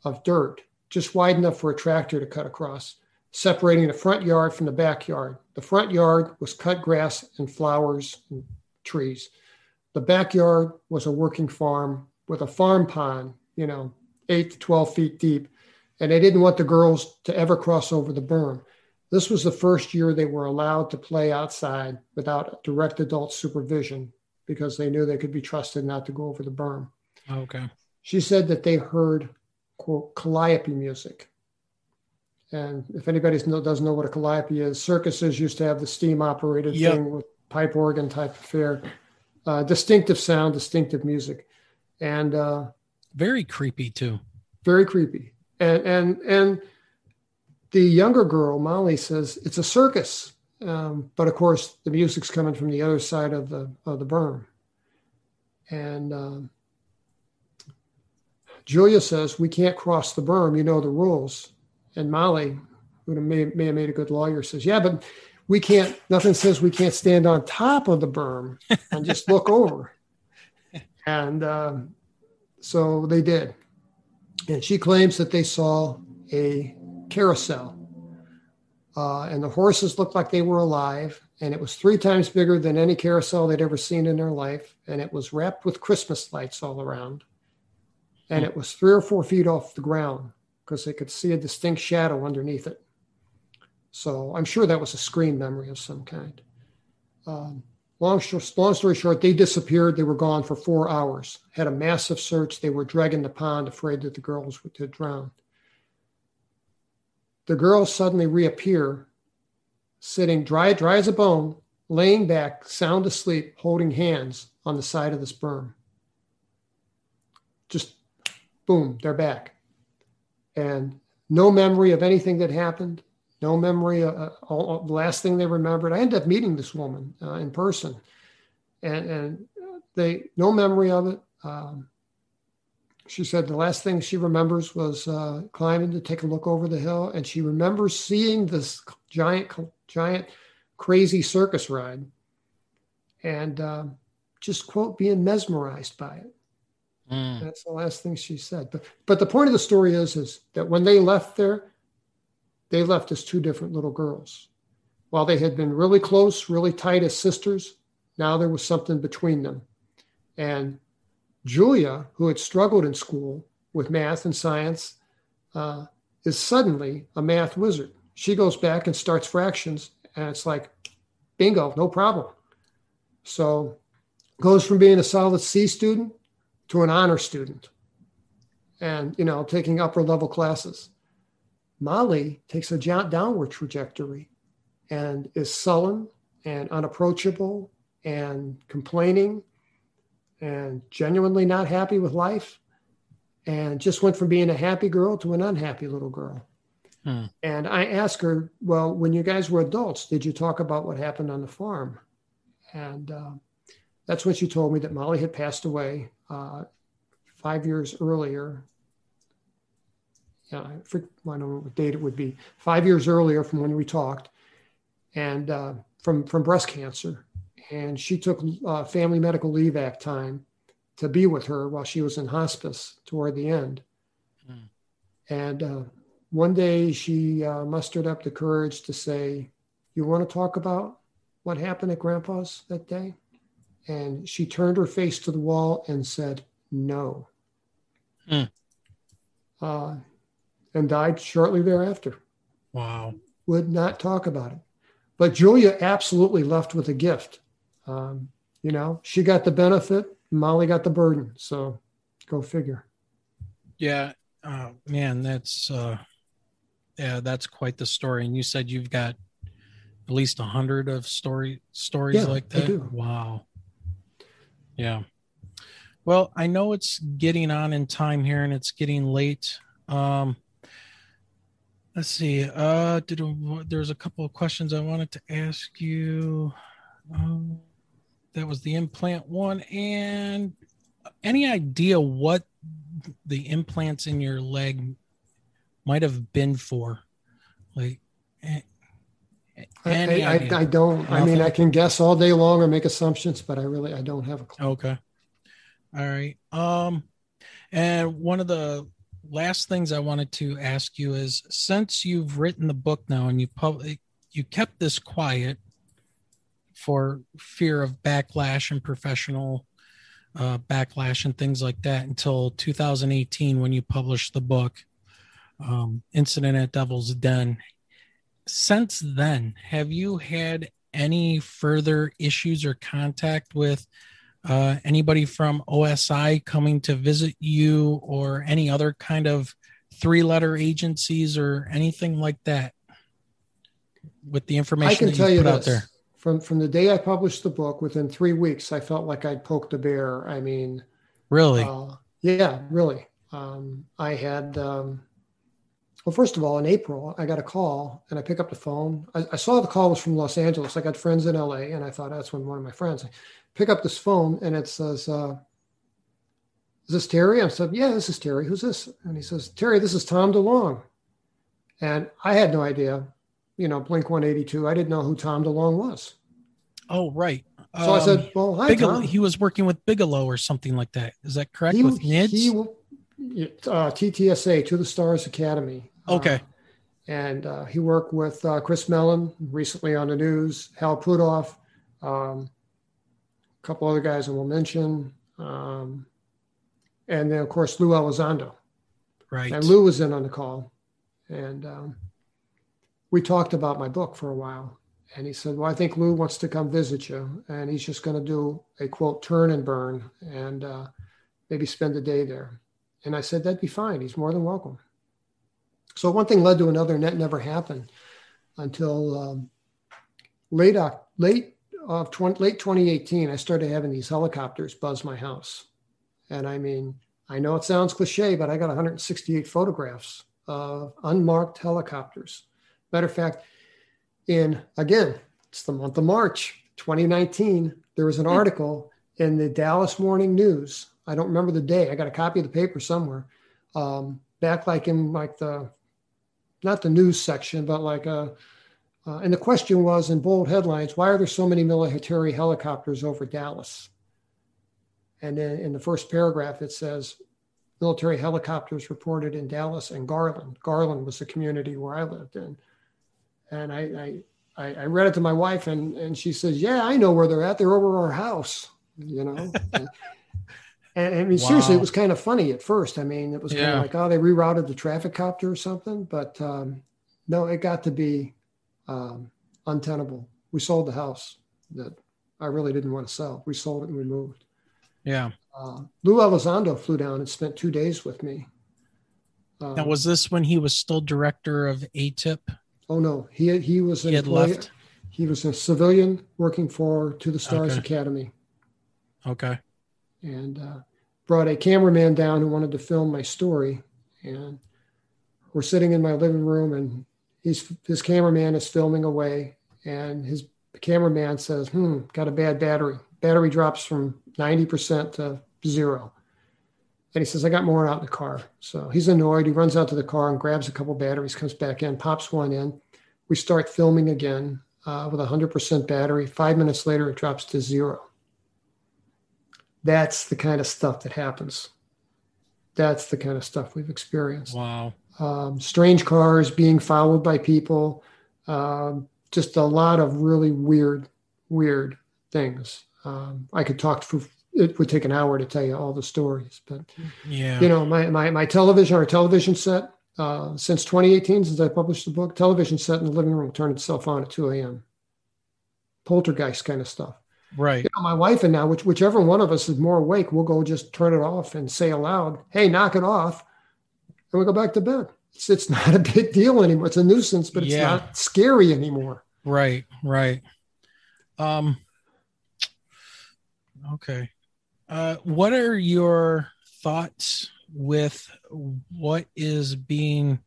of dirt, just wide enough for a tractor to cut across, separating the front yard from the backyard. The front yard was cut grass and flowers and trees. The backyard was a working farm with a farm pond, you know, eight to 12 feet deep. And they didn't want the girls to ever cross over the berm. This was the first year they were allowed to play outside without direct adult supervision because they knew they could be trusted not to go over the berm. Okay. She said that they heard, quote, calliope music. And if anybody doesn't know what a calliope is, circuses used to have the steam operated yep. thing with pipe organ type affair. Uh, distinctive sound, distinctive music. And uh, very creepy too. Very creepy. And, and, and, the younger girl, Molly, says it's a circus. Um, but of course, the music's coming from the other side of the of the berm. And um, Julia says we can't cross the berm. You know the rules. And Molly, who may, may have made a good lawyer, says, "Yeah, but we can't. Nothing says we can't stand on top of the berm and just look over." And um, so they did. And she claims that they saw a carousel uh, and the horses looked like they were alive. And it was three times bigger than any carousel they'd ever seen in their life. And it was wrapped with Christmas lights all around. And it was three or four feet off the ground because they could see a distinct shadow underneath it. So I'm sure that was a screen memory of some kind. Um, long, long story short, they disappeared. They were gone for four hours. Had a massive search. They were dragging the pond, afraid that the girls would drown the girls suddenly reappear, sitting dry, dry as a bone, laying back, sound asleep, holding hands on the side of the berm. Just boom, they're back. And no memory of anything that happened, no memory. Of, uh, all, the last thing they remembered, I ended up meeting this woman uh, in person, and, and they no memory of it. Um, she said the last thing she remembers was uh, climbing to take a look over the hill, and she remembers seeing this giant, giant, crazy circus ride, and uh, just quote being mesmerized by it. Mm. That's the last thing she said. But but the point of the story is is that when they left there, they left as two different little girls. While they had been really close, really tight as sisters, now there was something between them, and Julia, who had struggled in school with math and science, uh, is suddenly a math wizard. She goes back and starts fractions, and it's like, bingo, no problem. So goes from being a solid C student to an honor student and you know taking upper level classes molly takes a downward trajectory and is sullen and unapproachable and complaining and genuinely not happy with life and just went from being a happy girl to an unhappy little girl. Hmm. And I asked her, Well, when you guys were adults, did you talk about what happened on the farm? And uh, that's when she told me that Molly had passed away uh, five years earlier. Yeah, I, for, I don't know what date it would be. Five years earlier from when we talked, and uh, from from breast cancer. And she took uh, Family Medical Leave Act time to be with her while she was in hospice toward the end. Mm. And uh, one day she uh, mustered up the courage to say, "You want to talk about what happened at Grandpa's that day?" And she turned her face to the wall and said, "No." Mm. And died shortly thereafter. Wow. Would not talk about it. But Julia absolutely left with a gift. Um, you know, she got the benefit, Molly got the burden. So go figure. Yeah. Uh, man, that's, uh, yeah, that's quite the story. And you said you've got at least a hundred of story stories yeah, like that. Wow. Yeah. Well, I know it's getting on in time here and it's getting late. Um, let's see. Uh, did there's a couple of questions I wanted to ask you. Um, that was the implant one, and any idea what the implants in your leg might have been for? Like, I, I, I, don't. Nothing? I mean, I can guess all day long or make assumptions, but I really I don't have a clue. Okay. All right. Um, and one of the last things I wanted to ask you is since you've written the book now and you public you kept this quiet for fear of backlash and professional uh, backlash and things like that until 2018 when you published the book um, incident at devil's den. Since then have you had any further issues or contact with uh, anybody from OSI coming to visit you or any other kind of three letter agencies or anything like that with the information I can tell you, this. there? From, from the day I published the book, within three weeks, I felt like I'd poked a bear. I mean, really? Uh, yeah, really. Um, I had, um, well, first of all, in April, I got a call and I pick up the phone. I, I, saw the call was from Los Angeles. I got friends in LA and I thought that's when one of my friends pick up this phone and it says, uh, is this Terry? I said, yeah, this is Terry. Who's this? And he says, Terry, this is Tom DeLonge. And I had no idea, you know, Blink 182. I didn't know who Tom DeLonge was. Oh, right. So um, I said, well, hi, Bigelow, Tom. He was working with Bigelow or something like that. Is that correct? He, with NIDS? He, uh, TTSA, To the Stars Academy. Okay. Uh, and uh, he worked with uh, Chris Mellon recently on the news, Hal Puthoff, um, couple other guys I will mention. Um, and then, of course, Lou Elizondo. Right. And Lou was in on the call. And um, we talked about my book for a while. And he said, Well, I think Lou wants to come visit you. And he's just going to do a quote, turn and burn and uh, maybe spend a day there. And I said, That'd be fine. He's more than welcome. So one thing led to another, and that never happened until um, late, late of 20, late 2018, I started having these helicopters buzz my house. And I mean, I know it sounds cliche, but I got 168 photographs of unmarked helicopters. Matter of fact, in again, it's the month of March 2019, there was an hmm. article in the Dallas Morning News. I don't remember the day. I got a copy of the paper somewhere. Um, back like in like the not the news section, but like a uh, and the question was in bold headlines why are there so many military helicopters over Dallas? And then in the first paragraph, it says military helicopters reported in Dallas and Garland. Garland was the community where I lived in. And I, I, I read it to my wife, and, and she says, Yeah, I know where they're at. They're over our house, you know? and, and, I mean, wow. seriously, it was kind of funny at first. I mean, it was yeah. kind of like, oh, they rerouted the traffic copter or something. But um, no, it got to be um, untenable. We sold the house that I really didn't want to sell. We sold it and we moved. Yeah. Uh, Lou Elizondo flew down and spent two days with me. Um, now, was this when he was still director of ATIP? Oh no, he he was he had employee, left. He was a civilian working for To the Stars okay. Academy. Okay. And uh, brought a cameraman down who wanted to film my story, and we're sitting in my living room, and he's his cameraman is filming away, and his cameraman says, "Hmm, got a bad battery. battery drops from 90% to zero. And he says, I got more out in the car. So he's annoyed. He runs out to the car and grabs a couple batteries, comes back in, pops one in. We start filming again uh, with 100% battery. Five minutes later, it drops to zero. That's the kind of stuff that happens. That's the kind of stuff we've experienced. Wow. Um, strange cars being followed by people. Um, just a lot of really weird, weird things. Um, I could talk for it would take an hour to tell you all the stories, but Yeah. you know, my my my television or television set uh, since 2018, since I published the book, television set in the living room turned itself on at 2 a.m. Poltergeist kind of stuff. right. You know, my wife and now, which, whichever one of us is more awake, we'll go just turn it off and say aloud, "Hey, knock it off," and we go back to bed. It's, it's not a big deal anymore. It's a nuisance, but it's Yeah. not scary anymore. Right, right. Um okay. Uh what are your thoughts with what is being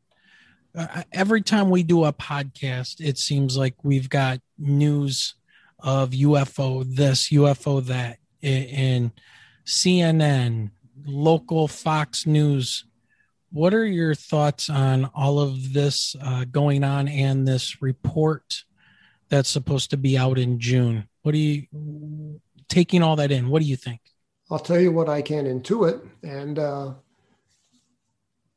uh, every time we do a podcast it seems like we've got news of UFO this, UFO that in, in CNN, local Fox News what are your thoughts on all of this uh, going on and this report that's supposed to be out in June? What do you taking all that in? What do you think? I'll tell you what I can intuit and uh,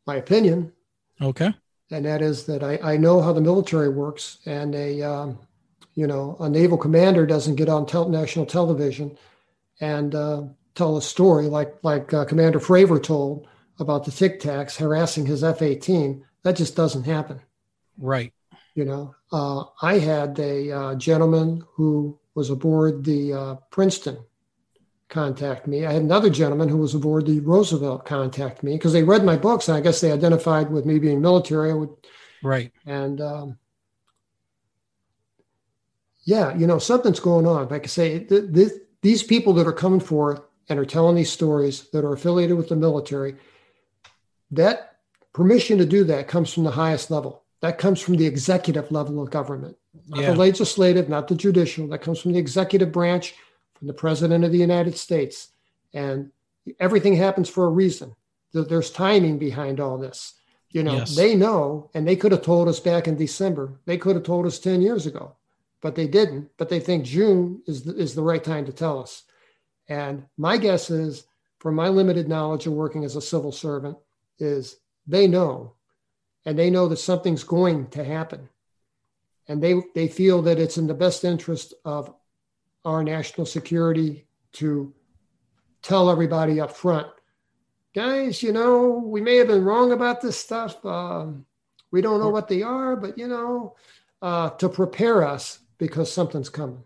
my opinion, Okay. and that is that I, I know how the military works, and a um, you know a naval commander doesn't get on tel- national television and uh, tell a story like like uh, Commander Fravor told about the Tic Tacs harassing his F-18. That just doesn't happen. Right. You know, uh, I had a uh, gentleman who was aboard the uh, Princeton contact me. I had another gentleman who was aboard the Roosevelt contact me because they read my books and I guess they identified with me being military. I would, Right. and um, yeah, you know, something's going on. Like I say, th- th- these people that are coming forth and are telling these stories that are affiliated with the military, that permission to do that comes from the highest level. That comes from the executive level of government, not Yeah. the legislative, not the judicial. That comes from the executive branch, from the president of the United States. And everything happens for a reason. There's timing behind all this. You know, Yes. they know, and they could have told us back in December. They could have told us 10 years ago, but they didn't. But they think June is the, is the right time to tell us. And my guess is, from my limited knowledge of working as a civil servant, is they know, and they know that something's going to happen, and they they feel that it's in the best interest of our national security to tell everybody up front, guys, you know, we may have been wrong about this stuff. Um, we don't know what they are, but you know, uh, to prepare us because something's coming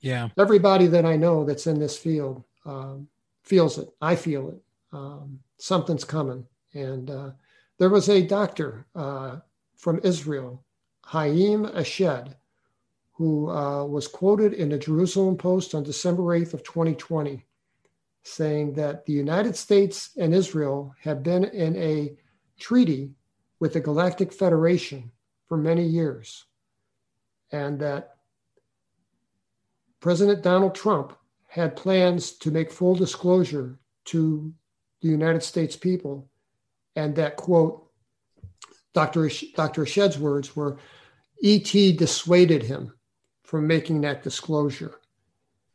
Yeah. everybody that I know that's in this field um, feels it. I feel it. Um, something's coming. And uh, there was a doctor uh, from Israel, Haim Eshed, who uh, was quoted in the Jerusalem Post on December 8th of 2020, saying that the United States and Israel have been in a treaty with the Galactic Federation for many years, and that President Donald Trump had plans to make full disclosure to the United States people, and that quote, Dr. Dr. Eshed's words were, "ET dissuaded him from making that disclosure."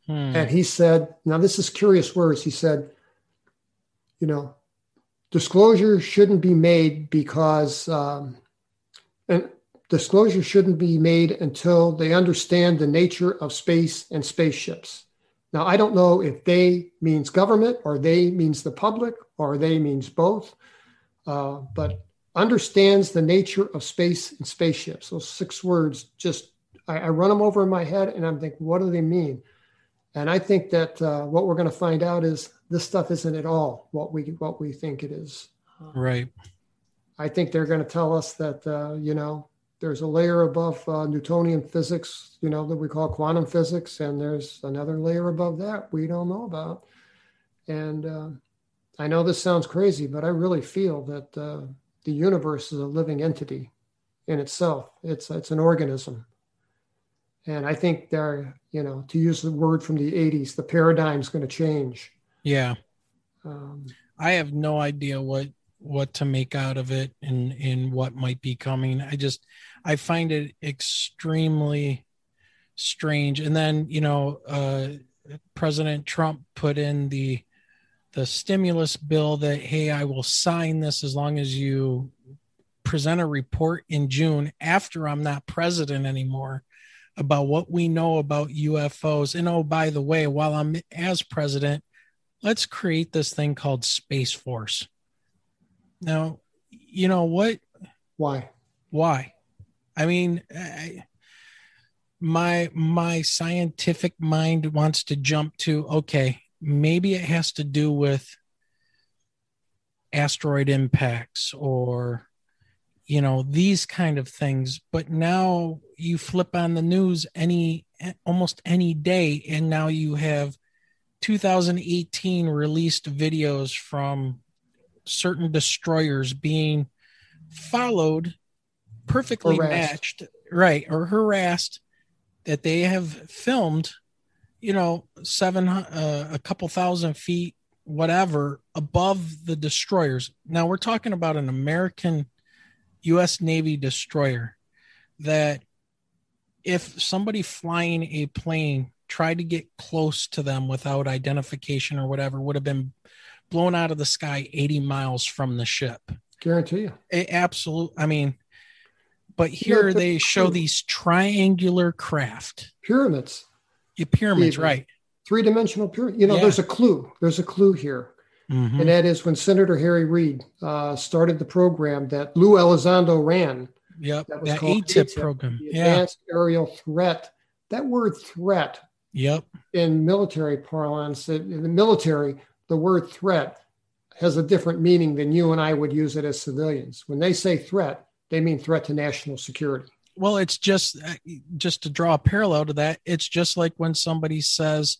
Hmm. And he said, now this is curious words. He said, you know, disclosure shouldn't be made because, um, and disclosure shouldn't be made until they understand the nature of space and spaceships. Now, I don't know if they means government or they means the public or they means both, uh, but understands the nature of space and spaceships. Those six words just, I, I run them over in my head and I'm thinking, what do they mean? And I think that uh, what we're going to find out is this stuff isn't at all what we what we think it is. Right. I think they're going to tell us that uh, you know there's a layer above uh, Newtonian physics, you know that we call quantum physics, and there's another layer above that we don't know about. And uh, I know this sounds crazy, but I really feel that uh, the universe is a living entity in itself. It's it's an organism, and I think they're you know to use the word from the '80s, the paradigm's going to change. Yeah. Um, I have no idea what what to make out of it and and what might be coming. I just I find it extremely strange. And then you know, uh, President Trump put in the the stimulus bill that hey, I will sign this as long as you present a report in June after I'm not president anymore about what we know about UFOs. And oh, by the way, while I'm as president, let's create this thing called Space Force. Now, you know what? why? Why? I mean, I, my my scientific mind wants to jump to okay, maybe it has to do with asteroid impacts or you know these kind of things but now you flip on the news any almost any day and now you have 2018 released videos from certain destroyers being followed perfectly Harassed. matched right or harassed that they have filmed you know seven uh, a couple thousand feet whatever above the destroyers now we're talking about an american U.S. Navy destroyer that if somebody flying a plane tried to get close to them without identification or whatever would have been blown out of the sky 80 miles from the ship. Guarantee you. A- absolute. I mean, but here the- they show these triangular craft, Pyramids, Yeah, pyramids, right? three dimensional pyramid. You know, Yeah. there's a clue. There's a clue here. Mhm. And that is when Senator Harry Reid uh, started the program that Lou Elizondo ran, Yep, that was that called ATIP ATIP, program. the Yeah, Advanced Aerial Threat. That word threat yep, in military parlance, in the military, the word threat has a different meaning than you and I would use it as civilians. When they say threat, they mean threat to national security. Well it's just uh, just to draw a parallel to that it's just like when somebody says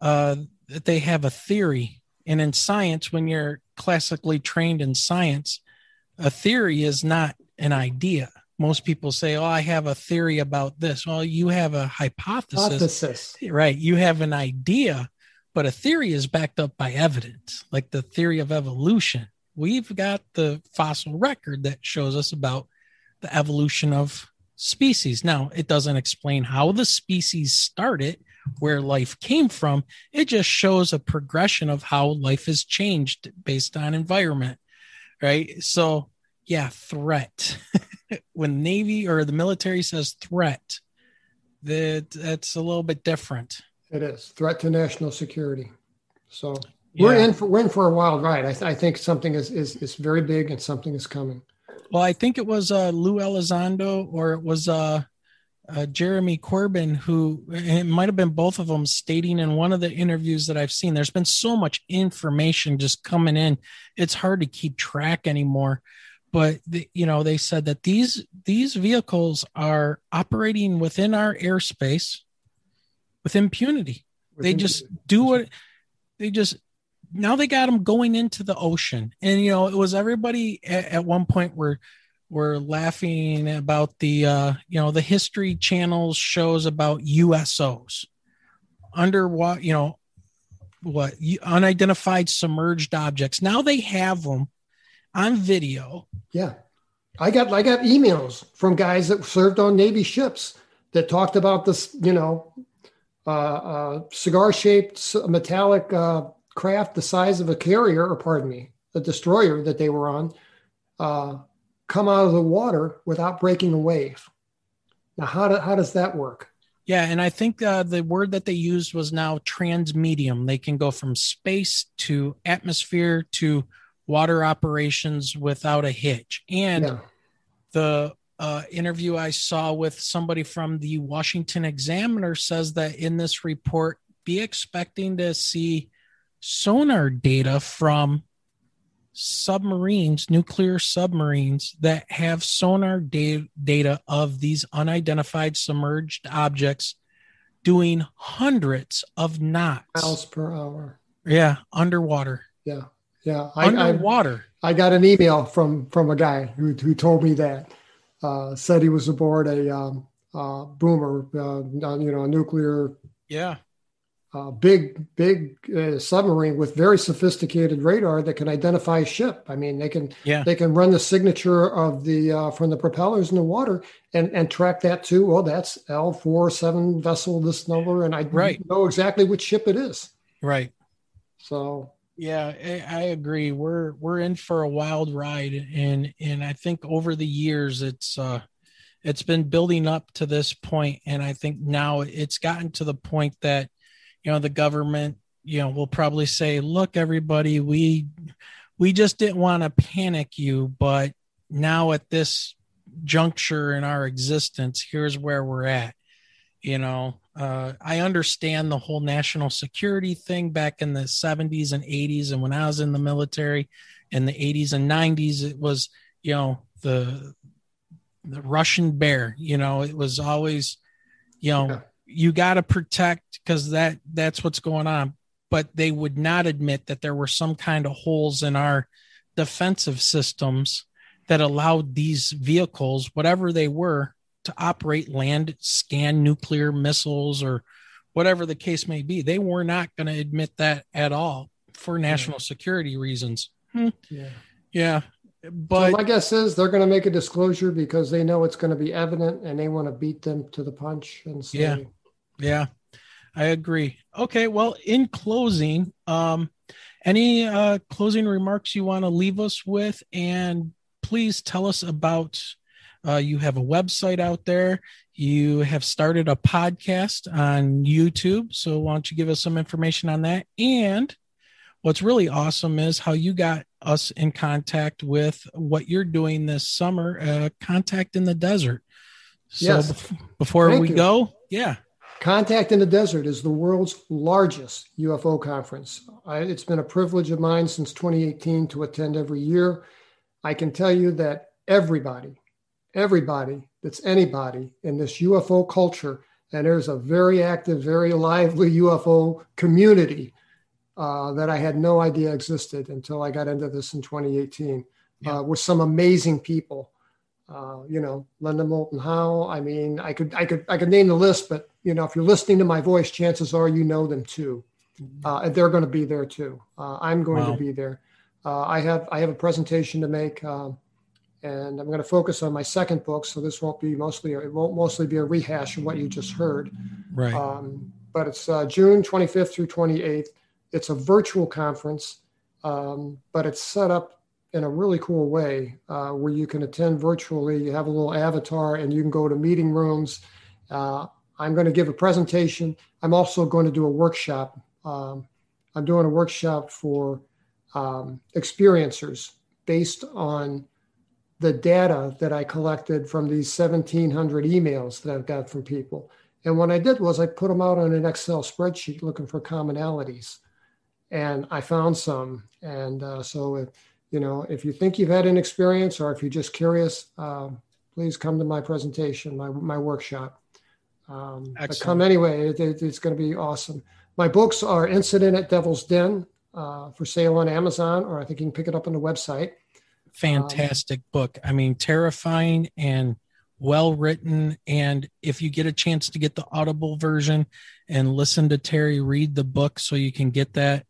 uh, that they have a theory. And in science when you're classically trained in science a theory is not an idea. Most people say oh i have a theory about this. Well you have a hypothesis. Hypothesis. right. You have an idea but a theory is backed up by evidence like the theory of evolution. We've got the fossil record that shows us about the evolution of species. Now it doesn't explain how the species started where life came from. It just shows a progression of how life has changed based on environment right? So yeah threat. When navy or the military says threat that that's a little bit different. It is. Threat to national security. So we're in for we're in for a wild ride. I, th- I think something is, is is very big and something is coming. Well, I think it was uh, Lou Elizondo or it was uh, uh, Jeremy Corbell who it might have been both of them stating in one of the interviews that I've seen. There's been so much information just coming in; it's hard to keep track anymore. But the, you know, they said that these these vehicles are operating within our airspace with impunity. They just do what they just now they got them going into the ocean. And you know it was everybody at, at one point were were laughing about the uh you know the history channels shows about USOs underwater you know what unidentified submerged objects. Now they have them on video. Yeah. I got I got emails from guys that served on Navy ships that talked about this, you know, uh, uh, cigar shaped metallic uh, craft the size of a carrier, or pardon me, a destroyer that they were on, uh, come out of the water without breaking a wave. Now, how, do, how does that work? Yeah, and I think uh, the word that they used was now transmedium. They can go from space to atmosphere to water operations without a hitch. And Yeah. the uh, interview I saw with somebody from the Washington Examiner says that in this report, be expecting to see sonar data from submarines, nuclear submarines that have sonar da- data of these unidentified submerged objects doing hundreds of knots. Miles per hour. Yeah, underwater. Yeah. Yeah. I, I, underwater. I got an email from from a guy who, who told me that uh, said he was aboard a um, uh, boomer, uh, you know, a nuclear Yeah. Uh, big, big uh, submarine with very sophisticated radar that can identify a ship. I mean, they can Yeah. they can run the signature of the uh, from the propellers in the water and and track that too. Well, that's L four seven vessel this number, and I Right. know exactly which ship it is. Right. So Yeah, I, I agree. We're we're in for a wild ride, and and I think over the years it's uh it's been building up to this point, and I think now it's gotten to the point that you know the government you know will probably say, look, everybody, we we just didn't want to panic you, but now at this juncture in our existence, here's where we're at. You know, uh, I understand the whole national security thing back in the 70s and 80s. And when I was in the military in the 80s and 90s, it was, you know, the, the Russian bear, you know, it was always, you know, Yeah. You got to protect because that that's what's going on. But they would not admit that there were some kind of holes in our defensive systems that allowed these vehicles, whatever they were, to operate land scan nuclear missiles or whatever the case may be. They were not going to admit that at all for national security reasons. Hmm, yeah. yeah. So But my guess is they're going to make a disclosure because they know it's going to be evident, and they want to beat them to the punch and say, Yeah. Yeah, I agree. Okay. Well, in closing, um, any uh, closing remarks you want to leave us with? And please tell us about uh, you have a website out there. You have started a podcast on YouTube. So why don't you give us some information on that? And what's really awesome is how you got us in contact with what you're doing this summer, uh, Contact in the Desert. So Yes. bef- before Thank we you. go, yeah, Contact in the Desert is the world's largest UFO conference. I, it's been a privilege of mine since 2018 to attend every year. I can tell you that everybody, everybody that's anybody in this UFO culture, and there's a very active, very lively UFO community uh, that I had no idea existed until I got into this in 2018 Yeah. uh, with some amazing people. Uh, you know, Linda Moulton Howe. I mean, I could, I could, I could name the list, but you know, if you're listening to my voice, chances are you know them too. Uh, and they're going to be there too. Uh, I'm going Wow. to be there. Uh, I have, I have a presentation to make, um, and I'm going to focus on my second book. So this won't be mostly, it won't mostly be a rehash of what you just heard. right. Um, but it's uh, June 25th through 28th. It's a virtual conference, um, but it's set up in a really cool way uh, where you can attend virtually. You have a little avatar and you can go to meeting rooms. Uh, I'm going to give a presentation. I'm also going to do a workshop. Um, I'm doing a workshop for um, experiencers based on the data that I collected from these 1,700 emails that I've got from people. And what I did was I put them out on an Excel spreadsheet looking for commonalities. And I found some. And uh, so, if, you know, if you think you've had an experience or if you're just curious, um, please come to my presentation, my, my workshop. Um, but come anyway, it, it- it's going to be awesome. My books are Incident at Devil's Den uh, for sale on Amazon, or I think you can pick it up on the website. Fantastic book. I mean, terrifying and well written. And if you get a chance to get the Audible version and listen to Terry read the book so you can get that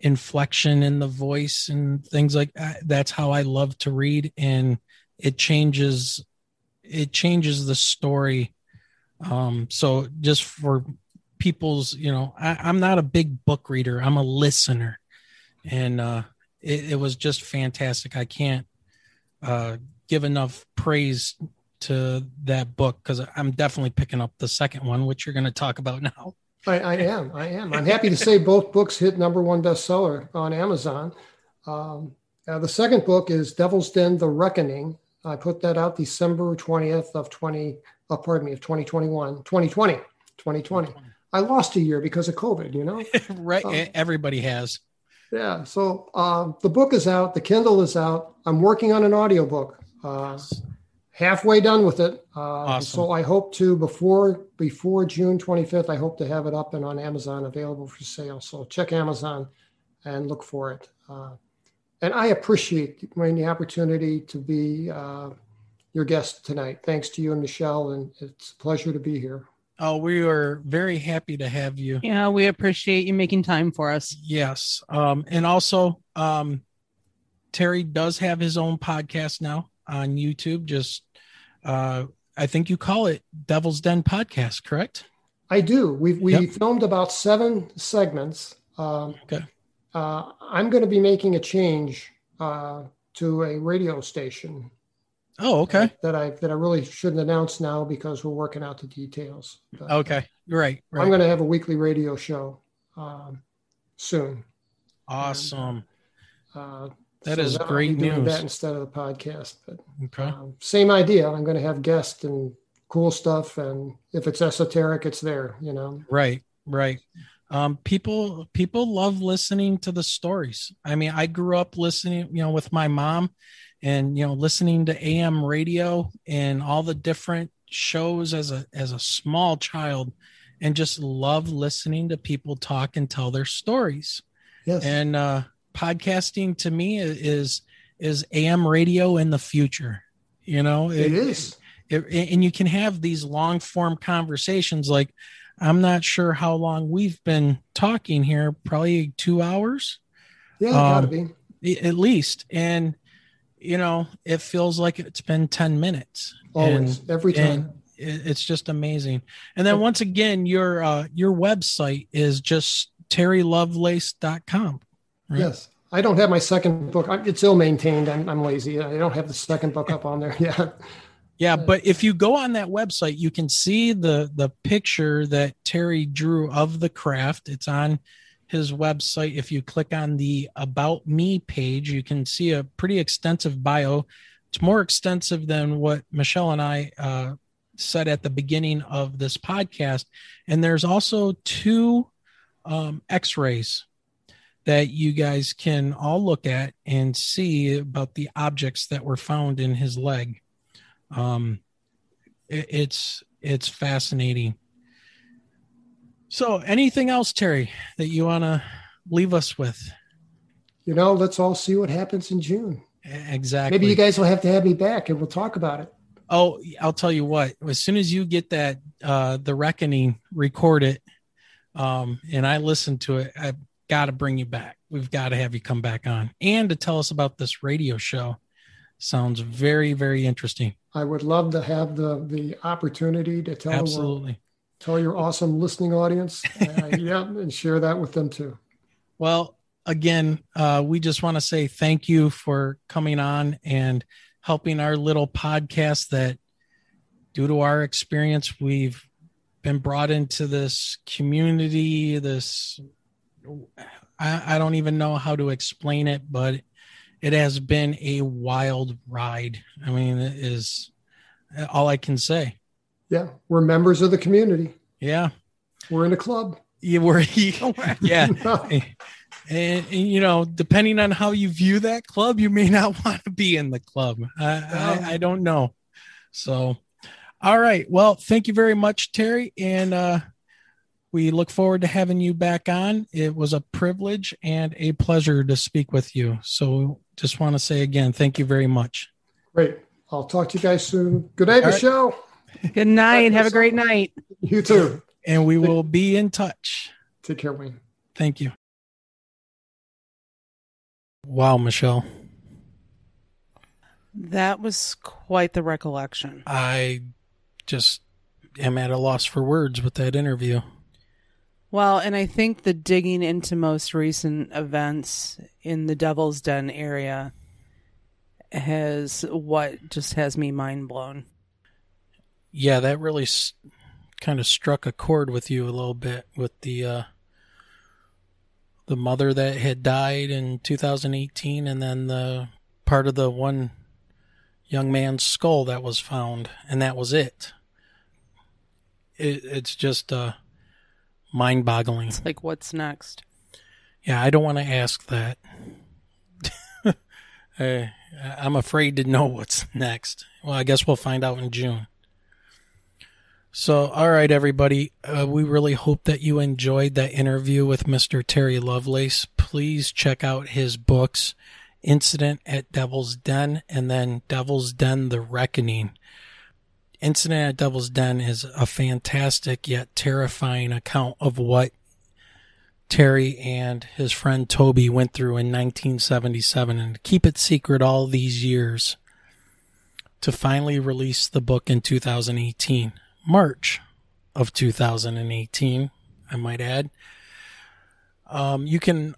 inflection in the voice and things like that, that's how I love to read. And it changes it changes the story. Um, so just for people's, you know, I, I'm not a big book reader, I'm a listener. And uh it, it was just fantastic. I can't uh, give enough praise to that book because I'm definitely picking up the second one, which you're going to talk about now. I, I am. I am. I'm happy to say both books hit number one bestseller on Amazon. Um, uh, the second book is Devil's Den: The Reckoning. I put that out December 20th of 20. Oh, pardon me, of 2021, 2020, 2020. I lost a year because of COVID. You know. right? Oh. Everybody has. Yeah. So uh, the book is out. The Kindle is out. I'm working on an audiobook. Uh, halfway done with it. Uh, Awesome. So I hope to before before June 25th. I hope to have it up and on Amazon available for sale. So check Amazon and look for it. Uh, and I appreciate the opportunity to be uh, your guest tonight. Thanks to you and Michelle, and it's a pleasure to be here. Oh, we are very happy to have you. Yeah, we appreciate you making time for us. Yes. Um, and also, um, Terry does have his own podcast now on YouTube. Just, uh, I think you call it Devil's Den Podcast, correct? I do. We've we Yep. filmed about seven segments. Um, Okay. uh, I'm going to be making a change uh, to a radio station Oh, okay. that I that I really shouldn't announce now because we're working out the details. But, Okay. Right. Right. I'm going to have a weekly radio show um, soon. awesome. Uh, That so is great news. That instead of the podcast, but Okay. um, same idea. I'm going to have guests and cool stuff, and if it's esoteric, it's there. You know. Right. Right. Um, people people love listening to the stories. I mean, I grew up listening, you know, with my mom, and you know, listening to AM radio and all the different shows as a as a small child, and just love listening to people talk and tell their stories. Yes. And uh, podcasting to me is is AM radio in the future. You know, it is. it, and you can have these long form conversations like i'm not sure how long we've been talking here probably two hours Yeah, gotta um, be. at least and you know it feels like it's been 10 minutes Always, and, every time. it's just amazing and then once again your uh your website is just terrylovelace.com right? Yes. I don't have my second book. It's ill maintained. I'm, I'm lazy. I don't have the second book up on there. Yeah. Yeah, but if you go on that website, you can see the the picture that Terry drew of the craft. It's on his website. If you click on the about me page, you can see a pretty extensive bio. It's more extensive than what Michelle and I uh, said at the beginning of this podcast. And there's also two um, X-rays that you guys can all look at and see about the objects that were found in his leg um it, it's it's fascinating so anything else terry that you want to leave us with? You know, let's all see what happens in June. Exactly. Maybe you guys will have to have me back and we'll talk about it. oh i'll tell you what as soon as you get that uh the reckoning record it um and i listen to it i've got to bring you back. We've got to have you come back on. And to tell us about this radio show sounds very very interesting. I would love to have the the opportunity to tell the world, absolutely tell your awesome listening audience, uh, yeah, and share that with them too. Well, again, uh, we just want to say thank you for coming on and helping our little podcast that, due to our experience, we've been brought into this community. This, I, I don't even know how to explain it, but it has been a wild ride. I mean, it is all I can say. Yeah, we're members of the community. Yeah. We're in a club. You were, yeah. and, and, you know, depending on how you view that club, you may not want to be in the club. I, I, I don't know. So, all right. Well, thank you very much, Terry. And uh, we look forward to having you back on. It was a privilege and a pleasure to speak with you. So, just want to say again, thank you very much. Great. I'll talk to you guys soon. Good night, All right. Michelle. Good night. Have a great night. You too. And we will be in touch. Take care, Wayne. Thank you. Wow, Michelle. That was quite the recollection. I just am at a loss for words with that interview. Well, and I think the digging into most recent events in the Devil's Den area has what just has me mind blown. Yeah, that really s- kind of struck a chord with you a little bit with the uh the mother that had died in 2018 and then the part of the one young man's skull that was found and that was it. it it's just uh mind-boggling. It's like, what's next? Yeah, I don't want to ask that. I, I'm afraid to know what's next. Well, I guess we'll find out in June. So, all right, everybody. Uh, we really hope that you enjoyed that interview with Mr. Terry Lovelace. Please check out his books Incident at Devil's Den and then Devil's Den The Reckoning. Incident at Devil's Den is a fantastic yet terrifying account of what Terry and his friend Toby went through in 1977 and keep it secret all these years to finally release the book in 2018, March of 2018, I might add. Um, you can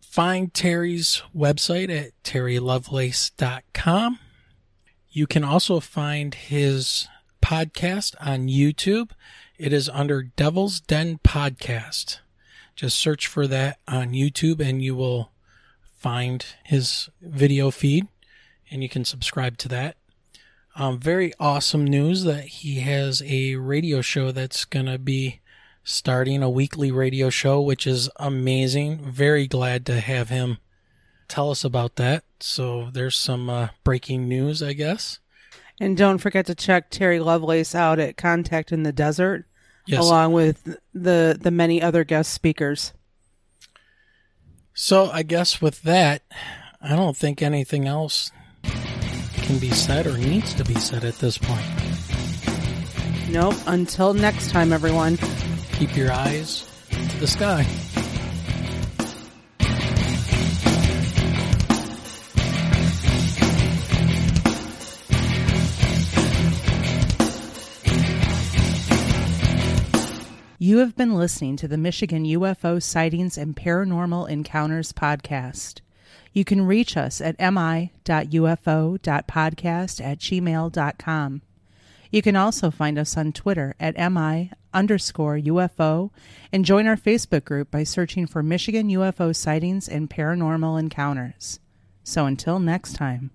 find Terry's website at terrylovelace.com. You can also find his podcast on YouTube. It is under Devil's Den Podcast. Just search for that on YouTube and you will find his video feed and you can subscribe to that. Um, very awesome news that he has a radio show that's going to be starting a weekly radio show, which is amazing. Very glad to have him tell us about that. So there's some uh, breaking news, I guess. And don't forget to check Terry Lovelace out at Contact in the Desert, Yes. along with the the many other guest speakers. So I guess with that, I don't think anything else can be said or needs to be said at this point. Nope. Until next time, everyone. Keep your eyes to the sky. You have been listening to the Michigan UFO Sightings and Paranormal Encounters podcast. You can reach us at mi.ufo.podcast at gmail.com. You can also find us on Twitter at mi underscore UFO and join our Facebook group by searching for Michigan UFO Sightings and Paranormal Encounters. So until next time.